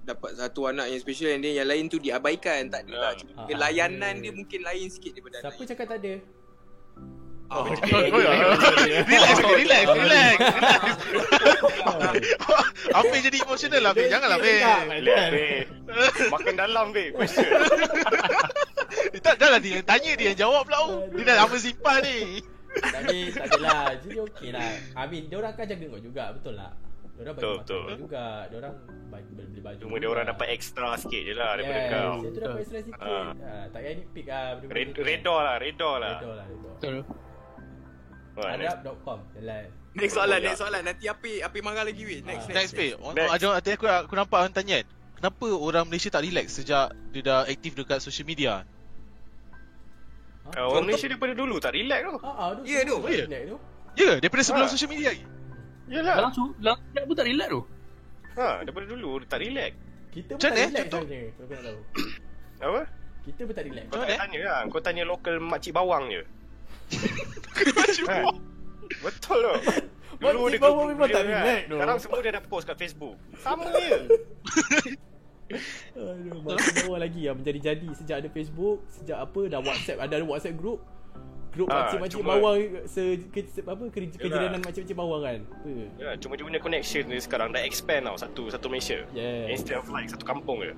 dapat satu anak yang special and then yang lain tu diabaikan tak adalah Ah. cuma Ah, dia layanan ada. dia mungkin lain sikit daripada Siapa anak yang- cakap tak ada? Ah, Relax, relax, relax. Apa jadi emotional lah, Bil? Janganlah. Relax, babe. Makan dalam, kan? Tak, dah lah dia yang tanya, dia yang jawab pula. oh. Dia dah lama simpan ni. Tapi tak adalah. Jadi okey lah. I mean, dia orang kan jaga kau juga. Betul tak? Dia orang bagi Betul, makan betul. kau juga. Dia orang bagi beli baju. Cuma dia orang dapat extra sikit je lah daripada yes, kau. Dia tu dapat extra sikit. Ah. Ha, tak payah nitpick lah. Red, redor lah, redor lah. Redor lah. Redor. Betul. Next. Arab.com. Jalan. Next soalan, next soalan. Nanti api api marah lagi weh. Next, Ah. Next. Oh, Next. Ada tadi aku, aku nampak orang tanya kan. Kenapa orang Malaysia tak relax sejak dia dah aktif dekat social media? Uh, orang Malaysia daripada dulu tak relax tu. Ha ah, tu. Ya, tu. Ya. Tu. Ya, daripada sebelum Ah. social media lagi. Yalah. Langsung, langsung pun tak relax tu. Ha, daripada dulu tak relax. Kita pun Macam tak eh? relax Contoh? sebenarnya. Kalau kau nak tahu. Apa? Kita pun tak relax. Kau tak mana, tanya lah. Kau tanya lokal makcik bawang je. Ha. Betul tu. Dulu Makcik bawang memang tak kan. relax tu. Sekarang semua dia dah post kat Facebook. Sama je. Aduh, makin bawah lagi yang menjadi-jadi sejak ada Facebook, sejak apa dah WhatsApp, ada ada WhatsApp group. Grup Ah, makcik-makcik cuma- bawang se, ke, se, apa kerja kejiranan makcik-makcik bawang kan. Apa? Ya, cuma dia punya connection dia sekarang dah expand tau satu satu Malaysia. Yes. Instead of like satu kampung je.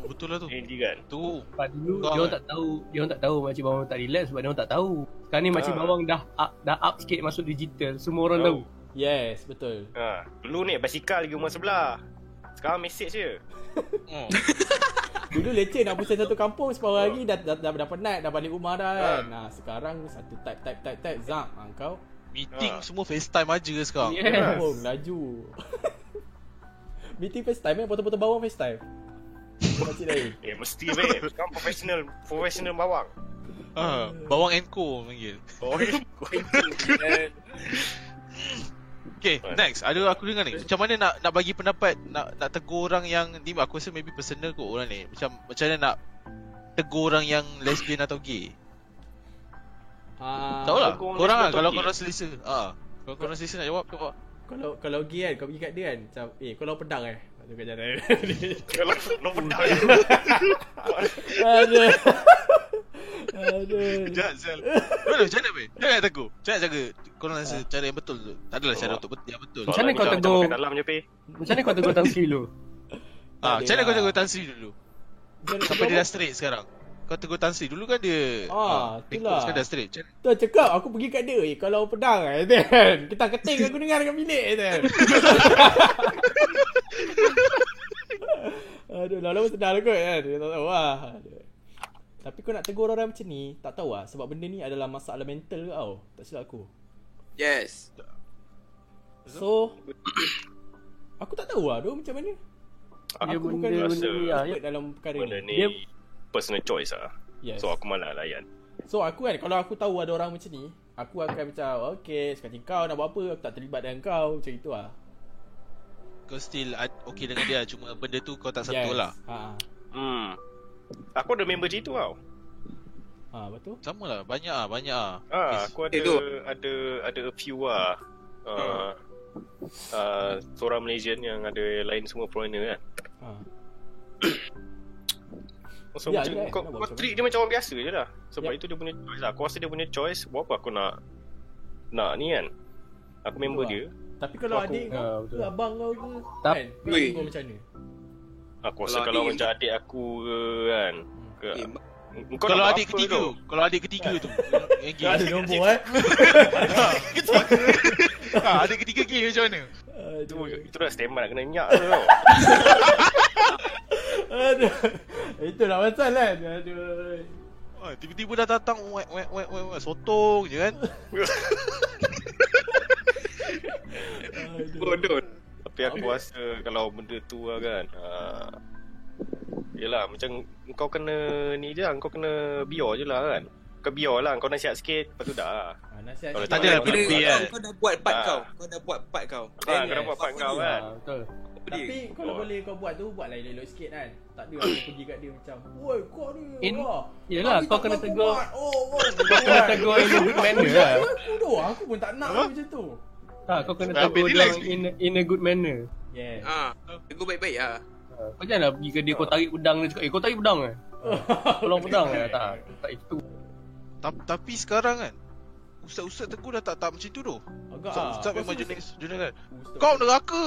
Oh, betul lah tu. Ini kan. Tu. Sebab dulu dia orang kan? tak tahu, dia orang tak tahu makcik bawang tak relax sebab dia orang tak tahu. Sekarang ni makcik Ah. bawang dah up, dah up sikit masuk digital. Semua orang Tahu. tahu. Yes, betul. Ha, dulu ni basikal lagi rumah sebelah. Sekarang mesej je. Oh. Dulu leceh nak pusing satu kampung separuh lagi dah, dah, dah, dah penat dah balik rumah dah kan. Nah, sekarang satu type type type type zap ha, kau. Meeting Ah. semua FaceTime aja sekarang. Yes. Oh, laju. Meeting FaceTime eh, potong-potong bawang FaceTime. Makcik lain. Eh mesti babe. Sekarang professional professional bawang. Ah, bawang Enco panggil. Oh, Okay, next. Ada aku dengar ni. Macam mana nak nak bagi pendapat nak nak tegur orang yang ni aku rasa maybe personal kot orang ni. Macam macam mana nak tegur orang yang lesbian atau gay. Ah, Tahu lah. tegur orang Korang lah kalau atau korang selesa. Ah. Kalau korang selesa nak jawab jawab. Kalau kalau gay kan kau pergi kat dia kan macam eh kau lawan pedang eh. Tu kat jalan. Kalau lo pedang. Aduh. Aduh. Jahat sel. Macam mana weh? Jangan tegur. Jangan jaga korang rasa cara yang betul tu. Tak adalah cara untuk betul yang betul. Macam mana kau tegur? dalam je pe. Macam mana kau tegur Tan Sri dulu? Ah, macam mana kau jaga Tan Sri dulu? Sampai dia dah straight sekarang. Kau tegur Tan Sri dulu kan dia Ah, itulah. Sekarang dah straight. Macam Tu cakap aku pergi kat dia eh kalau pedang eh kan. Kita keting aku dengar dekat bilik eh kan. Aduh, lama-lama sedar lah kot kan. Dia tak tahu lah. Aduh. Tapi kau nak tegur orang macam ni, tak tahu lah. Sebab benda ni adalah masalah mental ke tau. Tak silap aku. Yes. So, aku tak tahu lah tu macam mana. Dia Aku benda, bukan benda, benda ni lah. expert dalam perkara Benda ni. ni Dia- personal choice lah. Yes. So aku malah layan. So aku kan kalau aku tahu ada orang macam ni, aku akan macam okay, sekali kau nak buat apa, aku tak terlibat dengan kau, macam itu lah. kau still ad- okay dengan dia cuma benda tu kau tak sentuh lah. Ha. Hmm. Aku ada member macam tu tau. Ha, betul. Sama lah, banyak ah, banyak ah. Ah, aku ada Eh, ada ada a few lah. Uh, uh, seorang Malaysian yang ada lain semua foreigner kan. Ha. So Ya, macam ya, kau, buat kau macam treat dia macam orang biasa je lah Sebab Ya. itu dia punya choice lah Aku rasa dia punya choice Buat apa aku nak Nak ni kan Aku member Betul dia Tapi kalau Aku- adik kau, Ah, ke betul. abang kau ke, Tak- kan, kau macam mana? Aku rasa Kalau kalau adik- macam adik aku ke kan ke, Eh, Kau kalau adik ketiga, tu? kalau adik ketiga tu yang gay. Ada nombor eh. ha, adik ketiga gay macam mana? Itu, Aduh. itu dah statement nak kena nyak tu Aduh. Itulah pasal kan. Aduh. Oh, tiba-tiba dah datang wek wek wek wek wek sotong je kan. Bodoh. Tapi aku rasa kalau benda tu lah kan uh, Yelah macam kau kena ni je lah Kau kena biar je lah kan Kau biar lah Kau nasihat sikit Lepas tu dah Ah, nasihat Kalau cakap tak ada lah, orang- Bila Tapi, kau, kan. kau dah buat part Ah. kau. Kau dah buat part kau. Ah, Then, kau dah buat part kau dia? kan. Ah, betul. Apa dia? Tapi kalau Oh. boleh kau buat tu Buatlah elok-elok sikit kan Tak ada aku pergi kat dia macam Woi kau ni In- wah, Yelah, kami kau kena tegur. Oh oh Kau kena tegur in a good manner lah. Aku pun tak nak macam tu Tak, kau kena Ah, tegur relax. dia in, in a good manner. Yeah Ah, tegur baik-baik ah. Ah, Kau janganlah pergi ke dia kau tarik pedang dia cakap, eh kau tarik pedang eh? Tolong pedang eh? Tak, tak itu. Ta- Tapi sekarang kan Ustaz-ustaz tegur dah tak tak macam tu tu. Agak Ustaz, ah. ustaz memang jenis jenis kan. Kau neraka.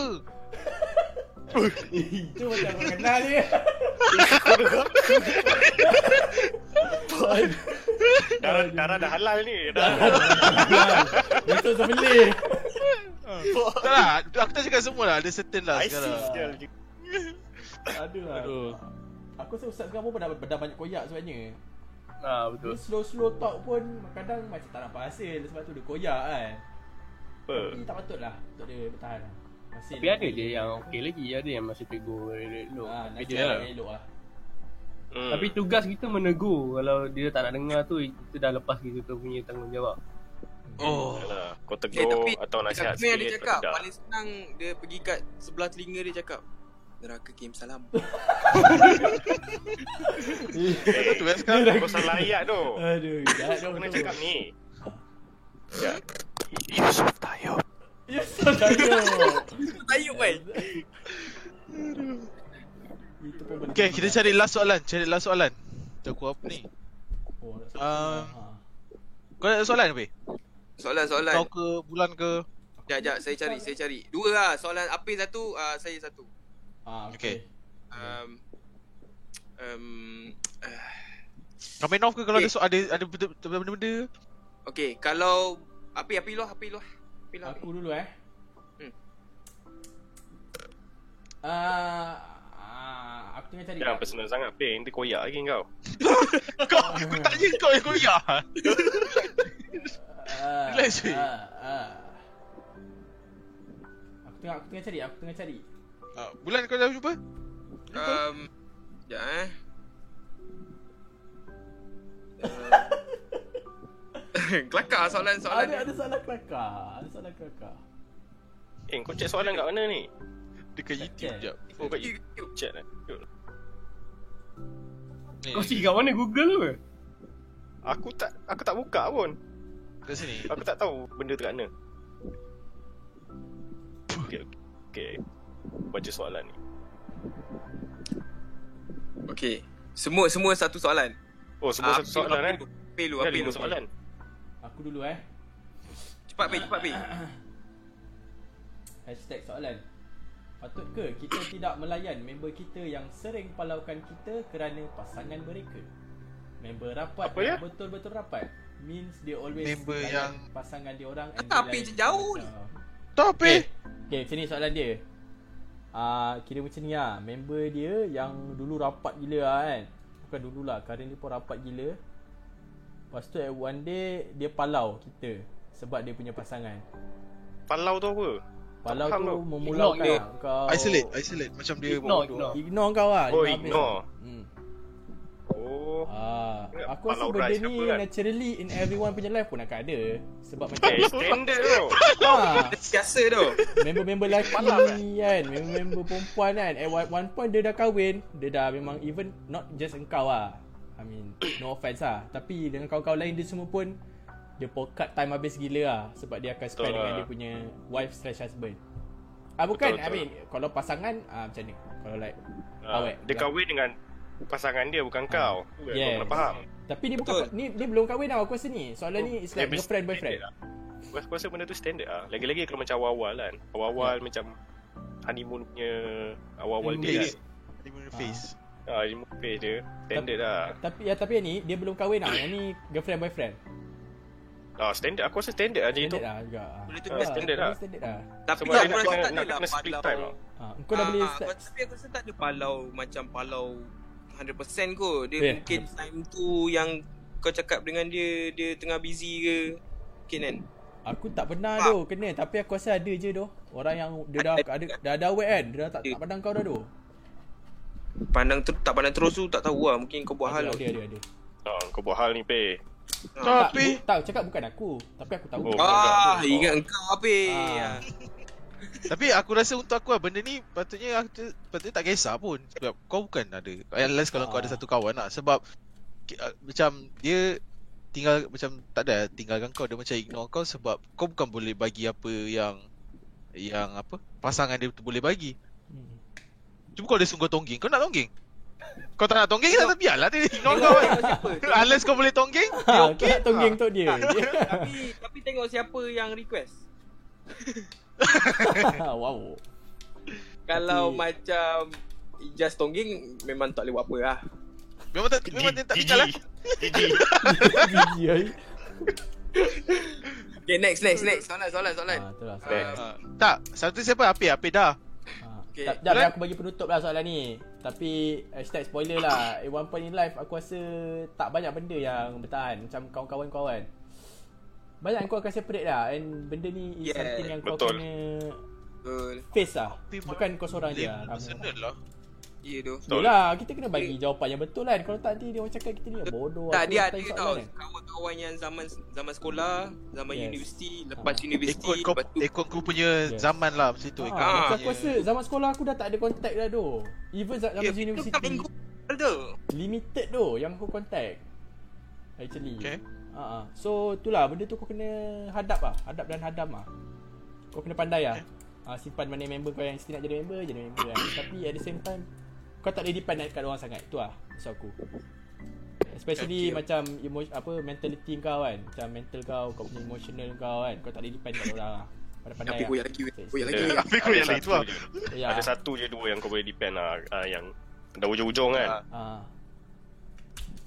Itu macam kau kenal dia Darah, darah dah halal ni. Dah. Betul sembelih tak lah, aku tak cakap semua lah. Ada certain lah I sekarang. Je. Ada lah Aduh. Aku rasa Ustaz sekarang pun dah, dah banyak koyak sebenarnya Ah, Dia betul. slow-slow talk pun Kadang macam tak nampak hasil Sebab tu dia koyak kan Apa? Tapi tak patut lah Untuk dia bertahan lah Masih Tapi ada je yang okey lagi, ada yang masih tegur elok. ha, Tapi Nasihat dia elok lah Hmm. Tapi tugas kita menegur Kalau dia tak nak dengar tu Itu dah lepas kita punya tanggungjawab Oh. Yalah, kau Okay, tegur tapi atau nasihat Tapi yang dia sikit cakap atau Paling senang Dia pergi kat sebelah telinga dia cakap Neraka game salam Betul kan sekarang? Kau salah ayat tu. Aduh Jahat Kau dong kena tu. cakap ni. Ya. Yusuf Tayyub. Ya saudara Tayyub kan Okay, kita cari last soalan. Cari last soalan. Aku apa ni? Oh, nak Um, ha. Kau ada soalan apa? Soalan-soalan Kau ke bulan ke? Sekejap, sekejap, saya cari, saya cari Dua lah, soalan apa satu, uh, saya satu Ah, Okay. um, um, uh, Kau main off ke kalau Okay. ada so ada ada betul- betul- benda-benda? Okay, kalau Api, api luah, api luah Api luah Aku dulu eh. Hmm. Ah, ah, aku tengah cari. Jangan personal sangat, Peng. Nanti koyak lagi kau. Kau aku tanya kau yang koyak. Ah, Relax, weh. ah, ah. Aku tengah aku tengah cari, aku tengah cari. Ah, bulan kau dah jumpa? Um, Sekejap eh Uh, Kelakar soalan-soalan Ada ada salah kelakar, ada salah kelakar. Eh, kau check soalan kat mana ni? Dekat YouTube jap. Oh, kat YouTube chat eh. Ni, Kau cari kat mana Google ke? Aku tak aku tak buka pun. kat sini. Aku tak tahu benda tu kat mana. Okay, okay. Baca soalan ni. Okay Semua semua satu soalan Oh, semua Ah, satu soalan eh. Apa lu, apa lu soalan. Aku dulu eh. Cepat Pi, cepat Pi Hashtag soalan. Patut ke kita tidak melayan member kita yang sering palaukan kita kerana pasangan mereka? Member rapat Apa ya? betul-betul rapat means dia always Member yang- pasangan dia orang and Kata dia api layan je jauh ni. apa. Okay, okay macam ni soalan dia. Ah, uh, kira macam ni lah Member dia yang dulu rapat gila lah kan Bukan dulu lah Current dia pun rapat gila Lepas tu at one day Dia palau kita Sebab dia punya pasangan Palau tu apa? Palau faham tu tau. memulaukan Ignore lah kau Isolate, isolate macam dia Ignore, ignore. Ignore kau lah Oh, ignore. hmm. Oh. Ah, Ingat aku rasa benda ni kan? naturally in everyone punya life pun akan ada Sebab macam Eh, standard tu. ah, Biasa tu Member-member lelaki kan Member-member perempuan kan At one, one point dia dah kahwin Dia dah memang even Not just engkau lah I mean No offense lah Tapi dengan kawan-kawan lain dia semua pun Dia pokat time habis gila lah Sebab dia akan spend Betul dengan lah. dia punya Wife slash husband Ah bukan Betul, I betul. mean Kalau pasangan ah, Macam ni Kalau like Ah, Awet dia kahwin dengan pasangan dia bukan kau. Yes. Kau kena faham. Tapi ni bukan. Ni ni belum kahwin tau Aku rasa ni Soalan ni is like Dia girlfriend boyfriend lah. Aku rasa benda tu standard lah. Lagi-lagi kalau macam awal-awal kan. Awal-awal macam honeymoon punya awal-awal Honeymoon dia kan. Honeymoon face. Ah, honeymoon phase dia. Standard lah. Tapi ya tapi yang ni Dia belum kahwin tau Yang ni girlfriend boyfriend Ah, standard. Aku rasa standard aja itu. Standard lah juga. Boleh tu Ah, biasa. standard lah. Standard lah. Tapi Sebab aku nak rasa tak nak adalah kena split palau. time ha, Kau dah boleh Ah, start Tapi aku rasa tak ada palau Macam palau 100% kot. Dia Eh, mungkin time tu Yang kau cakap dengan dia Dia tengah busy ke? Mungkin kan? Aku tak pernah Ah. tu kena. Tapi aku rasa ada je tu Orang yang dia dah ada. dah ada awet kan? Dia dah tak, tak pandang kau dah tu Pandang ter, tak pandang terus tu Tak tahu lah. Mungkin kau buat hal. Ada ada ada, ada. Ah, kau buat hal ni, Pe. Tak, Tapi bu- tak cakap bukan aku, tapi aku tahu. Oh. Ah, bukan. ingat engkau apa? Ah. Tapi aku rasa untuk aku lah Benda ni Patutnya aku, Patutnya tak kisah pun Sebab kau bukan ada Unless kalau kau ada Ah. satu kawan lah Sebab uh, Macam Dia Tinggal Macam tak ada Tinggalkan kau Dia macam ignore kau Sebab Kau bukan boleh bagi apa yang Yang apa Pasangan dia tu boleh bagi Hmm. Cuma kalau dia sungguh tongging Kau nak tongging Kau tak nak tongging Tak biarlah dia ignore kau kan. Unless kau boleh tongging Dia Ha, kau okay nak tonggeng untuk dia. Dia- tapi tapi tengok siapa yang request. wow. Kalau Tapi- macam just tongging memang tak boleh buat apa lah. Memang tak Memang dia tak tinggal lah Gigi. Gigi ai. Okay, next, next, next. Soalan, soalan, soalan. Ha, itulah. Ah, Tak Satu siapa Apik Apik dah Ha. Okay. Tak, jap, aku bagi penutup lah soalan ni. Tapi hashtag spoiler lah. At one point in life aku rasa tak banyak benda yang bertahan. Macam kawan-kawan kau kan. Banyak yang kau akan separate lah. And benda ni is Yeah, something yang kau betul. kena Betul. face lah. Bukan kau seorang je lah. Personal lah Ya tu. Betul. Yelah, kita kena bagi jawapan yang betul kan. Kalau tak nanti dia orang cakap kita ni bodoh. Tak, dia ada tau kan. kawan-kawan yang zaman zaman sekolah, zaman Yes. universiti, lepas Ah. universiti, Ikut kau lepas tu Ikut kau punya Yes. zaman lah Macam tu Ha, ikut macam kau aku rasa zaman sekolah aku dah tak ada contact dah tu. Even za- zaman Ya, universiti tu kat minggu tu. limited tu yang aku contact. Actually. Okay. Ha ah. So itulah benda tu kau kena hadap lah, hadap dan hadam lah. Kau kena pandai lah. Ha, simpan mana member kau yang mesti nak jadi member, jadi member kan. Tapi at the same time kau tak boleh depend kat orang sangat. Itu lah maksud aku. Especially Okay. macam emo, apa mentality kau kan. Macam mental kau, kau punya emotional kau kan. Kau tak boleh depend kat orang lah. Pandai-pandai Tapi lah. koyak lagi, koyak lagi. Ada- Tapi kau ada yang lagi tu lah. Ya. Ada satu je dua yang kau boleh depend lah ah, Yang dah ujung-ujung kan Ha.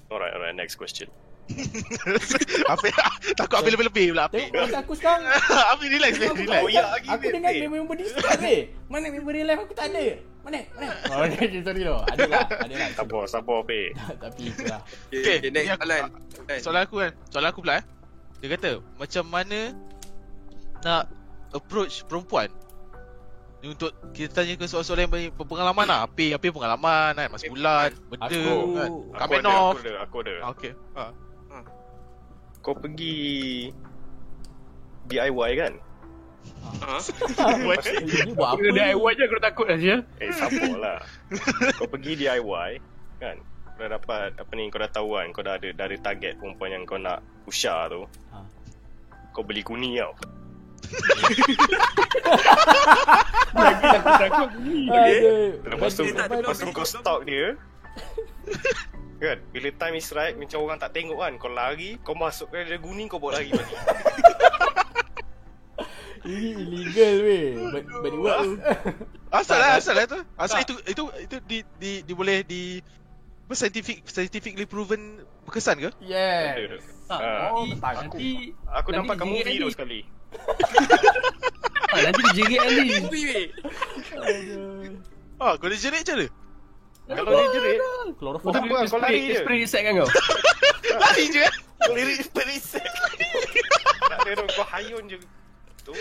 Alright alright next question Apik Takut Apik lebih-lebih pula Apik Tengok masa aku sekarang Apik relax relax Aku, relax aku, aku dengar member di Instagram weh. Mana member real life aku tak ada. Mana? Mana? Oh, okay, sorry loh. Ada lah, ada lah. Sabar sabar Pe Tapi itulah. Okay, Okay, next ni aku- soalan. Soalan aku kan Soalan aku pula eh Dia kata Macam mana Nak Approach perempuan Ni untuk Kita tanya ke soal-soal yang banyak Pengalaman lah Apik pengalaman kan Mas bulan Benda Aku- kan Aku Comment ada, off aku ada, aku ada. Ah, Okay ha. Kau pergi DIY kan? Ha? Buat apa? Dah DIY je aku dah takut dah je. Eh, sabar lah. kau pergi DIY kan? Kau dah dapat apa ni kau dah tahu kan kau dah ada dari target perempuan yang kau nak usah tu. Ha. Kau beli kuni tau. Lagi takut takut ni. Aduh. Lepas tu, ada lepas tu kau stalk dia. kan? Bila time is right macam orang tak tengok kan kau lari, kau masuk ke dalam guni kau bawa lari balik. Ini illegal weh. But, but it works. Asal Tak, lah tak. Asal lah tu Asal Tak. itu Itu itu di, di, di boleh di apa scientific scientifically proven berkesan ke? Yes. Ada Ah, Oh. Nanti Aku Nanti nampak kamu video sekali. ah, nanti dia jerit weh. Aduh. Ah, kau dah jerit macam mana? Kalau dia jerit, Chloroform. Kau lari je. Spray reset kan kau? Lari je eh? kau lirik periset. Tak ada tu, kau hayun je. Tu.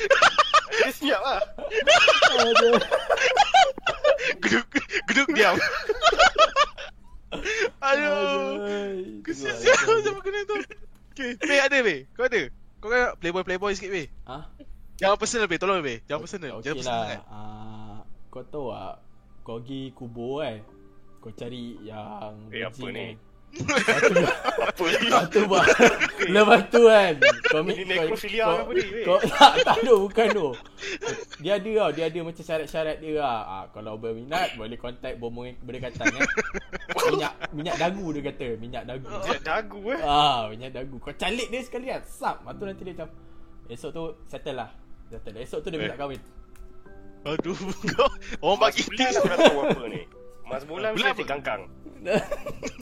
Dia siap lah. Aduh. Geduk Geduk diam Aduh. Kesian siapa sama kena tu Okay Be ada be Kau ada Kau kan playboy playboy sikit be Ah, Jangan personal be Tolong be Jangan personal Jangan personal lah. Ah, kau tahu tak? Kau pergi kubur kan? Kau cari yang Eh, apa ni? tu, Apa ni? lepas tu, bah, lepas tu kan kau Ini kau- necrophilia kau, apa ni, weh? Kau, tak, tak ada, bukan tu. Dia ada tau, dia ada macam syarat-syarat dia lah ah, Kalau berminat, boleh contact bombong berdekatan kan Minyak minyak dagu dia kata, minyak dagu. Dia dagu eh. Ah, minyak dagu. Kau calik dia sekali kan, sap. Lepas tu nanti dia macam Esok tu settle lah. Settle Esok tu dia minta Eh. kahwin. Aduh. Kau Orang bagi tips. aku dah tahu apa ni. Mas Bulan Bulan mesti apa? kangkang.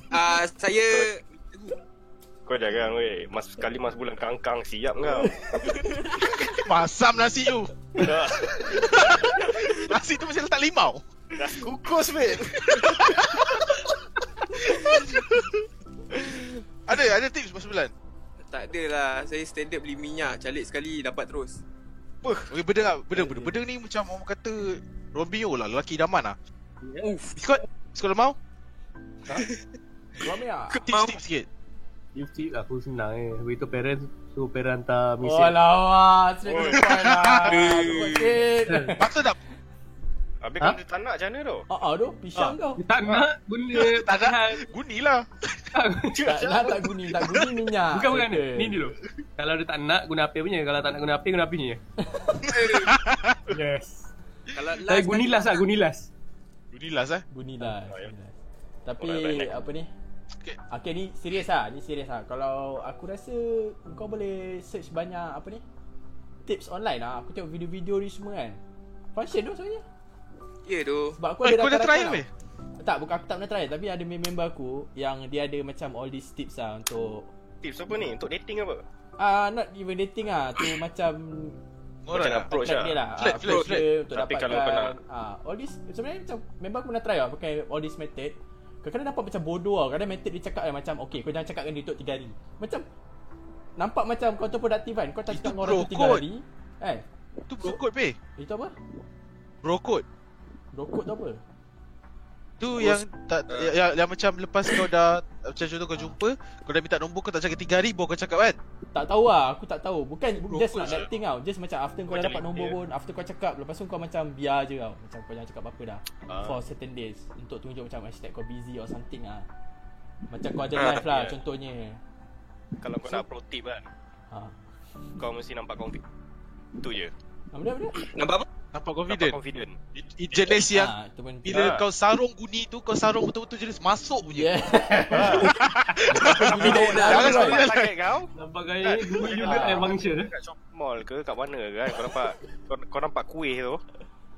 Ah, saya Kau jangan weh. Mas sekali Mas Bulan kangkang siap kau. Masam nasi tu Dah. Nasi tu macam letak limau Dah kukus weh. Ada ada tips Mas Bulan tak ada lah. Saya standard beli minyak, calik sekali dapat terus. Okay benda lah Benda benda Benda ni macam orang kata Romeo lah Lelaki idaman lah Scott Scott mau Suami lah Tips-tips sikit YouTube aku senang eh. Beritahu parents suruh parent hantar mesej. Oh lawak, straight to the point lah. Patut tak? Habis Ha? kalau dia tak nak macam mana tu? Ah, ah tu, pisang kau. Tak nak benda Tak nak. Gunilah. Tak nak tak guni, tak guni minyak. Bukan bukan. Ni dulu Kalau dia tak nak Guna api punya Kalau tak nak guna api Guna api punya Yes Kalau last guni last lah Last sah. Guni lah. Oh, ya. guni lah. Tapi alright. apa ni? Okay. Okay ni serius lah, ni serius lah. Kalau aku rasa kau boleh search banyak apa ni? Tips online lah. Aku tengok video-video ni semua kan. Function tu sebenarnya. Ya tu. Sebab aku ada kau dah try tau. Tak, bukan aku tak pernah try tapi ada member aku yang dia ada macam all these tips lah untuk Tips apa ni? Untuk dating apa? ah uh, not even dating ah tu macam Macam Alright. approach lah. lah. Flat, Ah, flat, approach flat. dia untuk Tapi dapatkan kalau kau nak- ah all this sebenarnya macam member aku pernah try lah pakai all this method. Kadang-kadang dapat macam bodoh lah. Kadang method dia cakap kan macam okay kau jangan cakap dengan dia untuk 3 hari. Macam nampak macam kau tu produktif kan. Kau tak Itu cakap dengan orang tu 3 bro hari. Kan? Tu bro code pe. Itu apa? Bro code. Rokok tu apa? Tu yang tak yang, yang, yang macam lepas kau dah macam contoh kau jumpa, kau dah minta nombor kau tak cakap 3 hari baru kau cakap kan? Tak tahu lah, aku tak tahu. Bukan Rokok just nak that thing tau. Just macam after kau dah Macam dapat nombor dia. pun, after kau cakap, lepas tu kau macam biar je tau. Macam kau jangan cakap apa-apa dah. Ah. For certain days. Untuk tunjuk macam hashtag kau busy or something lah. Macam kau ada Ah, live lah yeah. contohnya. Kalau kau nak pro tip kan, Ha. kau mesti nampak confident. Itu je. Ah, benda benda? Nampak apa? Nampak Nampak confident. confident. I- i- Jenis yang pun bila Ah. kau sarung guni tu kau sarung betul-betul jenis masuk punya. Yeah. Dia dah Jangan sampai- kau? Nampak gaya ni Guni juga air eh Kat shop mall ke kat mana kan kau nampak kau, kau nampak kuih tu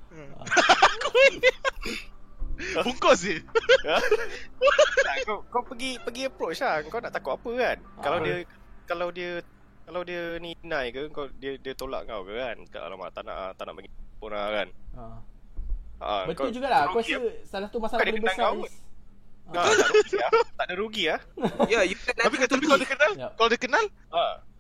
Bungkus je. tak, kau kau pergi pergi approach lah kau nak takut apa kan kalau Ah. dia kalau dia kalau dia ni deny ke kau dia dia tolak kau ke kan tak alamak tak nak tak nak bagi lah kan? Ah. ha, Betul jugalah. Aku rasa salah tu masalah paling besar kenal is ha, tak rugi ah tak ada rugi ah. Ya, you kan Tapi tapi kau dia kenal, Yup. kalau dia kenal, ha